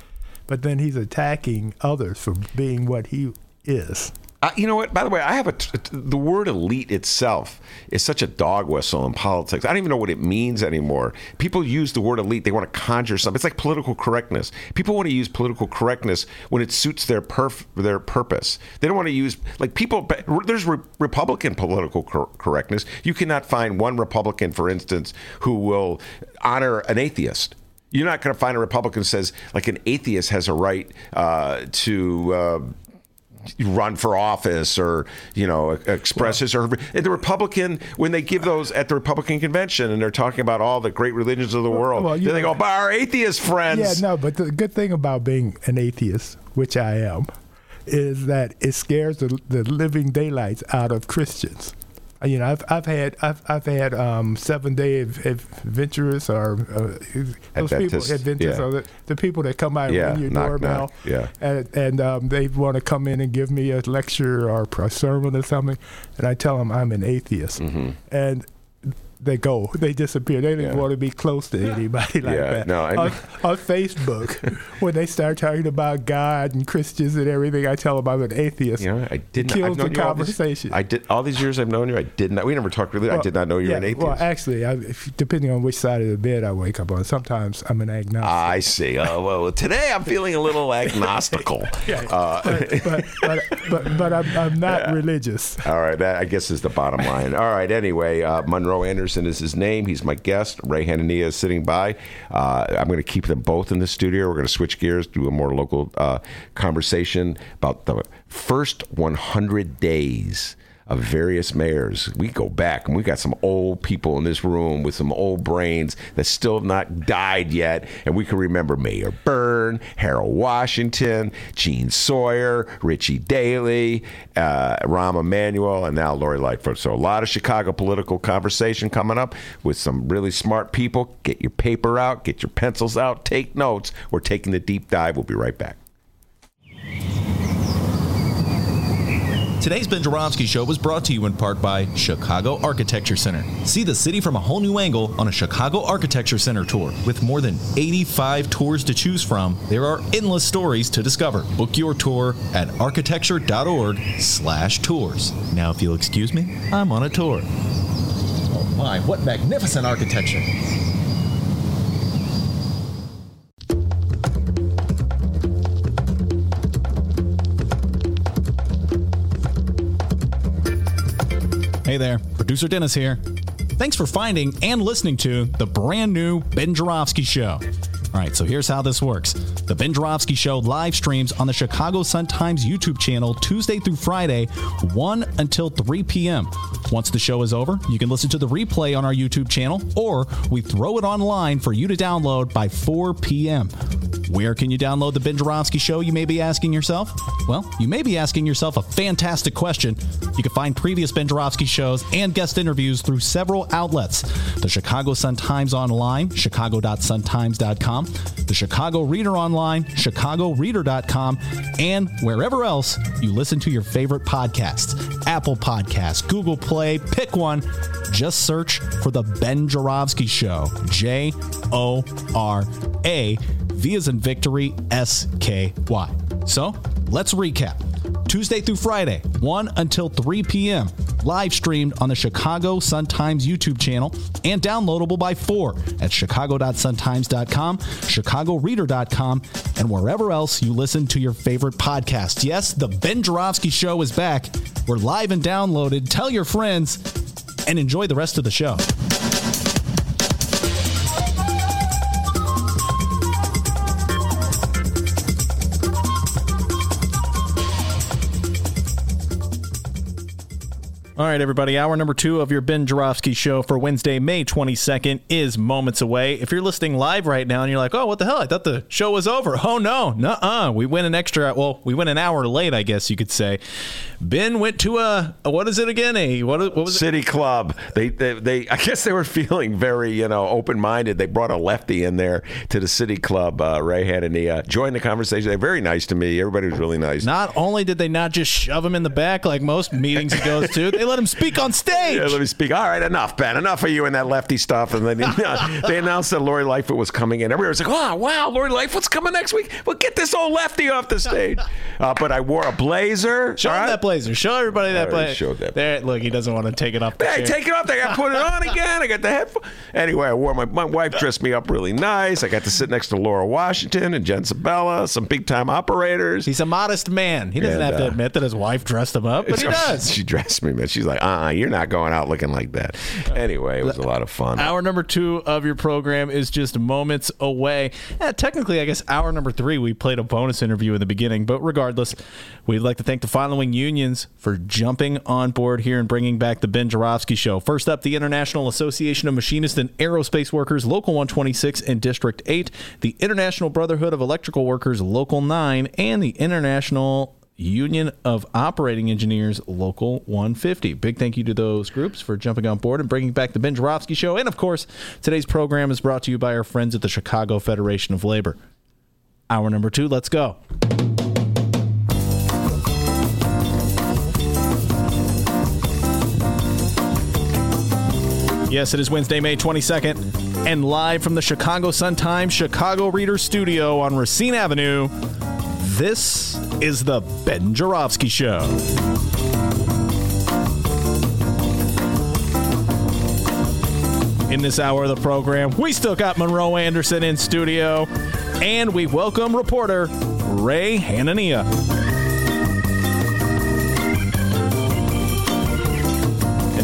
but then he's attacking others for being what he is. You know what? By the way, I have a the word elite itself is such a dog whistle in politics. I don't even know what it means anymore. People use the word elite; they want to conjure something. It's like political correctness. People want to use political correctness when it suits their perf- their purpose. They don't want to use like people. There's re- Republican political cor- correctness. You cannot find one Republican, for instance, who will honor an atheist. You're not going to find a Republican says like an atheist has a right uh, to. Uh, run for office or you know express his or the Republican when they give those at the Republican convention and they're talking about all the great religions of the world well, then they go by our atheist friends Yeah, no, but the good thing about being an atheist, which I am, is that it scares the, the living daylights out of Christians. Uh, You know, I've, I've had I've, I've had um, seven day Ad- adventurers or uh, those people Adventists, adventures yeah. the, the people that come by and Yeah, ring your knock, doorbell, knock, yeah. and, and um, they want to come in and give me a lecture or a sermon or something, and I tell them I'm an atheist, and they go, they disappear. They don't Mm-hmm. Yeah. want to be close to anybody like Yeah, that. no, I on, on Facebook, (laughs) when they start talking about God and Christians and everything, I tell them I'm an atheist. know, I did not. Kills I've known the you all this- conversation. I did all these years I've known you. I did not. We never talked really. I did not know you were an atheist. Well, actually, I, if, depending on which side of the bed I wake up on, sometimes I'm an agnostic. I see. Oh well, today I'm feeling a little (laughs) agnostical. (laughs) Uh, but, but, but, but, but I'm, I'm not religious. All right, that I guess is the bottom line. All right, anyway, uh, Monroe Anderson is his name. He's my guest. Ray Hanania is sitting by. Uh, I'm going to keep them both in the studio. We're going to switch gears, do a more local uh, conversation about the first 100 days of various mayors. We go back and we got some old people in this room with some old brains that still have not died yet. And we can remember Mayor Byrne, Harold Washington, Gene Sawyer, Richie Daley, uh, Rahm Emanuel, and now Lori Lightfoot. So a lot of Chicago political conversation coming up with some really smart people. Get your paper out, get your pencils out, take notes. We're taking the deep dive. We'll be right back. Today's Ben Joravsky Show was brought to you in part by Chicago Architecture Center. See the city from a whole new angle on a Chicago Architecture Center tour. With more than 85 tours to choose from, there are endless stories to discover. Book your tour at architecture.org slash tours. Now, if you'll excuse me, I'm on a tour. Oh my, what magnificent architecture! Hey there, producer Dennis here. Thanks for finding and listening to the brand new Ben Joravsky Show. All right, so here's how this works. The Ben Joravsky Show live streams on the Chicago Sun-Times YouTube channel Tuesday through Friday, 1 until 3 p.m. Once the show is over, you can listen to the replay on our YouTube channel, or we throw it online for you to download by 4 p.m. Where can you download the Ben Joravsky Show, you may be asking yourself? Well, you may be asking yourself a fantastic question. You can find previous Ben Joravsky shows and guest interviews through several outlets the Chicago Sun-Times Online, chicago.suntimes.com, the Chicago Reader Online, chicagoreader.com, and wherever else you listen to your favorite podcasts Apple Podcasts, Google Play, pick one. Just search for The Ben Joravsky Show. J O R A. V as in victory, S K Y. So let's recap. Tuesday through Friday, 1 until 3 p.m., live streamed on the Chicago Sun-Times YouTube channel and downloadable by 4 at chicago.suntimes.com, chicagoreader.com, and wherever else you listen to your favorite podcast. Yes, the Ben Joravsky Show is back. We're live and downloaded. Tell your friends and enjoy the rest of the show. All right, everybody. Hour number two of your Ben Joravsky show for Wednesday, May 22nd is moments away. If you're listening live right now and you're like, oh, what the hell? I thought the show was over. Oh, no. Nuh uh. We went an extra, well, we went an hour late, I guess you could say. Ben went to a, a what is it again? A, what, what was City Club. They, they, they, I guess they were (laughs) feeling very, you know, open minded. They brought a lefty in there to the City Club. Uh, Ray Hanania joined the conversation. They're very nice to me. Everybody was really nice. Not only did they not just shove him in the back like most meetings he goes to, they let him speak on stage. Yeah, let me speak. All right, enough, Ben. Enough of you and that lefty stuff. And then they (laughs) (laughs) announced that Lori Lightfoot was coming in. Everybody was like, "Oh, wow, Lori Lightfoot's coming next week. Well, get this old lefty off the stage." (laughs) Uh, but I wore a blazer. Show him right? that blazer. Show everybody that blazer. showed that. There, look, he doesn't want to take it off. The Hey, chair. take it off. I got to put it on again. I got the headphone. Anyway, I wore my my wife dressed me up really nice. I got to sit next to Laura Washington and Jen Sabella, some big time operators. He's a modest man. He doesn't And, have to uh, admit that his wife dressed him up, but he does. She dressed me, man. She's like, uh, uh you're not going out looking like that. Anyway, it was a lot of fun. Hour number two of your program is just moments away. Eh, technically, I guess hour number three, we played a bonus interview in the beginning, but regardless, we'd like to thank the following unions for jumping on board here and bringing back the Ben Joravsky Show. First up, the International Association of Machinists and Aerospace Workers, Local 126 and District 8, the International Brotherhood of Electrical Workers, Local 9, and the International Union of Operating Engineers Local 150. Big thank you to those groups for jumping on board and bringing back the Ben Joravsky Show. And of course, today's program is brought to you by our friends at the Chicago Federation of Labor. Hour number two, let's go. Yes, it is Wednesday, May 22nd, and live from the Chicago Sun-Times Chicago Reader Studio on Racine Avenue, this is the Ben Joravsky Show. In this hour of the program, we still got Monroe Anderson in studio, and we welcome reporter Ray Hanania.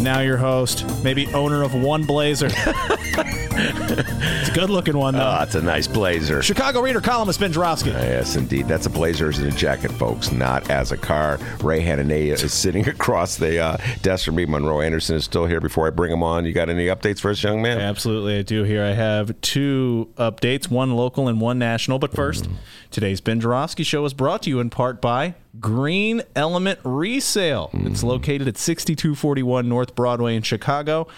Now your host, maybe owner of one blazer. (laughs) it's a good looking one, though. Ah, oh, that's a nice blazer. Chicago Reader columnist Ben Joravsky. Ah, yes, indeed. That's a blazer as in a jacket, folks, not as a car. Ray Hanania is sitting (laughs) across the uh, desk from me. Monroe Anderson is still here. Before I bring him on, you got any updates for us, young man? Absolutely, I do. Here I have two updates, one local and one national. But first, mm. today's Ben Joravsky Show is brought to you in part by Green Element Resale. It's mm. located at 6241 North Broadway in Chicago.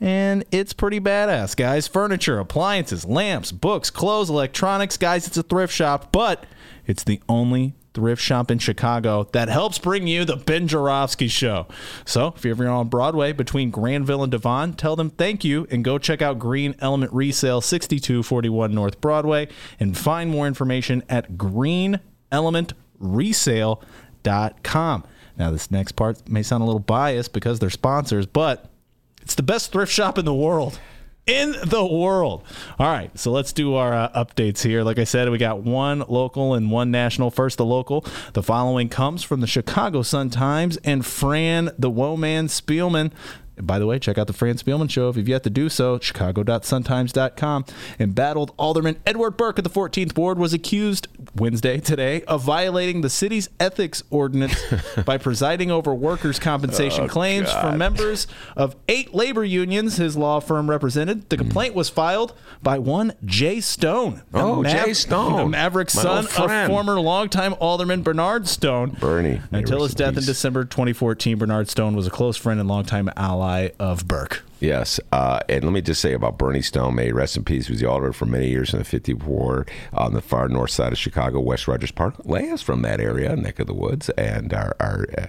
And it's pretty badass, guys. Furniture, appliances, lamps, books, clothes, electronics. Guys, it's a thrift shop, but it's the only thrift shop in Chicago that helps bring you the Ben Joravsky Show. So if you're ever on Broadway between Granville and Devon, tell them thank you and go check out Green Element Resale, 6241 North Broadway, and find more information at greenelementresale.com. Now, this next part may sound a little biased because they're sponsors, but it's the best thrift shop in the world. In the world. All right, so let's do our uh, updates here. Like I said, we got one local and one national. First, the local. The following comes from the Chicago Sun Times and Fran the Woman Spielman. By the way, check out the Fran Spielman Show if you've yet to do so. Chicago.suntimes.com. Embattled Alderman Edward Burke of the 14th Ward was accused Wednesday today of violating the city's ethics ordinance (laughs) by presiding over workers' compensation Oh, claims God. from members of eight labor unions his law firm represented. The hmm. complaint was filed by one Jay Stone. Oh, Jay Stone. The Maverick son of former longtime Alderman Bernard Stone. Bernie. Until his death in. December 2014, Bernard Stone was a close friend and longtime ally of Burke. Yes, uh, and let me just say about Bernie Stone, may he rest in peace. He was the alderman for many years in the 50th Ward on the far north side of Chicago, West Rogers Park. Leah's from that area, neck of the woods, and our our, uh,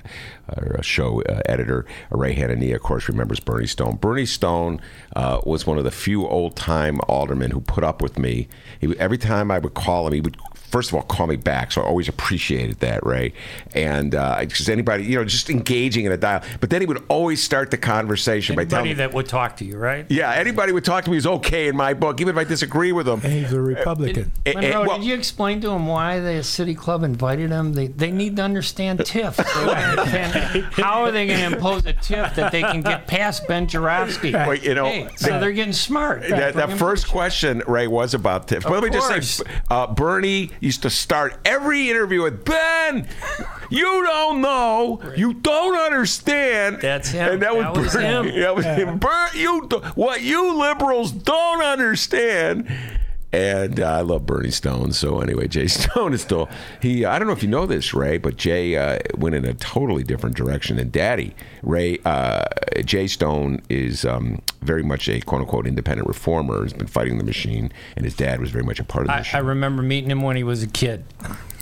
our uh, show uh, editor Ray Hanania, of course, remembers Bernie Stone. Bernie Stone uh, was one of the few old time aldermen who put up with me. He, every time I would call him, he would first of all call me back so i always appreciated that ray and uh because anybody you know just engaging in a dial but then he would always start the conversation by telling Anybody me that would talk to you, right? yeah, anybody would talk to me is okay in my book, even if I disagree with them. And he's a Republican. Eh, Monroe, well- did you explain to him why the city club invited him? They they need to understand TIF. They wanna understand how are they going to impose a TIF that they can get past Ben Joravsky? Well, you know, Hey, so they're getting smart. That, that first question, Ray, was about TIF. But let me just say, uh, Bernie used to start every interview with Ben. You don't know, you don't understand. That's him. And that was, That was Bernie. him. That was him. Ber- you, what you liberals don't understand. And uh, I love Bernie Stone. So anyway, Jay (laughs) Stone is still he. I don't know if you know this, Ray, but Jay uh, went in a totally different direction than Daddy. Ray uh, Jay Stone is um, very much a quote unquote independent reformer. He's been fighting the machine, and his dad was very much a part of the I, I remember meeting him when he was a kid,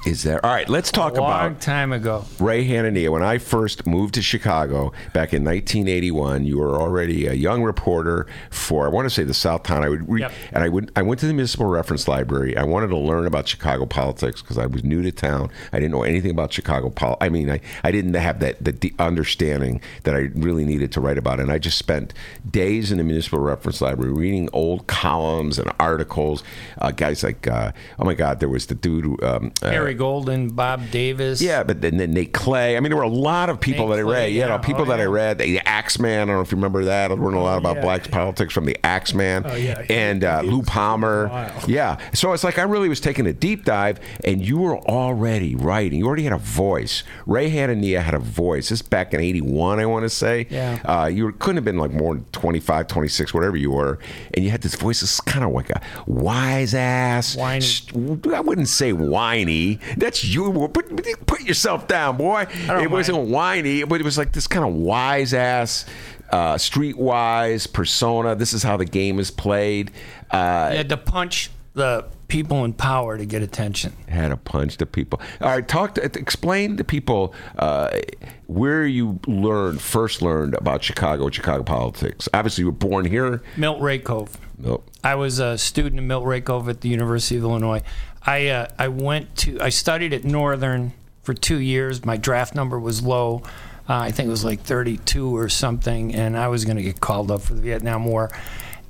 is there? All right, let's talk about. a long about time ago. Ray Hanania, when I first moved to Chicago back in 1981, you were already a young reporter for I want to say the South Town. I would read, Yep. and I would I went to the Municipal Reference Library. I wanted to learn about Chicago politics because I was new to town. I didn't know anything about Chicago pol. I mean, I, I didn't have that the, the understanding that I really needed to write about. And I just spent days in the Municipal Reference Library reading old columns and articles. Uh, guys like uh, oh my God, there was the dude um, uh, Harry Golden, Bob Davis. yeah, but then, then Nate Clay. I mean, there were a lot of people Nate that I Clay, read. Yeah, yeah. no, people Oh, that I read. The Axeman. I don't know if you remember that. I learned a lot about yeah. black politics from the Axeman. Oh, yeah. And uh, Lou Palmer. Yeah. So it's like I really was taking a deep dive, and you were already writing. You already had a voice. Ray Hanania had a voice. This is back in 81, I want to say. Yeah. Uh, you couldn't have been like more than 25, 26, whatever you were. And you had this voice that's kind of like a wise ass. Whiny. I wouldn't say whiny. That's you. Put, put yourself down, boy. It wasn't whiny, but it was like this kind of wise ass, uh, streetwise persona. This is how the game is played. Uh, You had to punch the people in power to get attention. had to punch the people. All right, talk to explain to people uh, where you learned first learned about Chicago, Chicago politics. Obviously, you were born here. Milt Rakove. Oh, I was a student at Milt Rakove at the University of Illinois. I uh, I went to I studied at Northern for two years. My draft number was low. Uh, I think it was like 32 or something, and I was going to get called up for the Vietnam War.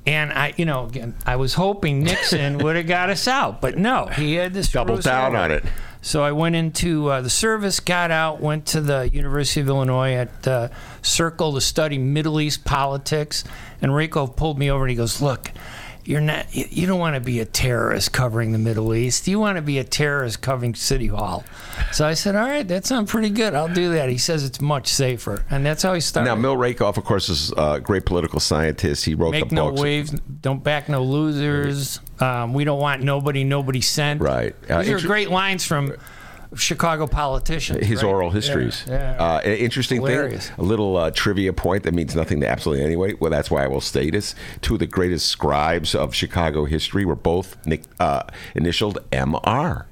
And I, you know, again, I was hoping Nixon (laughs) would have got us out, but no, he had this Doubled down on it. So I went into uh, the service, got out, went to the University of Illinois at uh, Circle to study Middle East politics. And Rico pulled me over and he goes, "Look, you're not. You don't want to be a terrorist covering the Middle East. You want to be a terrorist covering City Hall." So I said, "All right, that sounds pretty good. I'll do that." He says it's much safer, and that's how he started. Now, Milt Rakove, of course, is a great political scientist. He wrote Make the no books. waves, don't back no losers. Um, we don't want nobody, nobody sent. Right. Uh, These are great lines from Chicago politicians. his right? oral histories. Yeah, yeah. Uh, interesting Hilarious. thing, a little uh, trivia point that means nothing to absolutely anybody. Well, that's why I will state this. Two of the greatest scribes of Chicago history were both uh, initialed M.R.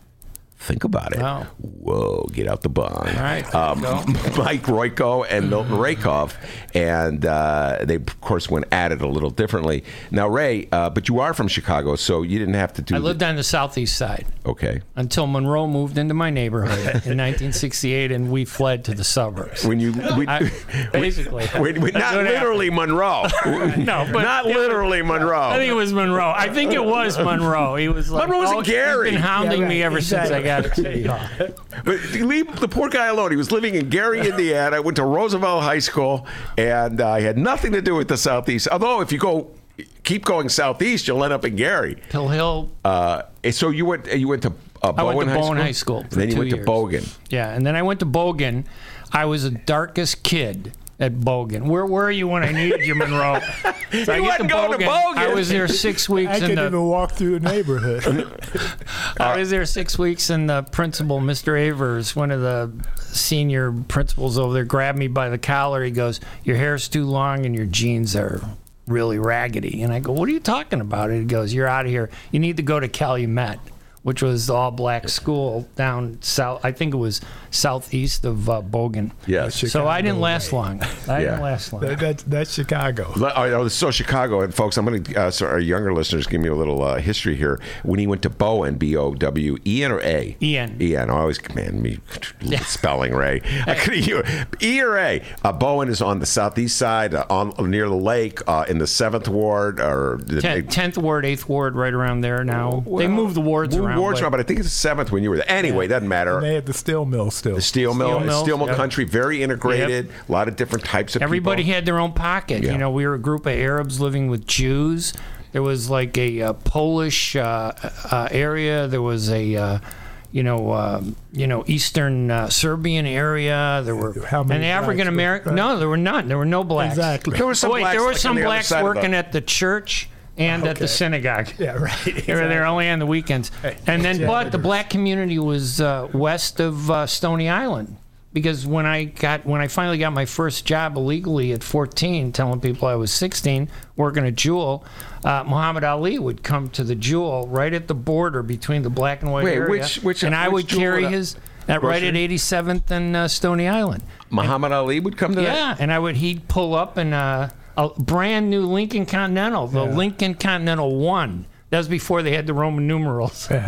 Think about it. Wow. Whoa, get out the bond. All right, Um. (laughs) Mike Royko and Milton Rakove, and uh, they of course went at it a little differently. Now, Ray, uh, but you are from Chicago, so you didn't have to do. I the- lived on the southeast side okay. until Monroe moved into my neighborhood (laughs) in 1968, and we fled to the suburbs. When you, we, I- (laughs) basically. when, when- not That's what literally Monroe. No, but not literally Monroe. I think it was Monroe. I think it was Monroe. He was like, Monroe was in oh, Gary. He's been hounding Yeah, right, me ever since I got (laughs) But leave the poor guy alone. He was living in Gary, Indiana. I went to Roosevelt High School, and uh, had nothing to do with the southeast. Although, if you go, keep going southeast, you'll end up in Gary. Hill Hill. Uh, so you went. You went to uh, I went to High Bowen School? High School then you went years. to Bogan. Yeah, and then I went to Bogan. I was the darkest kid at Bogan. Where were you when I needed you, Monroe? (laughs) So He wasn't going to Bogan. I was there six (laughs) weeks I in couldn't the even walk through the neighborhood. (laughs) I was there six weeks, and the principal, Mr. Avers, one of the senior principals over there, grabbed me by the collar. He goes, "Your hair's too long, and your jeans are really raggedy." And I go, "What are you talking about?" And he goes, "You're out of here. You need to go to Calumet." Which was the all-black school down south. I think it was southeast of uh, Bogan. Yes. So I didn't last long. I Yeah. didn't last long. that, that, that's Chicago. Le- oh, so Chicago, and folks, I'm going to, uh, so our younger listeners, give me a little uh, history here. When he went to Bowen, B O W E N or A? Ian. Ian. I always, command me (laughs) spelling Ray. I could hear E or A. Uh, Bowen is on the southeast side, uh, on near the lake, uh, in the seventh ward, or the Ten- Tenth ward, eighth ward, right around there now. they moved the wards around. Wards but- around, but I think it's the seventh when you were there. Anyway, doesn't matter. And they had the steel mill still. the steel mill, Steel mills, steel mill yep. country, very integrated. A lot of different types of Everybody people. had their own pocket. Yeah. You know, we were a group of Arabs living with Jews. There was like a, uh Polish uh, uh, area. There was a, uh, you know, um, you know, Eastern uh, Serbian area. There were How many and blacks African American. were- No, there were none. There were no blacks. Exactly. There were some Oh, wait, blacks, there were like, some the blacks side the- working at the church and at the synagogue. (laughs) Yeah, right. They were there only on the weekends. And then, but the black community was uh, west of uh, Stony Island. Because when I got when I finally got my first job illegally at 14, telling people I was 16, working at jewel, uh, Muhammad Ali would come to the jewel right at the border between the black and white Wait, area, which- which- and I would jewel carry would his at right at 87th and uh, Stony Island. Muhammad Ali would come to that. Yeah, and I would he'd pull up in a, a brand new Lincoln Continental, the Lincoln Continental One. That was before they had the Roman numerals. (laughs)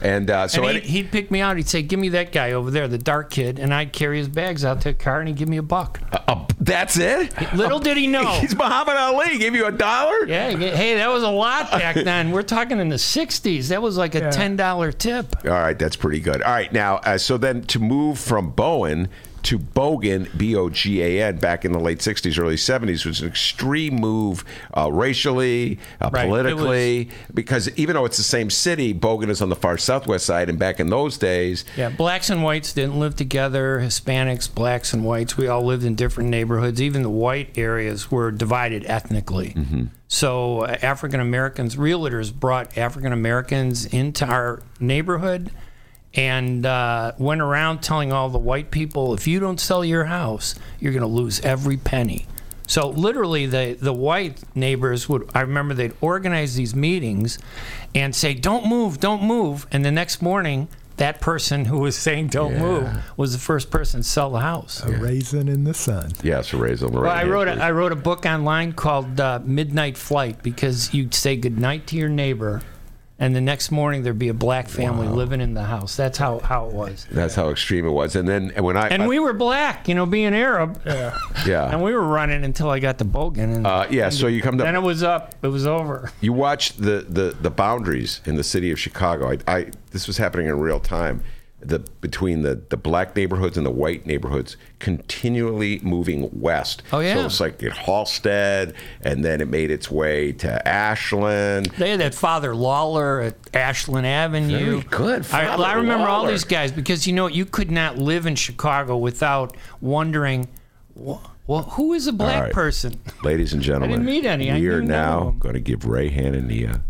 And uh, so and he'd, he'd pick me out. He'd say, "Give me that guy over there, the dark kid," and I'd carry his bags out to the car, and he'd give me a buck. Uh, that's it. Little did he know. (laughs) He's Muhammad Ali. gave you a dollar. Yeah, hey, that was a lot back (laughs) then. We're talking in the '60s. That was like a Yeah. ten dollar tip. All right, that's pretty good. All right, now, uh, so then to move from Bowen to Bogan, B O G A N, back in the late 60s, early 70s, was an extreme move uh, racially, uh, Right, it politically, because even though it's the same city, Bogan is on the far southwest side, and back in those days, Yeah, blacks and whites didn't live together. Hispanics, blacks and whites, we all lived in different neighborhoods. Even the white areas were divided ethnically. So uh, African Americans, realtors brought African Americans into our neighborhood and uh, went around telling all the white people, if you don't sell your house, you're going to lose every penny. So literally, the the white neighbors would. I remember they'd organize these meetings, and say, "Don't move, don't move," and the next morning. That person who was saying "Don't move" was the first person to sell the house. A raisin in the sun. yes, raise on the Well, I wrote a. I wrote a book online called uh, Midnight Flight because you'd say goodnight to your neighbor, and the next morning there'd be a black family living in the house. That's how, how it was. That's how extreme it was. And then when I, And we were black, you know, being Arab, yeah, yeah. (laughs) and we were running until I got to Bogan, and uh, yeah. So you come to then it was up. It was over. you watched the, the, the boundaries in the city of Chicago. I, I this was happening in real time. The between the, the black neighborhoods and the white neighborhoods continually moving west. Oh, yeah. So it's like at Halsted, and then it made its way to Ashland. They had that Father Lawlor at Ashland Avenue. Very good, I, Father I remember all these guys because you know you could not live in Chicago without wondering, well, well who is a black right. person? (laughs) Ladies and gentlemen, I didn't meet any. I we are knew none of now going to give Ray Hanania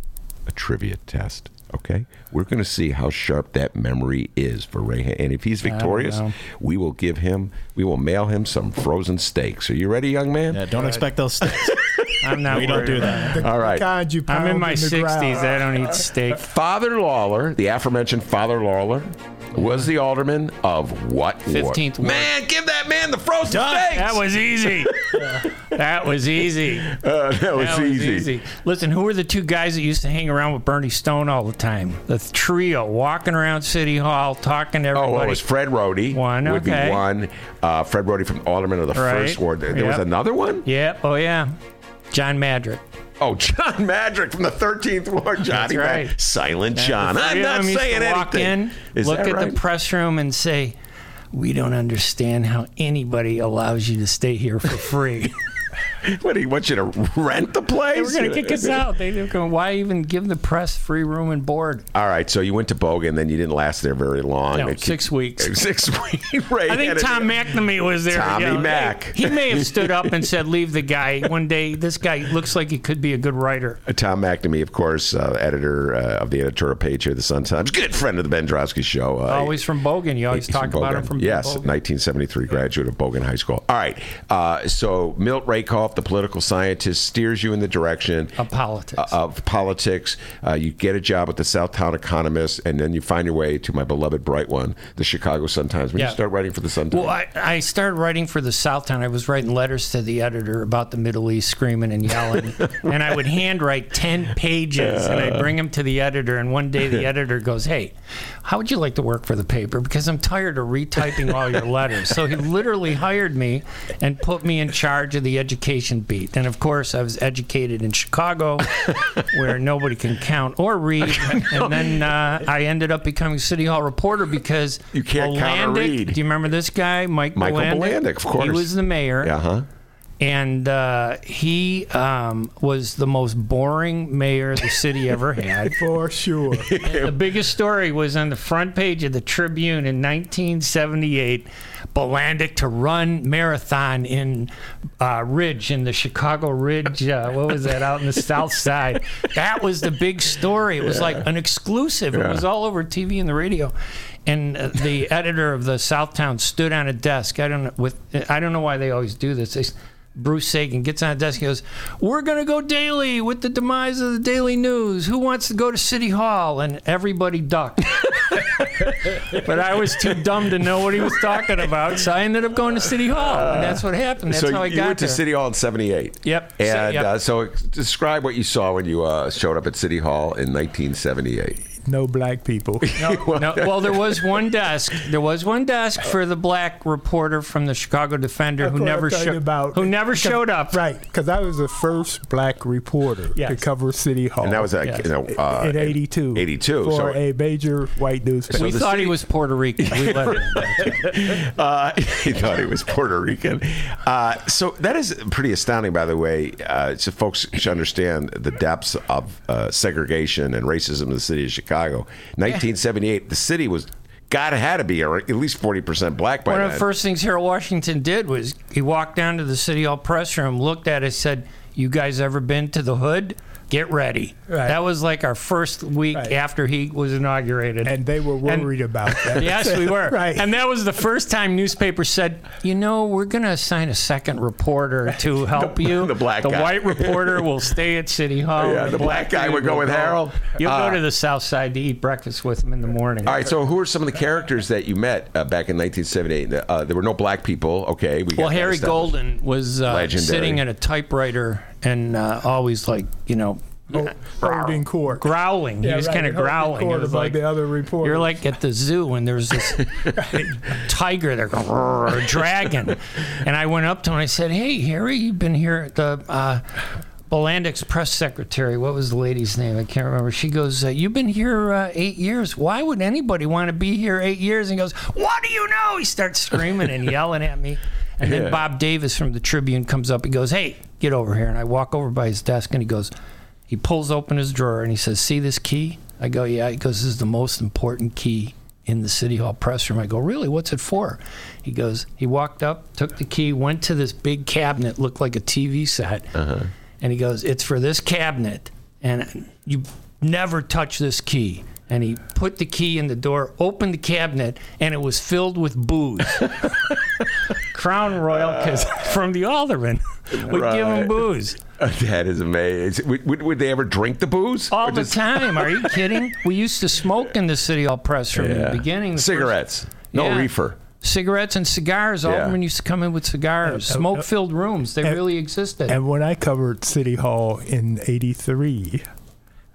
a trivia test. Okay, we're going to see how sharp that memory is for Ray. And if he's victorious, we will give him, we will mail him some frozen steaks. Are you ready, young man? Yeah, don't expect those sticks. (laughs) I'm not. we don't do about that. All right. Kind you I'm in my the 60s. ground. I don't eat steak. Father Lawlor, the aforementioned Father Lawlor, Was the alderman of what ward? 15th ward. Man, give that man the frozen Done. steaks. That was easy. (laughs) that was easy. Uh, that was That easy. Listen, who were the two guys that used to hang around with Bernie Stone all the time? The trio walking around City Hall, talking to Oh, everybody. well, it was Fred Roti. One, would okay. be one. Uh, Fred Roti from Alderman of the Right. First Ward. There, there was another one. Yep. Oh yeah. John Madrzyk. Oh, John Madrzyk from the 13th Ward. Johnny right. Silent John. I'm not saying to anything. walk in, Is look at right? the press room, and say, "We don't understand how anybody allows you to stay here for free." (laughs) (laughs) What, do you want you to rent the place? they were going to kick us out. They were going, "Why even give the press free room and board?" All right, so you went to Bogan, then you didn't last there very long. No, six weeks. (laughs) Six weeks. (laughs) Right. I think it- Tom McNamee was there. Tommy you know, Mac. He may have stood up and said, "Leave the guy." One day, this guy looks like he could be a good writer. Uh, Tom McNamee, of course, uh, editor uh, of the editorial page here, at the Sun Times, good friend of the Ben Joravsky Show. Uh, Always from Bogan. You always talk about him from Bogan. yes, Bogan. 1973 graduate of Bogan High School. All right, uh, so Milt Rakove, the political scientist, steers you in the direction Of politics. uh, of politics. Uh, you get a job at the Southtown Economist, and then you find your way to my beloved bright one, the Chicago Sun Times. When Yeah. you start writing for the Sun Times, Well, I, I started writing for the Southtown. I was writing letters to the editor about the Middle East, screaming and yelling. (laughs) and I would handwrite 10 pages and I'd bring them to the editor. And one day the (laughs) editor goes, Hey, how would you like to work for the paper? Because I'm tired of retyping all your letters. So he literally hired me and put me in charge of the education beat. And of course, I was educated in Chicago, (laughs) where nobody can count or read. And then uh, I ended up becoming City Hall reporter because You can't count or read. Do you remember this guy, Mike Michael? Bilandic, of course. He was the mayor. yeah, huh? And uh, he um, was the most boring mayor the city ever (laughs) had. For sure. And the biggest story was on the front page of the Tribune in 1978. Bilandic to run marathon in uh, Ridge in the Chicago Ridge. Uh, what was that out in the South Side? That was the big story. It was like an exclusive. It was all over TV and the radio. And uh, the editor of the Southtown stood on a desk. I don't know with. I don't know why they always do this. They, Bruce Sagan gets on a desk. He goes, "We're going to go daily with the demise of the Daily News. Who wants to go to City Hall?" And everybody ducked. (laughs) but I was too dumb to know what he was talking about, so I ended up going to City Hall, and that's what happened. That's so how I you got went to. City Hall in '78. Yep. And So- yep. Uh, so describe what you saw when you uh, showed up at City Hall in 1978. No black people. (laughs) No, (laughs) no, well, there was one desk. There was one desk (laughs) for the black reporter from the Chicago Defender That's who never talking showed about. who never showed up. Right, because I was the first black reporter to cover City Hall. And that was, uh, Yes. you know, uh, in '82. 82. for So- a major white newspaper. we the thought city- he was Puerto Rican. We let him. Uh, he thought he was Puerto Rican. Uh, so that is pretty astounding, by the way. Uh, so folks should understand the depths of uh, segregation and racism in the city of Chicago. 1978, the city was God had to be or at least 40 percent black by One then. of the first things Harold Washington did was he walked down to the City Hall press room, looked at it, said, "You guys ever been to the Hood? Get ready." Right. That was like our first week Right. after he was inaugurated. and they were And- worried about that. (laughs) Yes, we were. (laughs) right. And that was the first time newspapers said, you know, we're going to assign a second reporter to (laughs) help you. the black The guy. white reporter will stay at City Hall. Yeah, and the black guy dude would go will with Harold. You'll Uh, go to the South Side to eat breakfast with him in the morning. All right, so who are some of the characters that you met uh, back in 1978? Uh, there were no black people. Okay, we Well, that Harry. Golden was uh, sitting at a typewriter and uh, always like, you know, holding court. growling. he Yeah, was right, kind of growling. court It was like the other reporters. You're like at the zoo and there's this (laughs) tiger there, or dragon. And I went up to him and I said, Hey, Harry, you've been here at the. Uh, Bilandic's press secretary, what was the lady's name? I can't remember. She goes, uh, You've been here uh, eight years. Why would anybody want to be here eight years? And he goes, What do you know? He starts screaming and yelling at me. And Yeah. then Bob Davis from the Tribune comes up. He goes, Hey, get over here. And I walk over by his desk and he goes, He pulls open his drawer and he says, See this key? I go, Yeah. He goes, This is the most important key in the City Hall press room. I go, Really? What's it for? He goes, He walked up, took the key, went to this big cabinet, looked like a TV set. Uh-huh. And he goes, It's for this cabinet. And you never touch this key. And he put the key in the door, opened the cabinet, and it was filled with booze. (laughs) Crown Royal, because from the alderman would give him Right. booze (laughs) That is amazing. Would, would, would they ever drink the booze? all Or the just- time. Are you (laughs) kidding? We used to smoke in the city hall press room in Yeah. the beginning. the first- Cigarettes. No Yeah. reefer. Cigarettes and cigars. Yeah. Aldermen used to come in with cigars. Smoke filled rooms. They and- really existed. And when I covered City Hall in '83,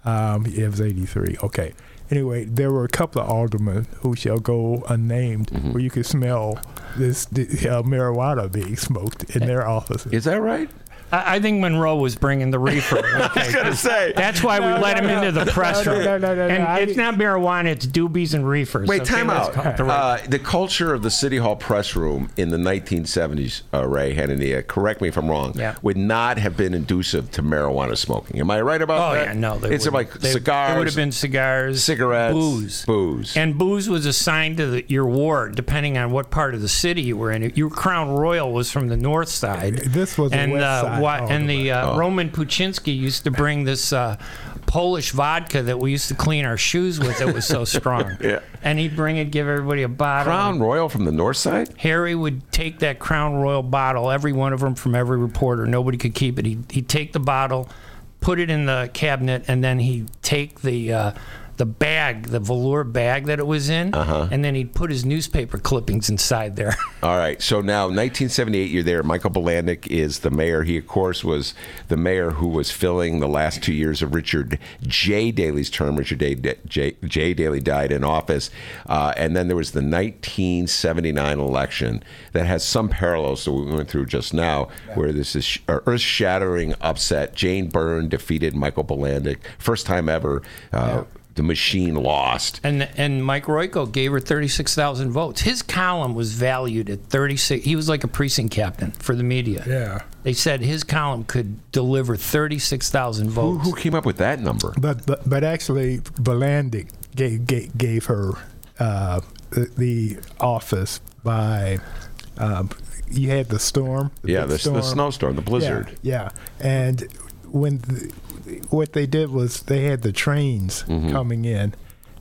um, it was '83. Okay. Anyway, there were a couple of aldermen who shall go unnamed, Mm-hmm. where you could smell this uh, marijuana being smoked in their offices. Is that right? I, I think Monroe was bringing the reefer. (laughs) Okay, gonna say. That's why we No, let no, him no. into the press No, room. no, no, no, no, and I- it's not marijuana; it's doobies and reefers. Wait, okay? time Let's out. call it the right- Uh, the culture of the City Hall press room in the 1970s, uh, Ray Hanania, correct me if I'm wrong, Yeah. would not have been inducive to marijuana smoking. Am I right about that? Oh that? yeah, no. They It's wouldn't. like They- cigars. It would have been cigars, cigarettes, booze, booze. and booze was assigned to the, your ward depending on what part of the city you were in. Your Crown Royal was from the north side. This was a and west uh, side wa- and the uh, Oh. Roman Pucinski used to bring this uh, Polish vodka that we used to clean our shoes with. It was so strong. (laughs) Yeah. And he'd bring it, give everybody a bottle. Crown Royal from the north side? Harry would take that Crown Royal bottle, every one of them from every reporter. Nobody could keep it. He'd, he'd take the bottle, put it in the cabinet, and then he'd take the uh, the bag, the velour bag that it was in, Uh-huh. and then he'd put his newspaper clippings inside there. (laughs) All right. So now, 1978, you're there. Michael Bilandic is the mayor. He, of course, was the mayor who was filling the last two years of Richard J. Daley's term. Richard J. J. J. Daley died in office. Uh, and then there was the 1979 election that has some parallels to what we went through just now, where this is sh- earth shattering upset. Jane Byrne defeated Michael Bilandic. First time ever. Uh, The machine lost. And and Mike Royko gave her 36,000 votes. His column was valued at 36. He was like a precinct captain for the media. Yeah. They said his column could deliver 36,000 votes. who came up with that number? But but but actually, Bilandic gave gave, gave her uh, the, the office by. Um, you had the storm. Yeah, big the, the snowstorm, the blizzard. Yeah, yeah. and when the, what they did was they had the trains Mm-hmm. coming in,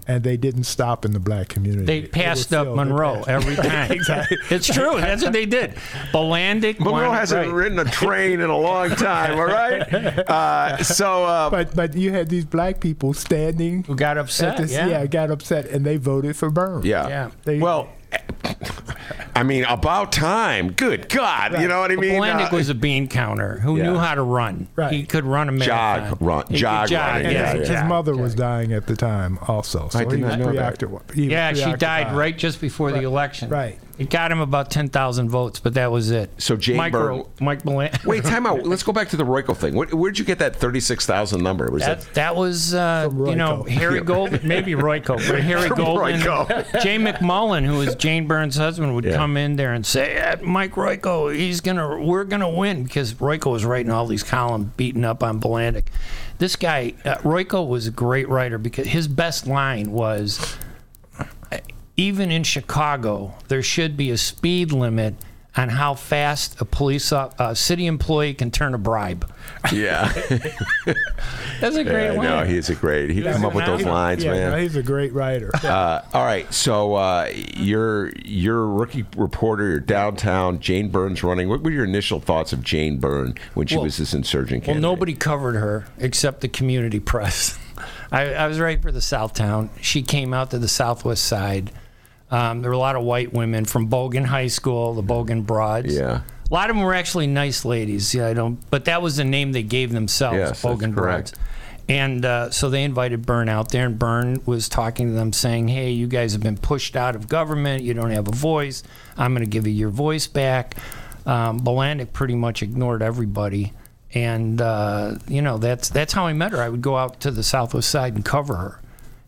and they didn't stop in the black community. They passed up filled. Monroe passed- (laughs) every time. Exactly. It's true. That's what they did. Bilandic. Monroe wanted- hasn't right. ridden a train in a long time, all right? (laughs) Uh, so, uh, But but you had these black people standing. Who got upset? this, yeah. got upset, and they voted for Byrne. yeah. Yeah. They- well, I mean, about time. Good God. You know what I mean? Bilandic Uh, was a bean counter who Yeah. knew how to run. Right. He could run a marathon. Jog, run- He could jog running, And Yeah, his, yeah. his mother was dying at the time, also. So I did he not know that. preoccupied- Yeah, she died right just before the election. Right. It got him about 10,000 votes, but that was it. So Jane Mike, Byrne- Mike Bilandic. (laughs) Wait, time out. Let's go back to the Royko thing. Where, where'd you get that 36,000 number? Was That, that? that was, uh, you know, Harry Gold, maybe Royko, but (laughs) Harry From Goldman, Royko. (laughs) Jay McMullen, who was Jane Byrne's husband, would Yeah. come in there and say, "Eh, "Mike Royko, he's gonna, we're gonna win," because Royko was writing all these columns, beating up on Bilandic. This guy, uh, Royko, was a great writer because his best line was, "Even in Chicago, there should be a speed limit." On how fast a police uh, uh, city employee can turn a bribe. Yeah. (laughs) That's a great yeah, line. no, he's a great. He come up with those lines, yeah, man. no, he's a great writer. Uh, all right, so uh, you're you're a rookie reporter. You're downtown. Jane Byrne's running. What were your initial thoughts of Jane Byrne when she Well- was this insurgent Well, nobody covered her except the community press. (laughs) I, I was right for the Southtown. She came out to the Southwest side. Um, there were a lot of white women from Bogan High School, the Bogan Broads. Yeah. A lot of them were actually nice ladies. Yeah, I don't. But that was the name they gave themselves, Yes, Bogan. Broads. And uh, so they invited Byrne out there, and Byrne was talking to them, saying, "Hey, you guys have been pushed out of government. You don't have a voice. I'm going to give you your voice back." Um, Bilandic pretty much ignored everybody, and uh, you know that's that's how I met her. I would go out to the Southwest Side and cover her,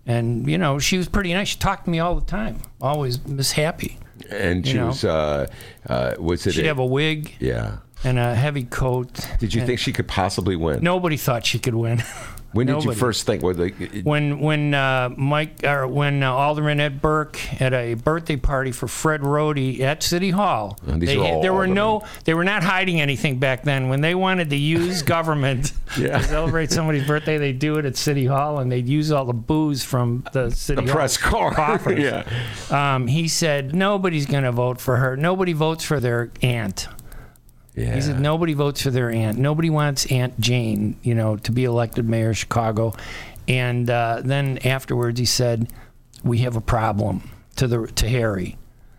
and you know she was pretty nice. She talked to me all the time, always Miss Happy. and she know. was uh, uh, was it? She'd have a wig yeah. and a heavy coat. Did you and think she could possibly win? nobody thought she could win? (laughs) When did you first think? Well, the, when when uh, Mike or when uh, Alderman Ed Burke at a birthday party for Fred Roti at City Hall. They, are all there were no they were not hiding anything back then. When they wanted to use (laughs) government Yeah. to celebrate somebody's birthday, they'd do it at City Hall and they'd use all the booze from the City the press car. (laughs) coffers. yeah. Um, he said nobody's going to vote for her. Nobody votes for their aunt. Yeah. He said nobody votes for their aunt. Nobody wants Aunt Jane, you know, to be elected mayor of Chicago. And uh, then afterwards, he said, "We have a problem." To the to Harry.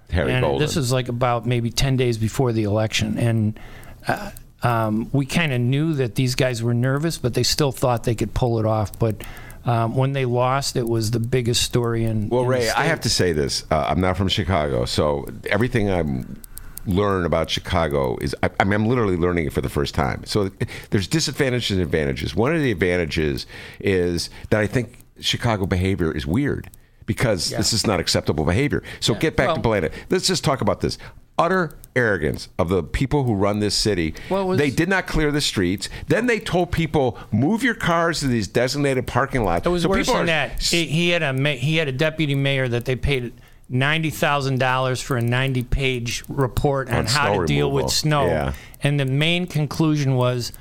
Harry and Bolden. this is like about maybe ten days before the election, and uh, um, we kind of knew that these guys were nervous, but they still thought they could pull it off. But um, when they lost, it was the biggest story in. Well, in Ray, I have to say this. Uh, I'm not from Chicago, so everything I'm learn about Chicago is I, I mean I'm literally learning it for the first time. So there's disadvantages and advantages. One of the advantages is that I think Chicago behavior is weird because this is not acceptable behavior. So get back to Well- Blanda. Let's just talk about this. Utter arrogance of the people who run this city. Was- they did not clear the streets. Then they told people move your cars to these designated parking lots. It was so worse people than are that. He had a he had a deputy mayor that they paid ninety thousand dollars for a ninety page report on, On how snow to deal removal. with snow. Yeah. And the main conclusion was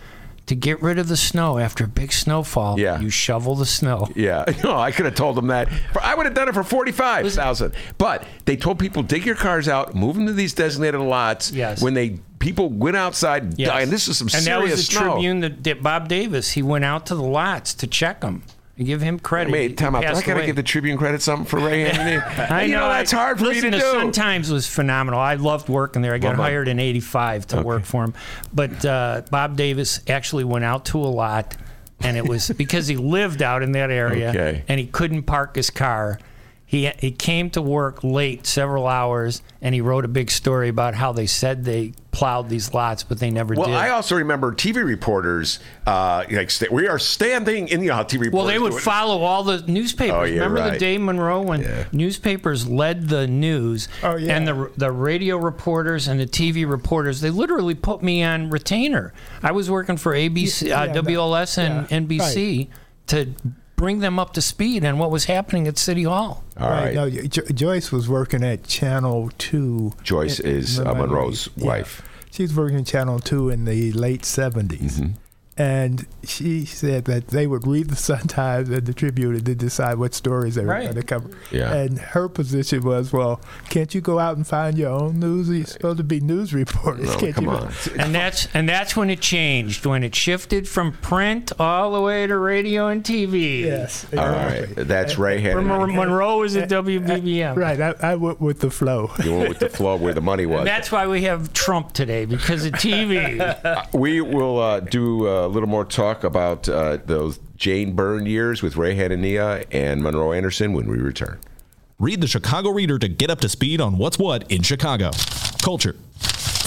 to get rid of the snow after a big snowfall. Yeah. You shovel the snow. Yeah, (laughs) no, I could have told them that. I would have done it for forty-five thousand. But they told people dig your cars out, move them to these designated lots. Yes. When they people went outside, and Yes. and this is some and serious that was the snow. Tribune that, that Bob Davis. He went out to the lots to check them. You give him credit. He time out. I gotta away. give the Tribune credit something for Ray (laughs) Anthony. I you know, know that's I- hard for listen, me to the do. Sun Times was phenomenal. I loved working there. I got Well, hired in '85 to work for him, but uh, Bob Davis actually went out to a lot, and it was (laughs) because he lived out in that area, Okay. and he couldn't park his car. He he came to work late, several hours, and he wrote a big story about how they said they plowed these lots, but they never Well, did. I also remember TV reporters uh, like sta- we are standing in the how TV reporters. Well, they would follow all the newspapers. Oh, yeah, Remember the day Monroe when newspapers led the news, Oh, yeah. and the the radio reporters and the TV reporters. They literally put me on retainer. I was working for ABC, Yeah, uh, yeah, WLS, and yeah, NBC to bring them up to speed on what was happening at City Hall. All right. No, Jo- Joyce was working at Channel Two. Joyce is, uh, Monroe's wife. She's working at Channel Two in the late 70s Mm-hmm. And she said that they would read the Sun Times and the Tribune and then decide what stories they were Right. going to cover. Yeah. And her position was, well, can't you go out and find your own news? You're supposed to be news reporters. No, can't come you? on. (laughs) And that's and that's when it changed. When it shifted from print all the way to radio and TV. Yes. All right, that's right. When Monroe was at WBBM. Right. I, I went with the flow. You went with the flow where the money was. That's why we have Trump today because of TV. (laughs) We will uh, do a little more talk about uh, those Jane Byrne years with Ray Hanania and Monroe Anderson when we return. Read the Chicago Reader to get up to speed on what's what in Chicago. Culture,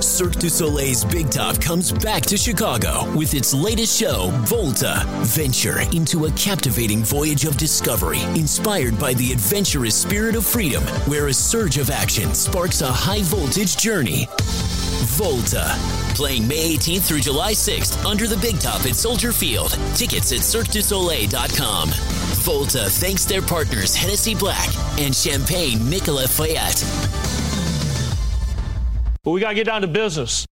Cirque du Soleil's Big Top comes back to Chicago with its latest show, Volta. Venture into a captivating voyage of discovery inspired by the adventurous spirit of freedom, where a surge of action sparks a high voltage journey. Volta. Playing May 18th through July 6th under the Big Top at Soldier Field. Tickets at CirqueDuSoleil.com. Volta thanks their partners Hennessy Black and Champagne Nicolas Feuillatte. But we got to get down to business.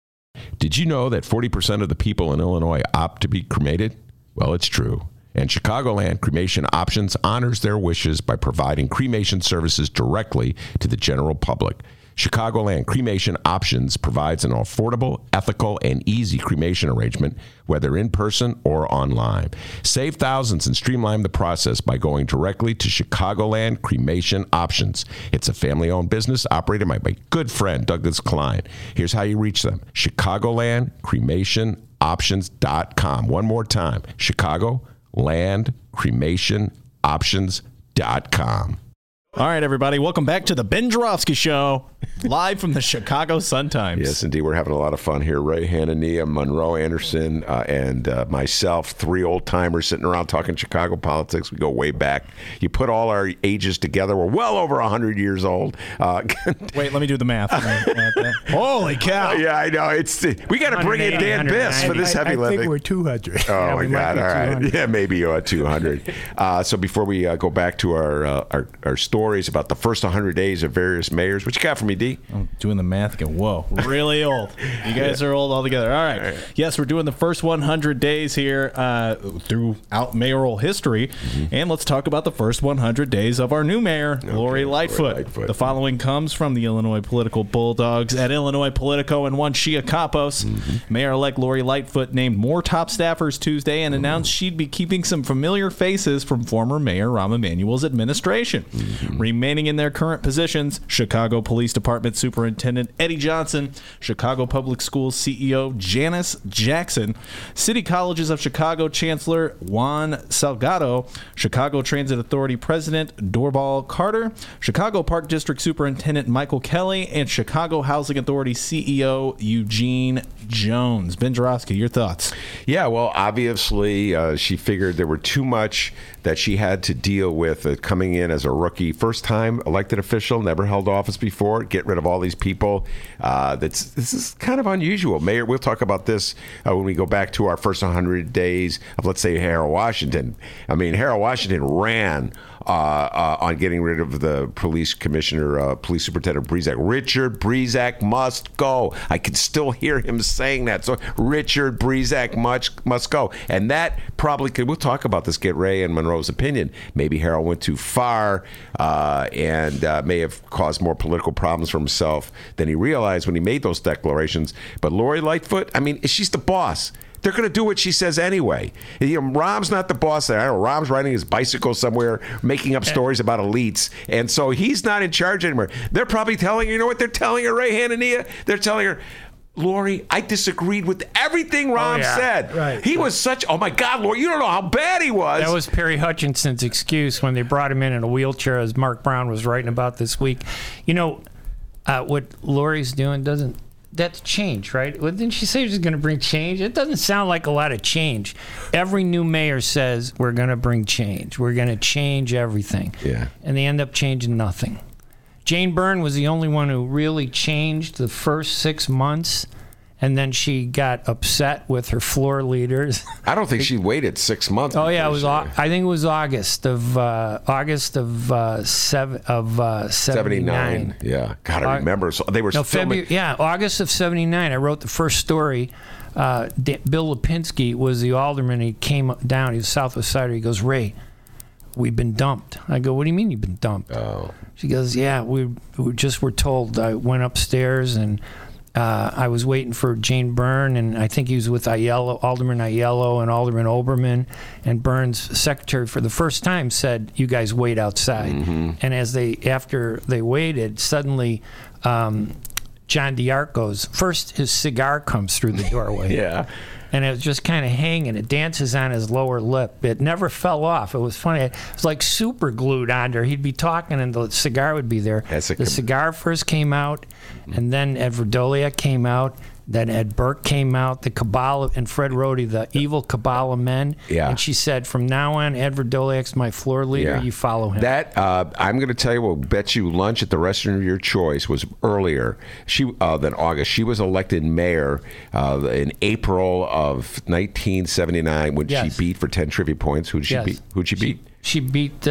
Did you know that 40% of the people in Illinois opt to be cremated? Well, it's true. And Chicagoland Cremation Options honors their wishes by providing cremation services directly to the general public. Chicagoland Cremation Options provides an affordable, ethical, and easy cremation arrangement, whether in person or online. Save thousands and streamline the process by going directly to Chicagoland Cremation Options. It's a family owned business operated by my good friend Douglas Klein. Here's how you reach them Chicagoland Cremation Options.com. One more time Chicago Land Cremation Options.com. All right, everybody, welcome back to the Ben Joravsky Show, live from the Chicago Sun Times. Yes, indeed. We're having a lot of fun here. Ray Hanania, Monroe Anderson, uh, and uh, myself, three old timers sitting around talking Chicago politics. We go way back. You put all our ages together, we're well over 100 years old. Uh, (laughs) Wait, let me do the math. (laughs) Holy cow. yeah, I know. It's We got to bring in Dan Biss for this I, heavy I lifting. think we're 200. Oh Yeah, my we God! All right, 200. yeah, maybe you're at 200. uh, so before we uh, go back to our, uh, our our stories about the first 100 days of various mayors, what you got for me, D? I'm doing the math again. Whoa, (laughs) really old. You guys are old altogether. All right. Yes, we're doing the first 100 days here uh, throughout mayoral history, Mm-hmm. and let's talk about the first 100 days of our new mayor, Lori Lightfoot. Lightfoot. The following comes from the Illinois Political Bulldogs at Illinois Politico and one Shia Kapos. Mm-hmm. Mayor-elect Lori Lightfoot named more top staffers Tuesday and announced she'd be keeping some familiar faces from former Mayor Rahm Emanuel's administration, Mm-hmm. Mm-hmm. remaining in their current positions. Chicago Police Department Superintendent Eddie Johnson, Chicago Public Schools CEO Janice Jackson, City Colleges of Chicago Chancellor Juan Salgado, Chicago Transit Authority President Dorval Carter, Chicago Park District Superintendent Michael Kelly, and Chicago Housing Authority CEO Eugene Jones. Ben Joravsky, your thoughts? Yeah, well, obviously, uh, she figured there were too much that she had to deal with uh, coming in as a rookie, first time elected official, never held office before. Get rid of all these people. Uh, that's this is kind of unusual. Mayor, we'll talk about this uh, when we go back to our first 100 days of, let's say, Harold Washington. I mean, Harold Washington ran. Uh, uh, on getting rid of the police commissioner, uh, police superintendent Brzeczek. Richard Brzeczek must go. I can still hear him saying that. So Richard Brzeczek must must go, and that probably could. We'll talk about this. Get Ray and Monroe's opinion. Maybe Harold went too far and may have caused more political problems for himself than he realized when he made those declarations. But Lori Lightfoot, I mean, she's the boss. They're going to do what she says anyway. You know, Rahm's not the boss there. I know Rahm's riding his bicycle somewhere, making up stories about elites, and so he's not in charge anymore. They're probably telling her, you know what? They're telling her, Ray Hanania. They're telling her. Lori, I disagreed with everything Rahm yeah. said. Right. He was such. Oh my God, Lori, you don't know how bad he was. That was Perry Hutchinson's excuse when they brought him in in a wheelchair, as Mark Brown was writing about this week. You know, uh, what Lori's doing doesn't. That's change, right? Well, didn't she say she's going to bring change? It doesn't sound like a lot of change. Every new mayor says we're going to bring change. We're going to change everything. Yeah. And they end up changing nothing. Jane Byrne was the only one who really changed the first six months, and then she got upset with her floor leaders. (laughs) I don't think she waited six months. Oh yeah, it was. she- I think it was August of uh, August of uh, seven of uh, 79. Yeah. God, I remember. So they were No, filming. February. Yeah, August of seventy nine. I wrote the first story. Uh, Bill Lipinski was the alderman. He came down. He was Southwest Sider. He goes, Ray, we've been dumped. I go, What do you mean you've been dumped? Oh. She goes, Yeah, we, we just were told. I went upstairs and uh, I was waiting for Jane Byrne, and I think he was with Aiello, Alderman Aiello and Alderman Oberman. And Byrne's secretary, for the first time, said, "You guys wait outside." Mm-hmm. And as they after they waited, suddenly. Um, John D'Arco's first his cigar comes through the doorway (laughs) Yeah. And it was just kind of hanging. It dances on his lower lip. It never fell off. It was funny. It was like super glued on there. He'd be talking, and the cigar would be there. The com- cigar first came out, and then Ed Vrdolyak came out. Then Ed Burke came out, the Kabbalah, and Fred Roti, the evil Kabbalah men. Yeah. And she said, from now on, Ed Vrdolyak's my floor leader. Yeah. You follow him. That uh, I'm going to tell you. We'll bet you lunch at the restaurant of your choice was earlier. She uh, than August. She was elected mayor uh, in April of 1979 when Yes. she beat for 10 trivia points. Who'd she Yes. beat? Who'd she beat? she beat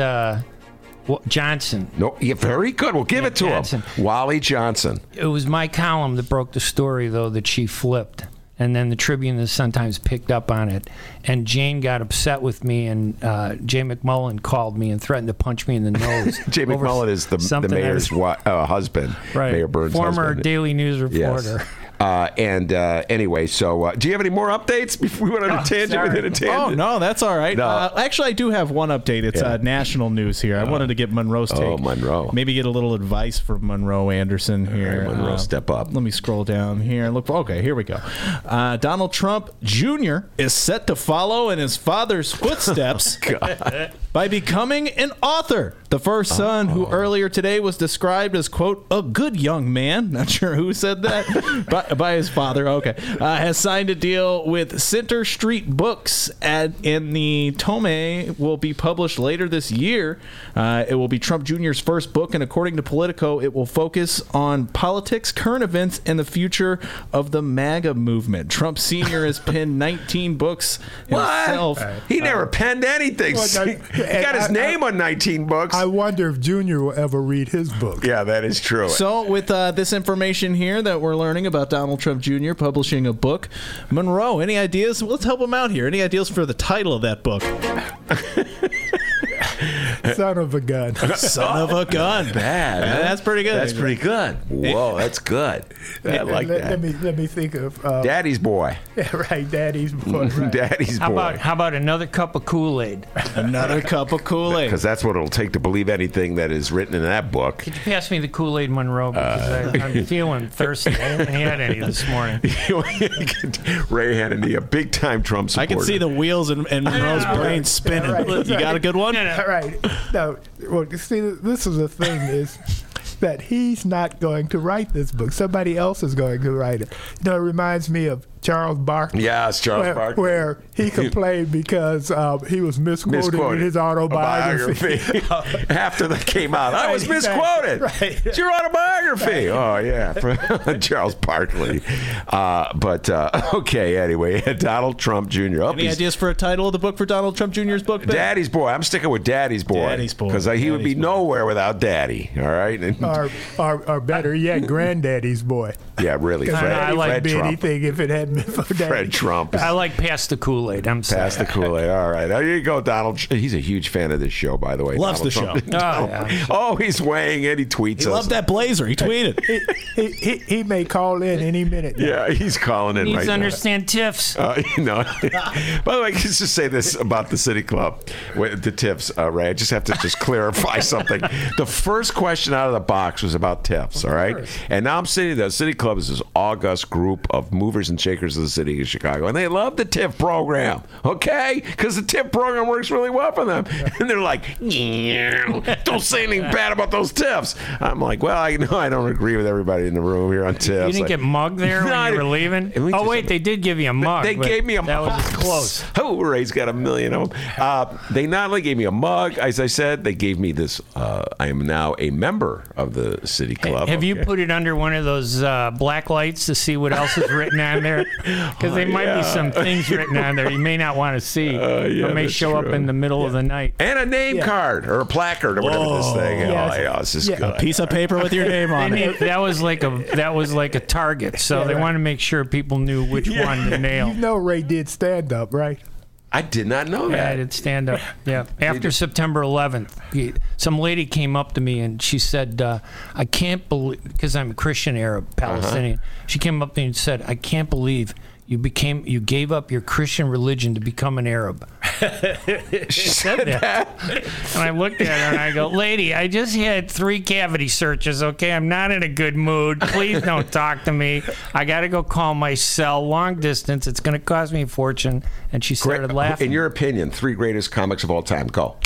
Wa- Johnson. No, yeah, very good. We'll give Yeah, it to Johnson. him. Wally Johnson. It was my column that broke the story, though, that she flipped. And then the Tribune and the Sun Times picked up on it. And Jane got upset with me, and uh, Jay McMullen called me and threatened to punch me in the nose. (laughs) Jay McMullen is the, the mayor's was- wa- uh, husband, right. Mayor Byrne's Former husband. Daily News Yes. Uh, and uh, anyway, so uh, do you have any more updates (laughs) before we went on a Oh, tangent sorry. within a tangent? Oh no, that's all right. No. Uh, actually, I do have one update. It's Yeah. uh, national news here. I wanted to get Monroe's take. Oh, Monroe. Maybe get a little advice from Monroe Anderson here. right, Monroe, Uh, step up. Let me scroll down here and look. For, okay, here we go. Uh, Donald Trump Jr. is set to follow in his father's footsteps (laughs) by becoming an author. The first son, who earlier today was described as, quote, a good young man, (laughs) not sure who said that, (laughs) by, by his father, okay, uh, has signed a deal with Center Street Books, and, and the Tome will be published later this year. Uh, it will be Trump Jr.'s first book, and according to Politico, it will focus on politics, current events, and the future of the MAGA movement. Trump Sr. has penned 19 books (laughs) himself. What? He never penned anything. Well, he got his I- name on 19 books. I wonder if Junior will ever read his book. yeah, that is true. So, with uh, this information here that we're learning about Donald Trump Jr. publishing a book, Monroe, any ideas? Let's help him out here. Any ideas for the title of that book? (laughs) (laughs) Son of a gun. (laughs) Son of a gun. Bad. Yeah, huh? that's pretty good. That's pretty good. Whoa, that's good. I like let, that. Let me let me think of uh, Daddy's boy. (laughs) right, Daddy's boy. Right. Daddy's How boy. about how about another cup of Kool Aid? Another cup of Kool Aid. Because that's what it'll take to believe anything that is written in that book. Could you pass me the Kool Aid, Monroe? Because I, I'm feeling thirsty. I haven't had any this morning. Ray Hanania, big time Trump supporter. I can see the wheels in, in Monroe's brain spinning. right. You got a good one? All right. No, well, you see, this is the thing is that he's not going to write this book. Somebody else is going to write it. You know, it reminds me of Charles Barkley. Yes, Charles where, Barkley. Where he complained because um, he was misquoted, Misquoted. in his autobiography. (laughs) After that came out, I was misquoted. (laughs) Right. It's your autobiography. Oh yeah, (laughs) Charles Barkley. Uh, but uh, okay, anyway, Donald Trump Jr. Oh, Any ideas for a title of the book for Donald Trump Jr.'s book? Ben? Daddy's boy. I'm sticking with Daddy's boy. Daddy's boy. Because he would be boy. nowhere without Daddy. All right. And- or, or, or better yet, Granddaddy's boy. yeah, really. Because Fred, Daddy like Fred would Trump. anything if it hadn't been for Daddy. Fred Trump. I like pass the Kool Aid. I'm sorry. Pass the Kool Aid. All right. There you go, Donald. He's a huge fan of this show, by the way. Loves Donald the Trump. show. (laughs) Oh, yeah. Oh, he's weighing in. He tweets He us. loved that blazer. He tweeted. (laughs) he, he, he, he may call in any minute. now. Yeah, he's calling in Needs right to now. understand TIFs. Uh, (laughs) you know. By the way, let's just say this about the City Club, with the TIFs, uh, Ray. I just have to just clarify something. The first question out of the box was about TIFs, all right? And now I'm sitting there. The City Club is this august group of movers and shakers of the city of Chicago, and they love the TIF program, okay? Because the TIF program works really well for them. And they're like, "Yeah, don't say anything (laughs) bad about those TIFs. I'm like, well, I know I don't agree with everybody in the room here on TIFs. You didn't Like- get mugged there No, when you were leaving? Oh, wait, they did give you a mug. They gave me a That mug. was close. (laughs) Oh, Ray's got a million of them. Uh, they not only gave me a mug, as I said, they gave me this. Uh, I am now a member of the city club. Have you put it under one of those uh, black lights to see what else is written on there? (laughs) Because there might be some things written on there you may not want to see. (laughs) Uh, yeah, or may that's show up in the middle of the night. and a name card or a placard or whatever this thing. Yes. Oh, yeah, this is Yeah. good. Piece of paper with your name on (laughs) it. that was like a that was like a target, so they right. want to make sure people knew which one to nail. You know Ray did stand up, right? I did not know Yeah, I did stand up. (laughs) Yeah. After September 11th, some lady came up to me and she said, uh, "I can't believe because I'm a Christian Arab Palestinian." She came up to me and said, "I can't believe." You became you gave up your Christian religion to become an Arab. (laughs) She said that. And I looked at her and I go, Lady, I just had three cavity searches, okay? I'm not in a good mood. Please don't talk to me. I got to go call my cell long distance. It's going to cost me a fortune. And she started Great- laughing. In your opinion, three greatest comics of all time. Go.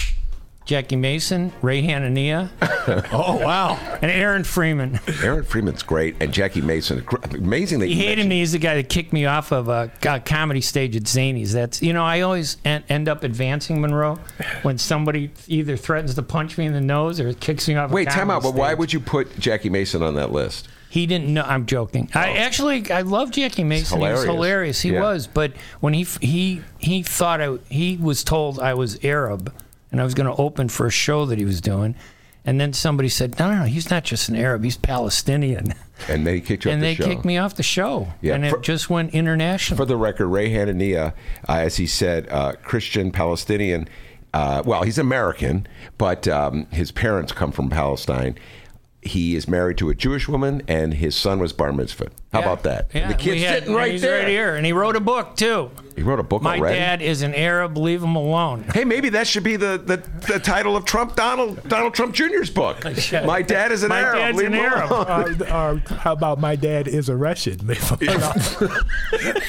Jackie Mason, Ray Hanania, (laughs) Oh, wow. and Aaron Freeman. Aaron Freeman's great, and Jackie Mason. Amazing that He hated mentioned- me. He's the guy that kicked me off of a, a comedy stage at Zanies. That's you know I always en- end up advancing Monroe when somebody either threatens to punch me in the nose or kicks me off. Wait, a time out. But why would you put Jackie Mason on that list? He didn't know. I'm joking. I oh. actually I love Jackie Mason. He was hilarious. hilarious. He Yeah. was. But when he he he thought I he was told I was Arab, and I was going to open for a show that he was doing, and then somebody said, no, no, no, he's not just an Arab. He's Palestinian, And they kicked you (laughs) and off they the show. kicked me off the show. Yeah, and for- it just went international. For the record, Ray Hanania, uh, as he said, uh, Christian Palestinian. Uh, well, he's American, but um, his parents come from Palestine. He is married to a Jewish woman, and his son was bar mitzvah. How Yeah. about that? Yeah, the kid's had- sitting right he's there. right here, and he wrote a book too. He wrote a book My already. dad is an Arab. Leave him alone. Hey, maybe that should be the, the, the title of Trump Donald Donald Trump Jr.'s book. (laughs) My dad is an My Arab. dad's Leave an him Arab. alone. or, or how about my dad is a Russian? (laughs)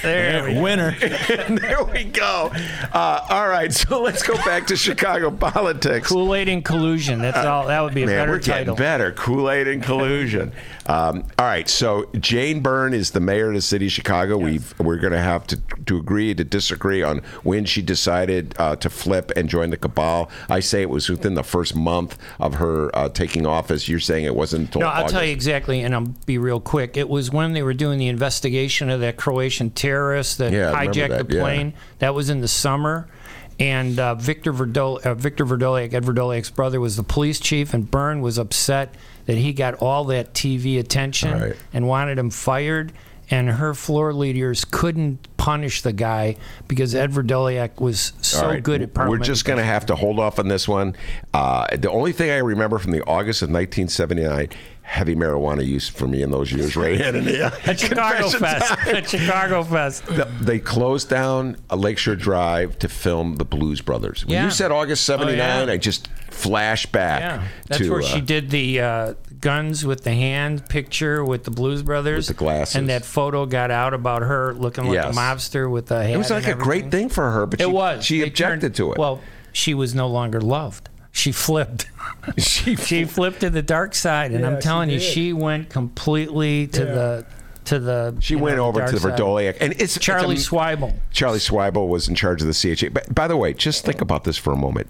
There we go. Winner. (laughs) there we go. Uh, all right, so let's go back to Chicago politics. Kool Aid and collusion. That's uh, all. That would be a Man, better we're getting title. better. Kool Aid and collusion. Um, all right, so Jane Byrne is the mayor of the city of Chicago. We've we're going to have to to agree to disagree on when she decided uh, to flip and join the cabal. I say it was within the first month of her uh, taking office. You're saying it wasn't until No, I'll tell you exactly, and I'll be real quick. It was when they were doing the investigation of that Croatian terrorist that Yeah, hijacked that, the yeah. plane. That was in the summer. And uh, Victor Verdol, uh, Victor Vrdolyak, Ed Vrdolyak's brother, was the police chief, and Byrne was upset that he got all that TV attention Right. and wanted him fired. And her floor leaders couldn't punish the guy because Ed Vrdolyak was so right, good at We're just going to have to hold off on this one. Uh, the only thing I remember from the August of 1979, heavy marijuana use for me in those years, right? And, (laughs) yeah, (laughs) at Chicago confession Fest. time. At Chicago Fest. The- They closed down a Lakeshore Drive to film the Blues Brothers. When Yeah. you said August 79, Oh, yeah. I just flashed back Yeah, that's to where uh, she did the uh, guns with the hand picture with the Blues Brothers, With the glasses. and that photo got out about her looking like Yes. a mobster with a hat. It was like and a great thing for her, but It she, was. she They objected turned- to it. Well, she was no longer loved. She flipped. (laughs) she, (laughs) she flipped to the dark side, and Yeah, I'm she telling you, she went completely to Yeah. the to the. she went know, over dark to the side. Vrdolyak, and it's Charlie it's a, Swibel. Charlie Swibel was in charge of the CHA. But by the way, just think about this for a moment.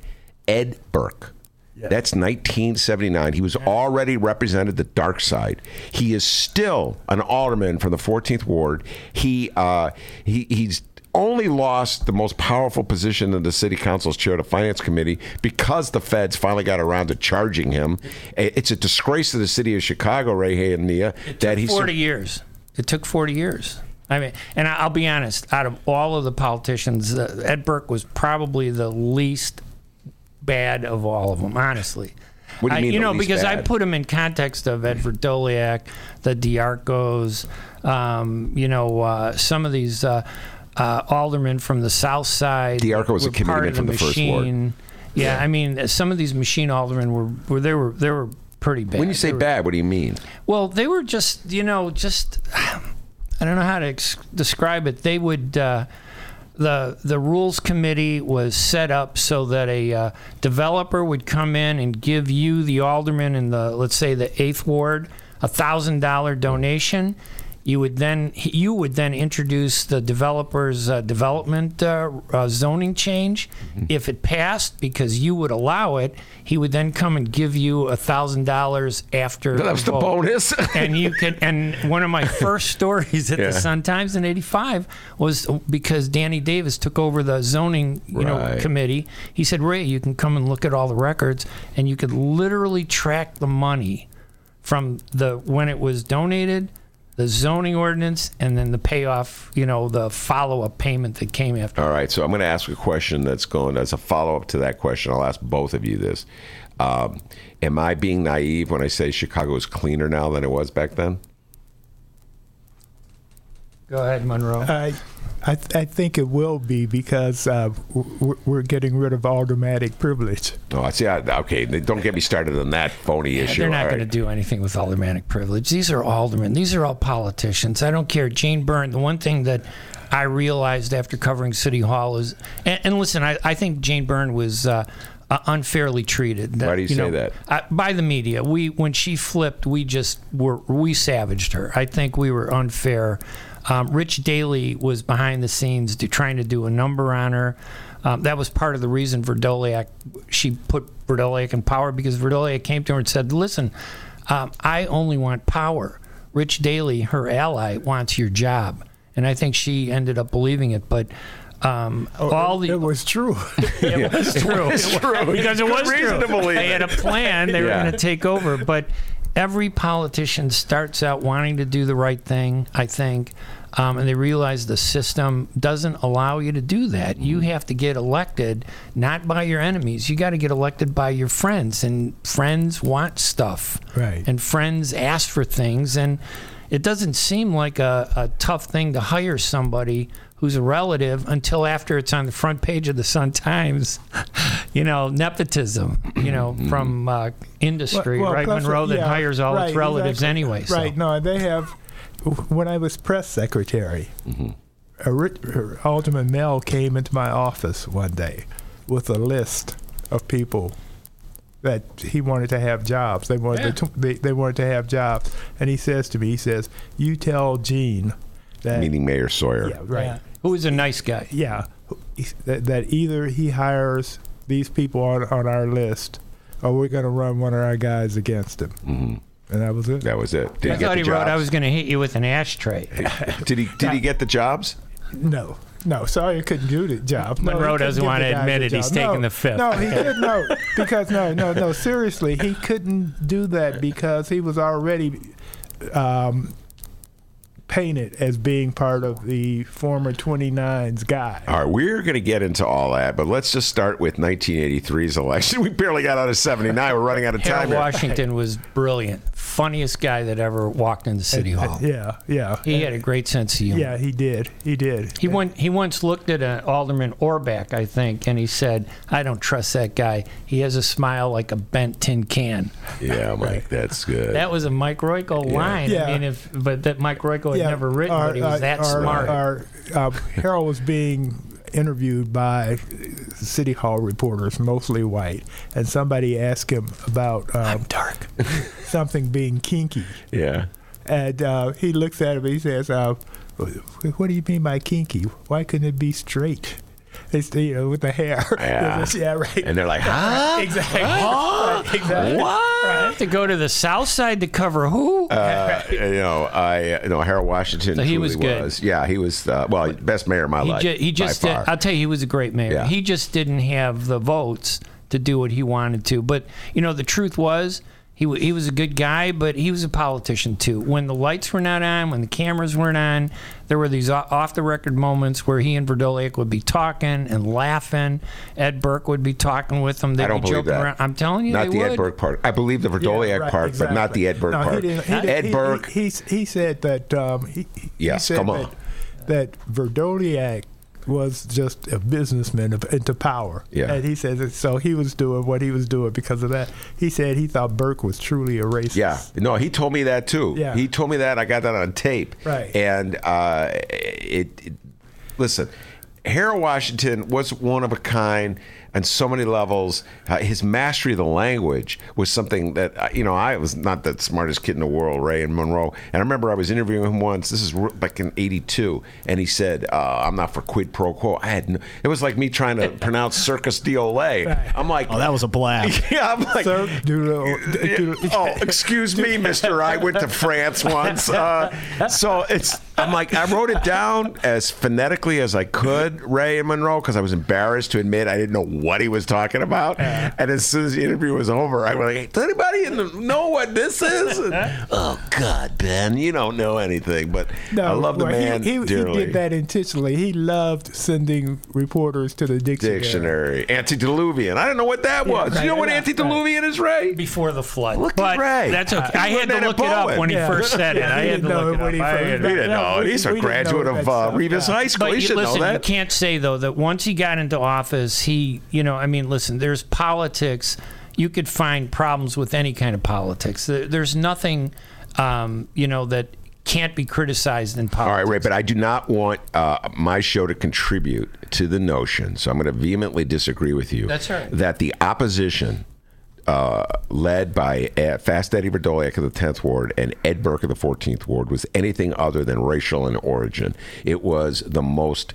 Ed Burke. That's 1979. He was already represented the dark side. He is still an alderman from the 14th ward. He uh, he he's only lost the most powerful position in the city council's chair of the finance committee because the feds finally got around to charging him. It's a disgrace to the city of Chicago, Ray Hanania, that he's 40 years. It took 40 years. I mean, and I'll be honest, out of all of the politicians, uh, Ed Burke was probably the least bad of all of them, honestly. What do you I- You the know, because I put him in context of Ed Vrdolyak, the D'Arcos, um, you know, uh, some of these uh, uh, aldermen from the South Side. D'Arco was a committeeman from the first ward. machine. Yeah, I mean, some of these machine aldermen were, were they were they were pretty bad. when you say were- bad, what do you mean? well, they were just, you know, just (sighs) I don't know how to ex- describe it. They would uh, the the rules committee was set up so that a uh, developer would come in and give you the alderman in the let's say the eighth ward a thousand dollar donation. You would then you would then introduce the developer's uh, development uh, uh, zoning change. If it passed, because you would allow it, he would then come and give you a thousand dollars after. That was the bonus. (laughs) and you can. And one of my (laughs) first stories at Yeah. the Sun Times in '85 was because Danny Davis took over the zoning, you know, committee. He said, "Ray, you can come and look at all the records, and you could literally track the money from the when it was donated." The zoning ordinance, and then the payoff, you know, the follow-up payment that came after. All right, so I'm going to ask a question that's going as a follow up to that question. I'll ask both of you this. Um, am I being naive when I say Chicago is cleaner now than it was back then? Go ahead, Monroe. I, I, th- I think it will be because uh, we're, we're getting rid of aldermanic privilege. Oh, I see. I, okay, don't get me started on that phony issue. They're not All going to do anything with aldermanic privilege. These are aldermen. These are all politicians. I don't care. Jane Byrne, the one thing that I realized after covering City Hall is, and, and listen, I, I think Jane Byrne was uh, uh, unfairly treated. Why do you say that? Uh, by the media. We when she flipped, we just were we savaged her. I think we were unfair. Um, Rich Daley was behind the scenes to, trying to do a number on her. Um, that was part of the reason Vrdolyak, she put Vrdolyak in power because Vrdolyak came to her and said, listen, um, I only want power. Rich Daley, her ally, wants your job. And I think she ended up believing it. But um, all the It was true. (laughs) (laughs) it was true. was true. because it was reason true. to believe they had a plan. They Yeah. were going to take over. But every politician starts out wanting to do the right thing. I think. Um, and they realize the system doesn't allow you to do that. You have to get elected not by your enemies. You got to get elected by your friends, and friends want stuff, Right. and friends ask for things, and it doesn't seem like a, a tough thing to hire somebody who's a relative until after it's on the front page of the Sun Times. (laughs) you know, nepotism. You know, mm-hmm. from uh, industry, Well, well, right? plus, Monroe that yeah, hires all right, its relatives exactly. anyway. So. Right. No, they have. When I was press secretary, mm-hmm. a ri- er, Alderman Mell came into my office one day with a list of people that he wanted to have jobs. They wanted to, they, they wanted to have jobs, and he says to me, he says, "You tell Gene that Meaning Mayor Sawyer. yeah, right, Yeah. Who was a nice guy. yeah, that, that either he hires these people on on our list, or we're going to run one of our guys against him." Mhm. And that was it. That was it. Did I he get thought the he wrote, "I was going to hit you with an ashtray." Did he? Did he get the jobs? No, no, sorry, I couldn't do the job. No, Monroe he couldn't doesn't want to guys admit it. He's job. taking No, the fifth. No, he did no, because no, no, no. Seriously, he couldn't do that because he was already um, painted as being part of the former 29's guy. All right, we're going to get into all that, but let's just start with 1983's election. (laughs) We barely got out of 79. We're running out of Harold time. here. Washington was brilliant, funniest guy that ever walked into City Hall. Yeah, yeah, He had a great sense of humor. yeah. He did. He did. He went. He once looked at an Alderman Orbeck, I think, and he said, "I don't trust that guy. He has a smile like a bent tin can." Yeah, Mike, that's good. That was a Mike Royko line. Yeah. I mean, if but that Mike Royko had never written, our- but he was our- that our- smart. Our, uh, Harold was being interviewed by city hall reporters, mostly white, and somebody asked him about um, dark. (laughs) something being kinky, yeah. and uh, he looks at him. and He says, uh, "What do you mean by kinky? Why couldn't it be straight?" It's you know with the hair. (laughs) Yeah. yeah, right. And they're like, (laughs) huh? exactly. Huh? (laughs) Right, exactly. What? to go to the South Side to cover who? Uh, you know, I you know Harold Washington. So he truly was good. was. Yeah, he was. Uh, well, best mayor of my he, life. ju- he just by did, far. I'll tell you he was a great mayor. Yeah. He just didn't have the votes to do what he wanted to. But you know the truth was he he was a good guy, but he was a politician too. When the lights were not on, when the cameras weren't on, there were these off the record moments where he and Vrdolyak would be talking and laughing. Ed Burke would be talking with them. They'd I don't be believe that. around. I'm telling you, not they the would. Ed Burke part. I believe the Vrdolyak right, part, but not the Ed Burke No, he part. didn't- he didn't- Ed he- Burke. He, he, he said that. Um, he, he Yes, said come that, on. That Vrdolyak was just a businessman of- into power. Yeah. And he says, so he was doing what he was doing because of that. He said he thought Burke was truly a racist. Yeah, no, he told me that too. Yeah. He told me that. I got that on tape. Right. And uh, it, it. Listen, Harold Washington was one of a kind on so many levels. Uh, his mastery of the language was something that uh, you know I was not the smartest kid in the world, Ray and Monroe. And I remember I was interviewing him once. This is r- back in '82, and he said, uh, "I'm not for quid pro quo." I had no, it was like me trying to pronounce Circus de Olay. (laughs) I'm like, Oh, that was a blast. (laughs) yeah, I'm like, Sir, do, (laughs) do, oh, excuse me, Mister. I went to France once, uh, so it's. I'm like, I wrote it down as phonetically as I could, Ray and Monroe, because I was embarrassed to admit I didn't know what he was talking about. And as soon as the interview was over, I was like, hey, does anybody in the, know what this is? And, (laughs) oh God, Ben, you don't know anything, but I love the well, he- man he, he, dearly. did that intentionally. He loved sending reporters to the dictionary. Dictionary, antediluvian. I didn't know what that was. right, you know what right, antediluvian is, Ray? before the flood. Look at but Ray. That's okay. Uh, I had to look it up poet. when he first said it. (laughs) I had to look it up. he first- He didn't No, know. He's a graduate of that uh, Revis. High School. He you, should listen, know you can't say though that once he got into office, he, you know, I mean, listen, there's politics. You could find problems with any kind of politics. There's nothing, um, you know, that can't be criticized in All politics. right, Ray, but I do not want uh, my show to contribute to the notion, so I'm going to vehemently disagree with you. That's right. That the opposition, uh, led by uh, Fast Eddie Vrdolyak of the 10th Ward and Ed Burke of the 14th Ward, was anything other than racial in origin. It was the most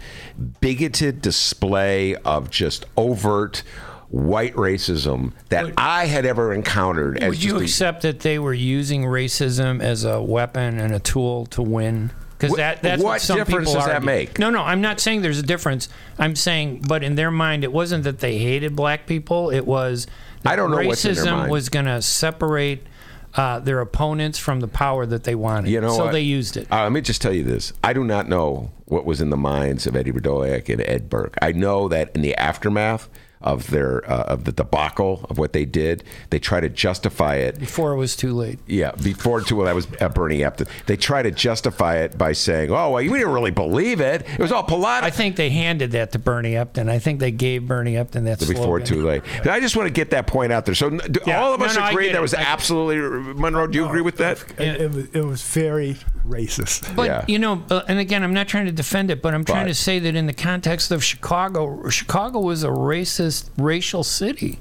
bigoted display of just overt white racism that I had ever encountered. as Would you a- accept that they were using racism as a weapon and a tool to win? Because that, that's what what some difference people does that make? No, no, I'm not saying there's a difference. I'm saying, but in their mind, it wasn't that they hated black people. It was I don't know what's in their racism was going to separate uh, their opponents from the power that they wanted. You know so they used it. Uh, let me just tell you this. I do not know what was in the minds of Eddie Vrdolyak and Ed Burke. I know that in the aftermath of their uh, of the debacle of what they did. They try to justify it before it was too late. Yeah, before too well, that was uh, Bernie Epton. They try to justify it by saying, "Oh, well, we didn't really believe it. It was all political." I think they handed that to Bernie Epton. I think they gave Bernie Epton that before slogan. too late. I just want to get that point out there. So do Yeah. all of us no, I agree that it. was I absolutely Monroe. Do you agree with that? It, it was, it was very racist. But you know, uh, and again, I'm not trying to defend it, but I'm trying But- to say that in the context of Chicago, Chicago was a racist, racial city.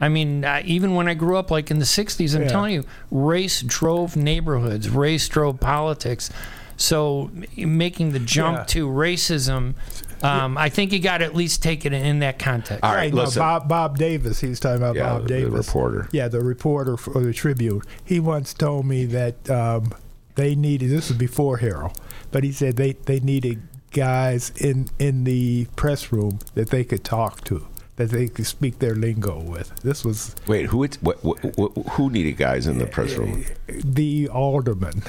I mean, uh, even when I grew up, like in the '60s, I'm Yeah. telling you, race drove neighborhoods, race drove politics. So m- making the jump Yeah. to racism, um, I think you got to at least take it in that context. All right, no, listen. Bob, Bob Davis. He was talking about Yeah, Bob the- the reporter. Yeah, the reporter for the Tribune. He once told me that um, they needed. This was before Harold, but he said they they needed guys in in the press room that they could talk to, that they could speak their lingo with. This was Wait, who it, what, what, what, who needed guys in the press room? the alderman.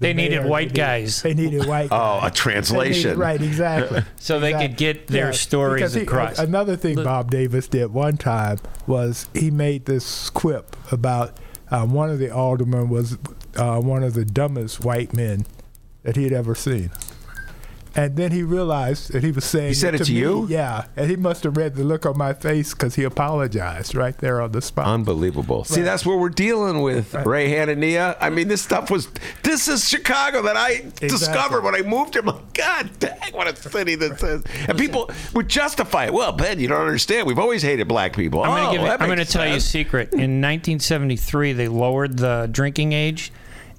The They needed white they guys. They needed white. Oh, guys. a They needed- translation. right? Exactly. (laughs) So they could get their stories he- across. another thing Bob Davis did one time was he made this quip about um, one of the aldermen was uh, one of the dumbest white men that he had ever seen. And then he realized that he was saying. He said it to me. you? Yeah, and he must have read the look on my face because he apologized right there on the spot. Unbelievable. See, that's what we're dealing with, Ray Hanania. I mean, this stuff was. This is Chicago that I discovered when I moved here. (laughs) I'm like, God dang, what a city this is. And people would justify it. Well, Ben, you don't understand. We've always hated black people. I'm oh, going to give. that I'm going to tell you a secret. In (laughs) 1973, they lowered the drinking age,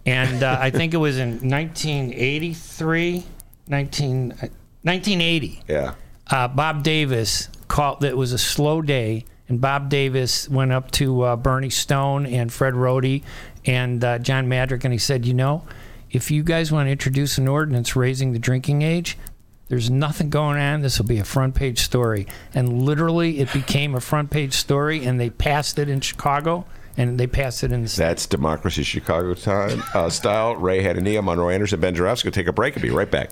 and uh, I think it was in 1983, 19, uh, 1980. Yeah. Uh, Bob Davis called. It was a slow day, and Bob Davis went up to uh, Bernie Stone and Fred Roti and uh, John Madrzyk, and he said, "You know, if you guys want to introduce an ordinance raising the drinking age." There's nothing going on. This will be a front page story. And literally, it became a front page story, and they passed it in Chicago, and they passed it in the That's Democracy Chicago time uh, style. Ray Hanania, Monroe Anderson, Ben Joravsky. Take a break and be right back.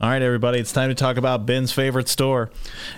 All right, everybody, it's time to talk about Ben's favorite store.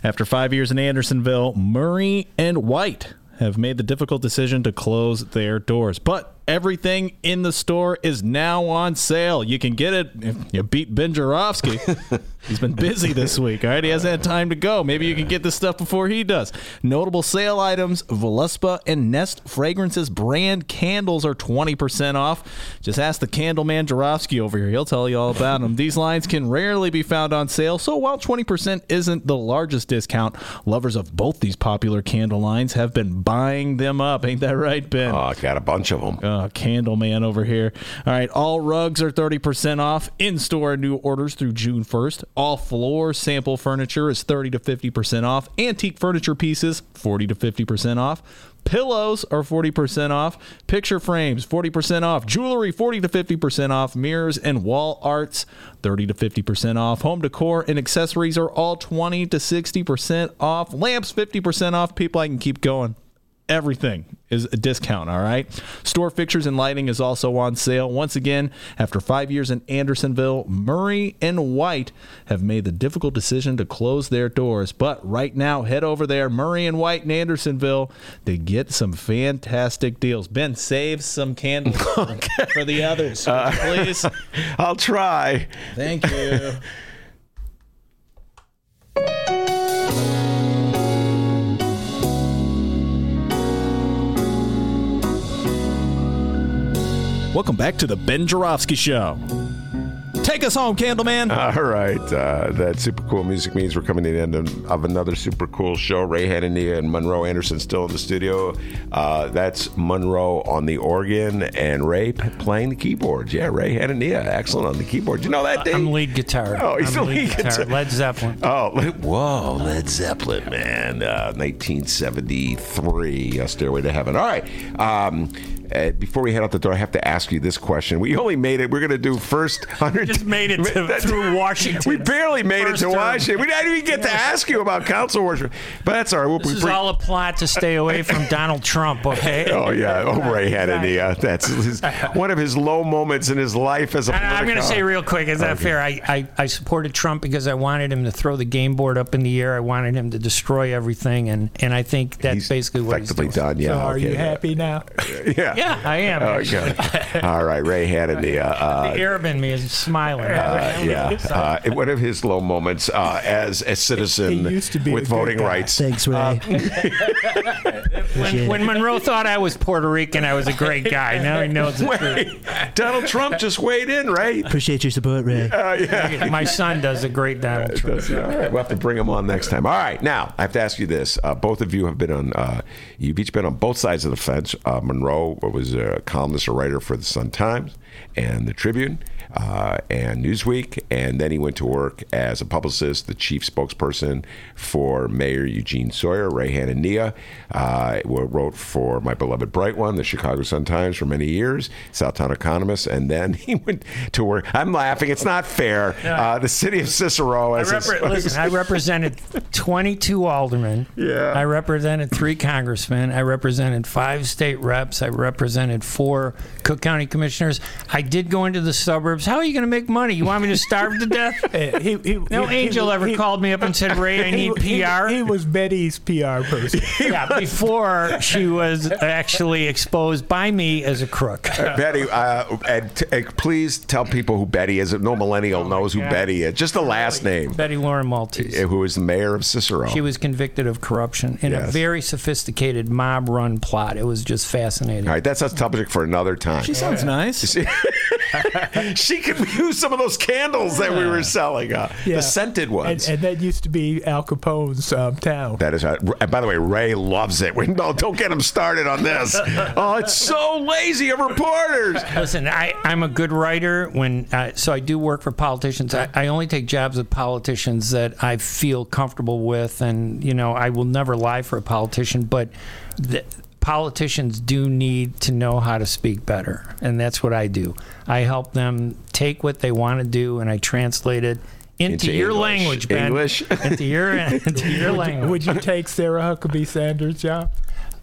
After five years in Andersonville, Murray and White have made the difficult decision to close their doors. But everything in the store is now on sale. You can get it if you beat Ben Joravsky. (laughs) He's been busy this (laughs) week, all right? He hasn't had time to go. Maybe you can get this stuff before he does. Notable sale items Voluspa and Nest Fragrances brand candles are 20% off. Just ask the candle man Joravsky over here. He'll tell you all about them. These lines can rarely be found on sale, so while 20% isn't the largest discount, lovers of both these popular candle lines have been buying them up. Ain't that right, Ben? Oh, I got a bunch of them. Uh, candle man over here. All right, all rugs are 30% off in store new orders through June 1st. All floor sample furniture is 30 to 50% off. Antique furniture pieces, 40 to 50% off. Pillows are 40% off. Picture frames, 40% off. Jewelry, 40 to 50% off. Mirrors and wall arts, 30 to 50% off. Home decor and accessories are all 20 to 60% off. Lamps, 50% off. People, I can keep going everything is a discount all right? Store fixtures and lighting is also on sale. Once again after five years in andersonville murray and white have made the difficult decision to close their doors. But right now head over there murray and white in andersonville to get some fantastic deals. Ben save some candles (laughs) for the others you please. (laughs) I'll try. thank you (laughs) Welcome back to the Ben Joravsky Show. Take us home, Candleman. All right. Uh, that super cool music means we're coming to the end of, of another super cool show. Ray Hanania and Monroe Anderson still in the studio. Uh, that's Monroe on the organ and Ray p- playing the keyboards. Yeah, Ray Hanania, excellent on the keyboard. You know that, Dave? I'm lead guitar. Oh, he's I'm the lead guitar. Led Zeppelin. Oh, le- (laughs) whoa, Led Zeppelin, man. Uh, 1973, uh, Stairway to Heaven. All right. Um, uh, before we head out the door, I have to ask you this question. We only made it. We're going to do first (laughs) hundred. Just made it to, (laughs) through Washington. We barely made First it to term. Washington. We didn't even get to ask you about council worship, but that's all right. We'll, This we is bring- all a plot to stay away from (laughs) Donald Trump, okay? Oh yeah, oh Ray Hanania. That's his, one of his low moments in his life as a. I- I'm going to say real quick, is that Okay. fair? I, I, I supported Trump because I wanted him to throw the game board up in the air. I wanted him to destroy everything, and, and I think that's basically what he's doing. done. Yeah. so are okay. you happy now? Yeah. (laughs) Yeah, I am. Okay. All right, Ray Hanania. Uh, the Arab in me is smiling. Uh, yeah, (laughs) uh, one of his low moments uh, as a citizen used to be with good voting rights. Thanks, Ray. (laughs) when, when Monroe thought I was Puerto Rican, I was a great guy. Now he knows the truth. Donald Trump just weighed in, right? Appreciate your support, Ray. Uh, yeah. My son does a great Donald Trump. All right, we'll have to bring him on next time. All right, now I have to ask you this: uh, both of you have been on, uh, you've each been on both sides of the fence. Uh, Monroe was a columnist, a writer for the Sun Times and the Tribune uh, and Newsweek, and then he went to work as a publicist, the chief spokesperson for Mayor Eugene Sawyer. Ray Hanania uh, wrote for my beloved Bright One, the Chicago Sun Times, for many years, Southtown Economist, and then (laughs) he went to work. I'm laughing; it's not fair. Uh, the city of Cicero, I as his repre- listen, I represented 22 aldermen. Yeah. I represented three congressmen. I represented five state reps. I represented four Cook County commissioners. I did go into the suburbs. How are you going to make money? You want me to starve to death? (laughs) He, he, No he- angel he- ever he- called me up and said, Ray, I (laughs) need he- PR. He, was Betty's PR person. (laughs) yeah, before she was actually exposed by me as a crook. Uh, Betty, uh, and t- uh, please tell people who Betty is. No millennial knows who God. Betty is. Just the last name. Betty Loren Maltese. Uh, Who is the mayor of Cicero? She was convicted of corruption in a very sophisticated mob run plot. It was just fascinating. All right, that's a topic for another time. She sounds nice. she could (laughs) use some of those candles that we were selling, uh, Yeah. the scented ones. and that used to be Al Capone's um, town. that is, uh, and by the way, Ray loves it. (laughs) We, no, don't get him started on this. (laughs) Oh, it's so lazy of reporters. Listen, I, I'm a good writer. When uh, so I do work for politicians. I, I only take jobs with politicians that I feel comfortable with, and you know I will never lie for a politician. But the, politicians do need to know how to speak better, and that's what I do. I help them take what they want to do, and I translate it into, Into your English. language, Ben. English? into your (laughs) into your language. Would you take Sarah Huckabee Sanders' job?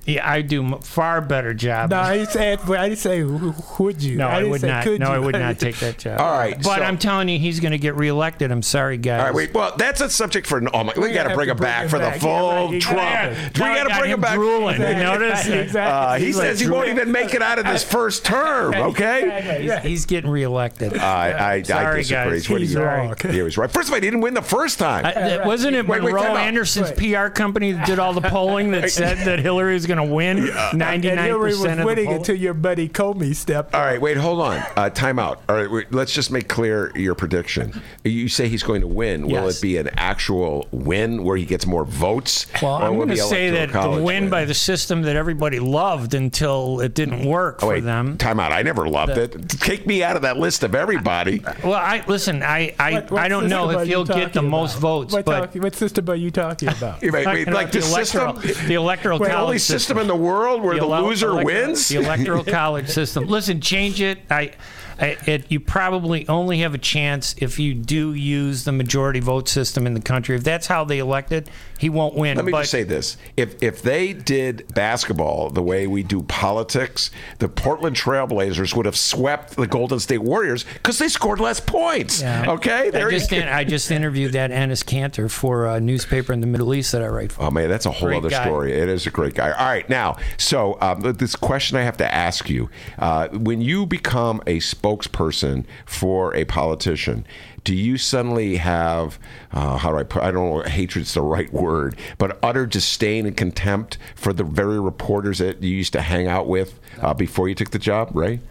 Yeah, I do far better job. No, I said, I didn't say would you. No, I, didn't would say not. could No, you. I would not (laughs) take that job. All right, but so- I'm telling you, he's going to get reelected. I'm sorry, guys. All right, wait. Well, that's a subject for. Oh my, we We got to bring him bring back for the back. Yeah, full right, Trump. gotta- We got to bring him him back. drooling. You notice? Exactly. Uh, he He's says he like, won't even make it out of this first term. (laughs) Okay. He's, he's getting reelected. I, I, I disagree. guys. What He's wrong. He was right. First of all, he didn't win the first time. I- wasn't it Wait, wait, Monroe. Anderson's PR company that did all the polling that (laughs) said that Hillary was going to win And 99% Hillary was of the winning polls? until your buddy Comey stepped All up. right, wait, hold on. Uh, time out. All right, wait, let's just make clear your prediction. You say he's going to win. Will Yes. it be an actual win where he gets more votes? Well, or I'm will going to be say electoral that the college win by the system that everybody loved until it didn't work Oh, for wait, them. time out. I never loved it. Take me out of that list of everybody. Well, I listen. I I, What- what I don't know system are if you he'll get the talking most about? votes, What, but talk- what system are you talking about? (laughs) Wait, wait, Talking like about the, the electoral- system, the electoral the college only system system. in the world where the, ele- loser wins. The electoral college system. Listen, change it. I, I it, you probably only have a chance if you do use the majority vote system in the country. If that's how they elected, he won't win. Let me but just say this: if if they did basketball the way we do politics, the Portland Trailblazers would have swept the Golden State Warriors because they scored less points. Yeah. Okay, I there you just, go. in- I just interviewed that Enes Kanter for a newspaper in the Middle East that I write for. Oh man, that's a whole Great other guy. story. It is a great guy. All right, now, so um, this question I have to ask you: uh, when you become a spokesperson for a politician, do you suddenly have uh, how do I put? I don't know. Hatred's the right word, but utter disdain and contempt for the very reporters that you used to hang out with uh, before you took the job, right?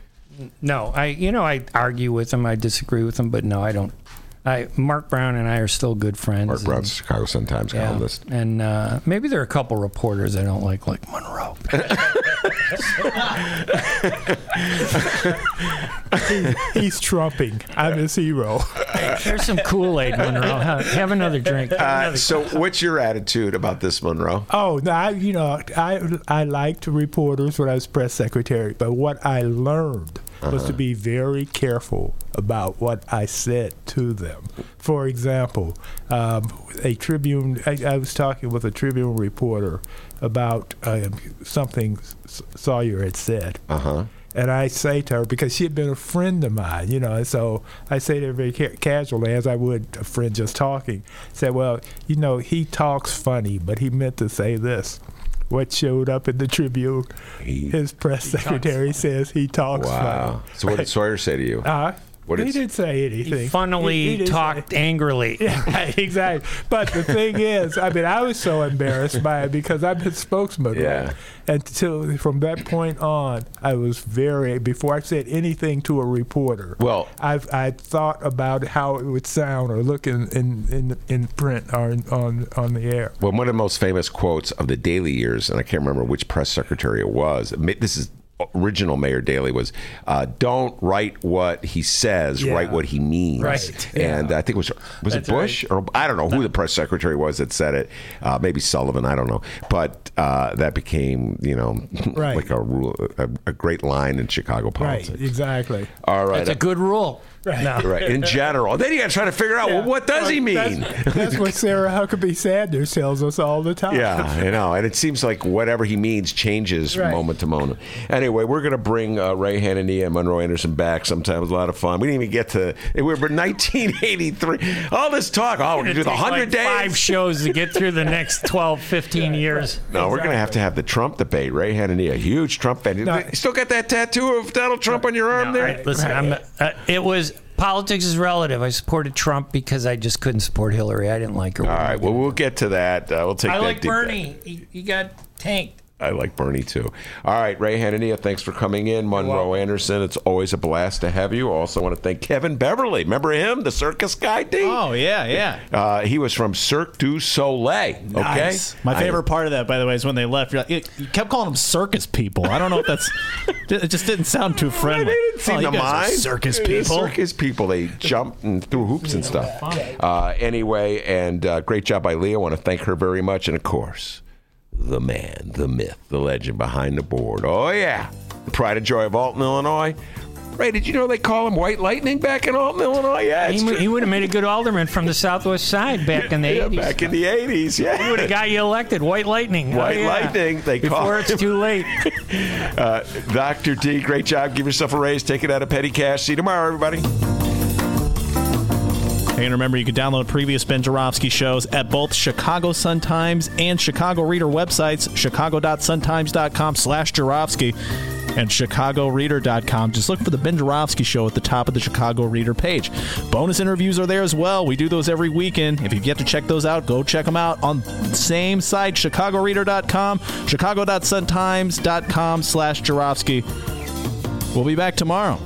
No, I you know I argue with them, I disagree with them, but no, I don't. I Mark Brown and I are still good friends. Mark Brown's Chicago Sun Times yeah, columnist. and uh, maybe there are a couple reporters I don't like, like Monroe. (laughs) He's trumping. I'm his hero. There's some Kool Aid, Monroe. Have, have another drink. Have Uh, another- so, what's your attitude about this, Monroe? Oh, no, I, you know, I I liked reporters when I was press secretary, but what I learned was to be very careful about what I said to them. For example, um, a Tribune. I, I was talking with a Tribune reporter about um, something S- Sawyer had said. Uh huh. And I say to her, because she had been a friend of mine, you know, and so I say to her very ca- casually, as I would a friend just talking, say, well, you know, he talks funny, but he meant to say this. What showed up in the Tribune, his press secretary says he talks Wow. funny. So, what did Sawyer say to you? Uh, What he did- didn't say anything. he funnily He- he talked angrily. (laughs) Yeah, exactly. But the thing is, I mean, I was so embarrassed by it because I'm his spokesman. Yeah. And till from that point on, I was very before I said anything to a reporter. Well- I've I thought about how it would sound or look in in, in, in print or in, on on the air. Well, one of the most famous quotes of the Daley years, and I can't remember which press secretary it was. This is original Mayor Daley was, uh, "Don't write what he says, Yeah. write what he means." Right. And I think it was was That's it Bush or I don't know who the press secretary was that said it. Uh, maybe Sullivan, I don't know. But uh, that became you know (laughs) Right. like a rule, a, a great line in Chicago Right. politics. Exactly. All right. That's a good rule. Right. No. Right. In general, then you got to try to figure out well, what does he mean. That's, that's what (laughs) Sarah Huckabee Sanders tells us all the time. Yeah, I know. And it seems like whatever he means changes Right. moment to moment. Anyway, we're going to bring uh, Ray Hanania and Monroe Anderson back sometime. It was a lot of fun. We didn't even get to, we were 1983. All this talk, oh, we're going to do the 100 like days. Five shows to get through the next (laughs) 12, 15 years. no, we're going to have to have the Trump debate. Ray Hanania, a huge Trump fan. No. You still got that tattoo of Donald Trump on your arm No, there? I- listen, I'm, uh, it was politics is relative. I supported Trump because I just couldn't support Hillary. I didn't like her. All right, well, we'll get to that. Uh, we'll take I that like. Bernie. He, he got tanked. I like Bernie too. All right, Ray Hanania, thanks for coming in. Monroe Anderson, it's always a blast to have you. Also, want to thank Kevin Beverly. Remember him, the circus guy? D? Oh yeah, yeah. Uh, he was from Cirque du Soleil. Okay, Nice. My I- favorite part of that, by the way, is when they left. Like, you kept calling them circus people. I don't know if that's. (laughs) it just didn't sound too friendly. They didn't seem oh, to mind. circus people. Circus people. They jumped and threw hoops and stuff. Uh, anyway, and uh, great job by Leah. I want to thank her very much. And of course, the man, the myth, the legend behind the board. Oh yeah, the pride and joy of Alton, Illinois. Ray, did you know they call him White Lightning back in Alton, Illinois? Yeah, He, he would have made a good alderman from the Southwest Side back in the Yeah, 80s. back in the 80s. yeah. He would have got you elected. White Lightning. Oh, White yeah. Lightning, they call Before it's too late. (laughs) Uh, Dr. D, great job. Give yourself a raise. Take it out of petty cash. See you tomorrow, everybody. And remember, you can download previous Ben Joravsky shows at both Chicago Sun-Times and Chicago Reader websites, chicago.suntimes.com slash Joravsky and chicagoreader.com. Just look for the Ben Joravsky show at the top of the Chicago Reader page. Bonus interviews are there as well. We do those every weekend. If you've yet to check those out, go check them out on the same site, chicagoreader.com, chicago.suntimes.com slash Joravsky. We'll be back tomorrow.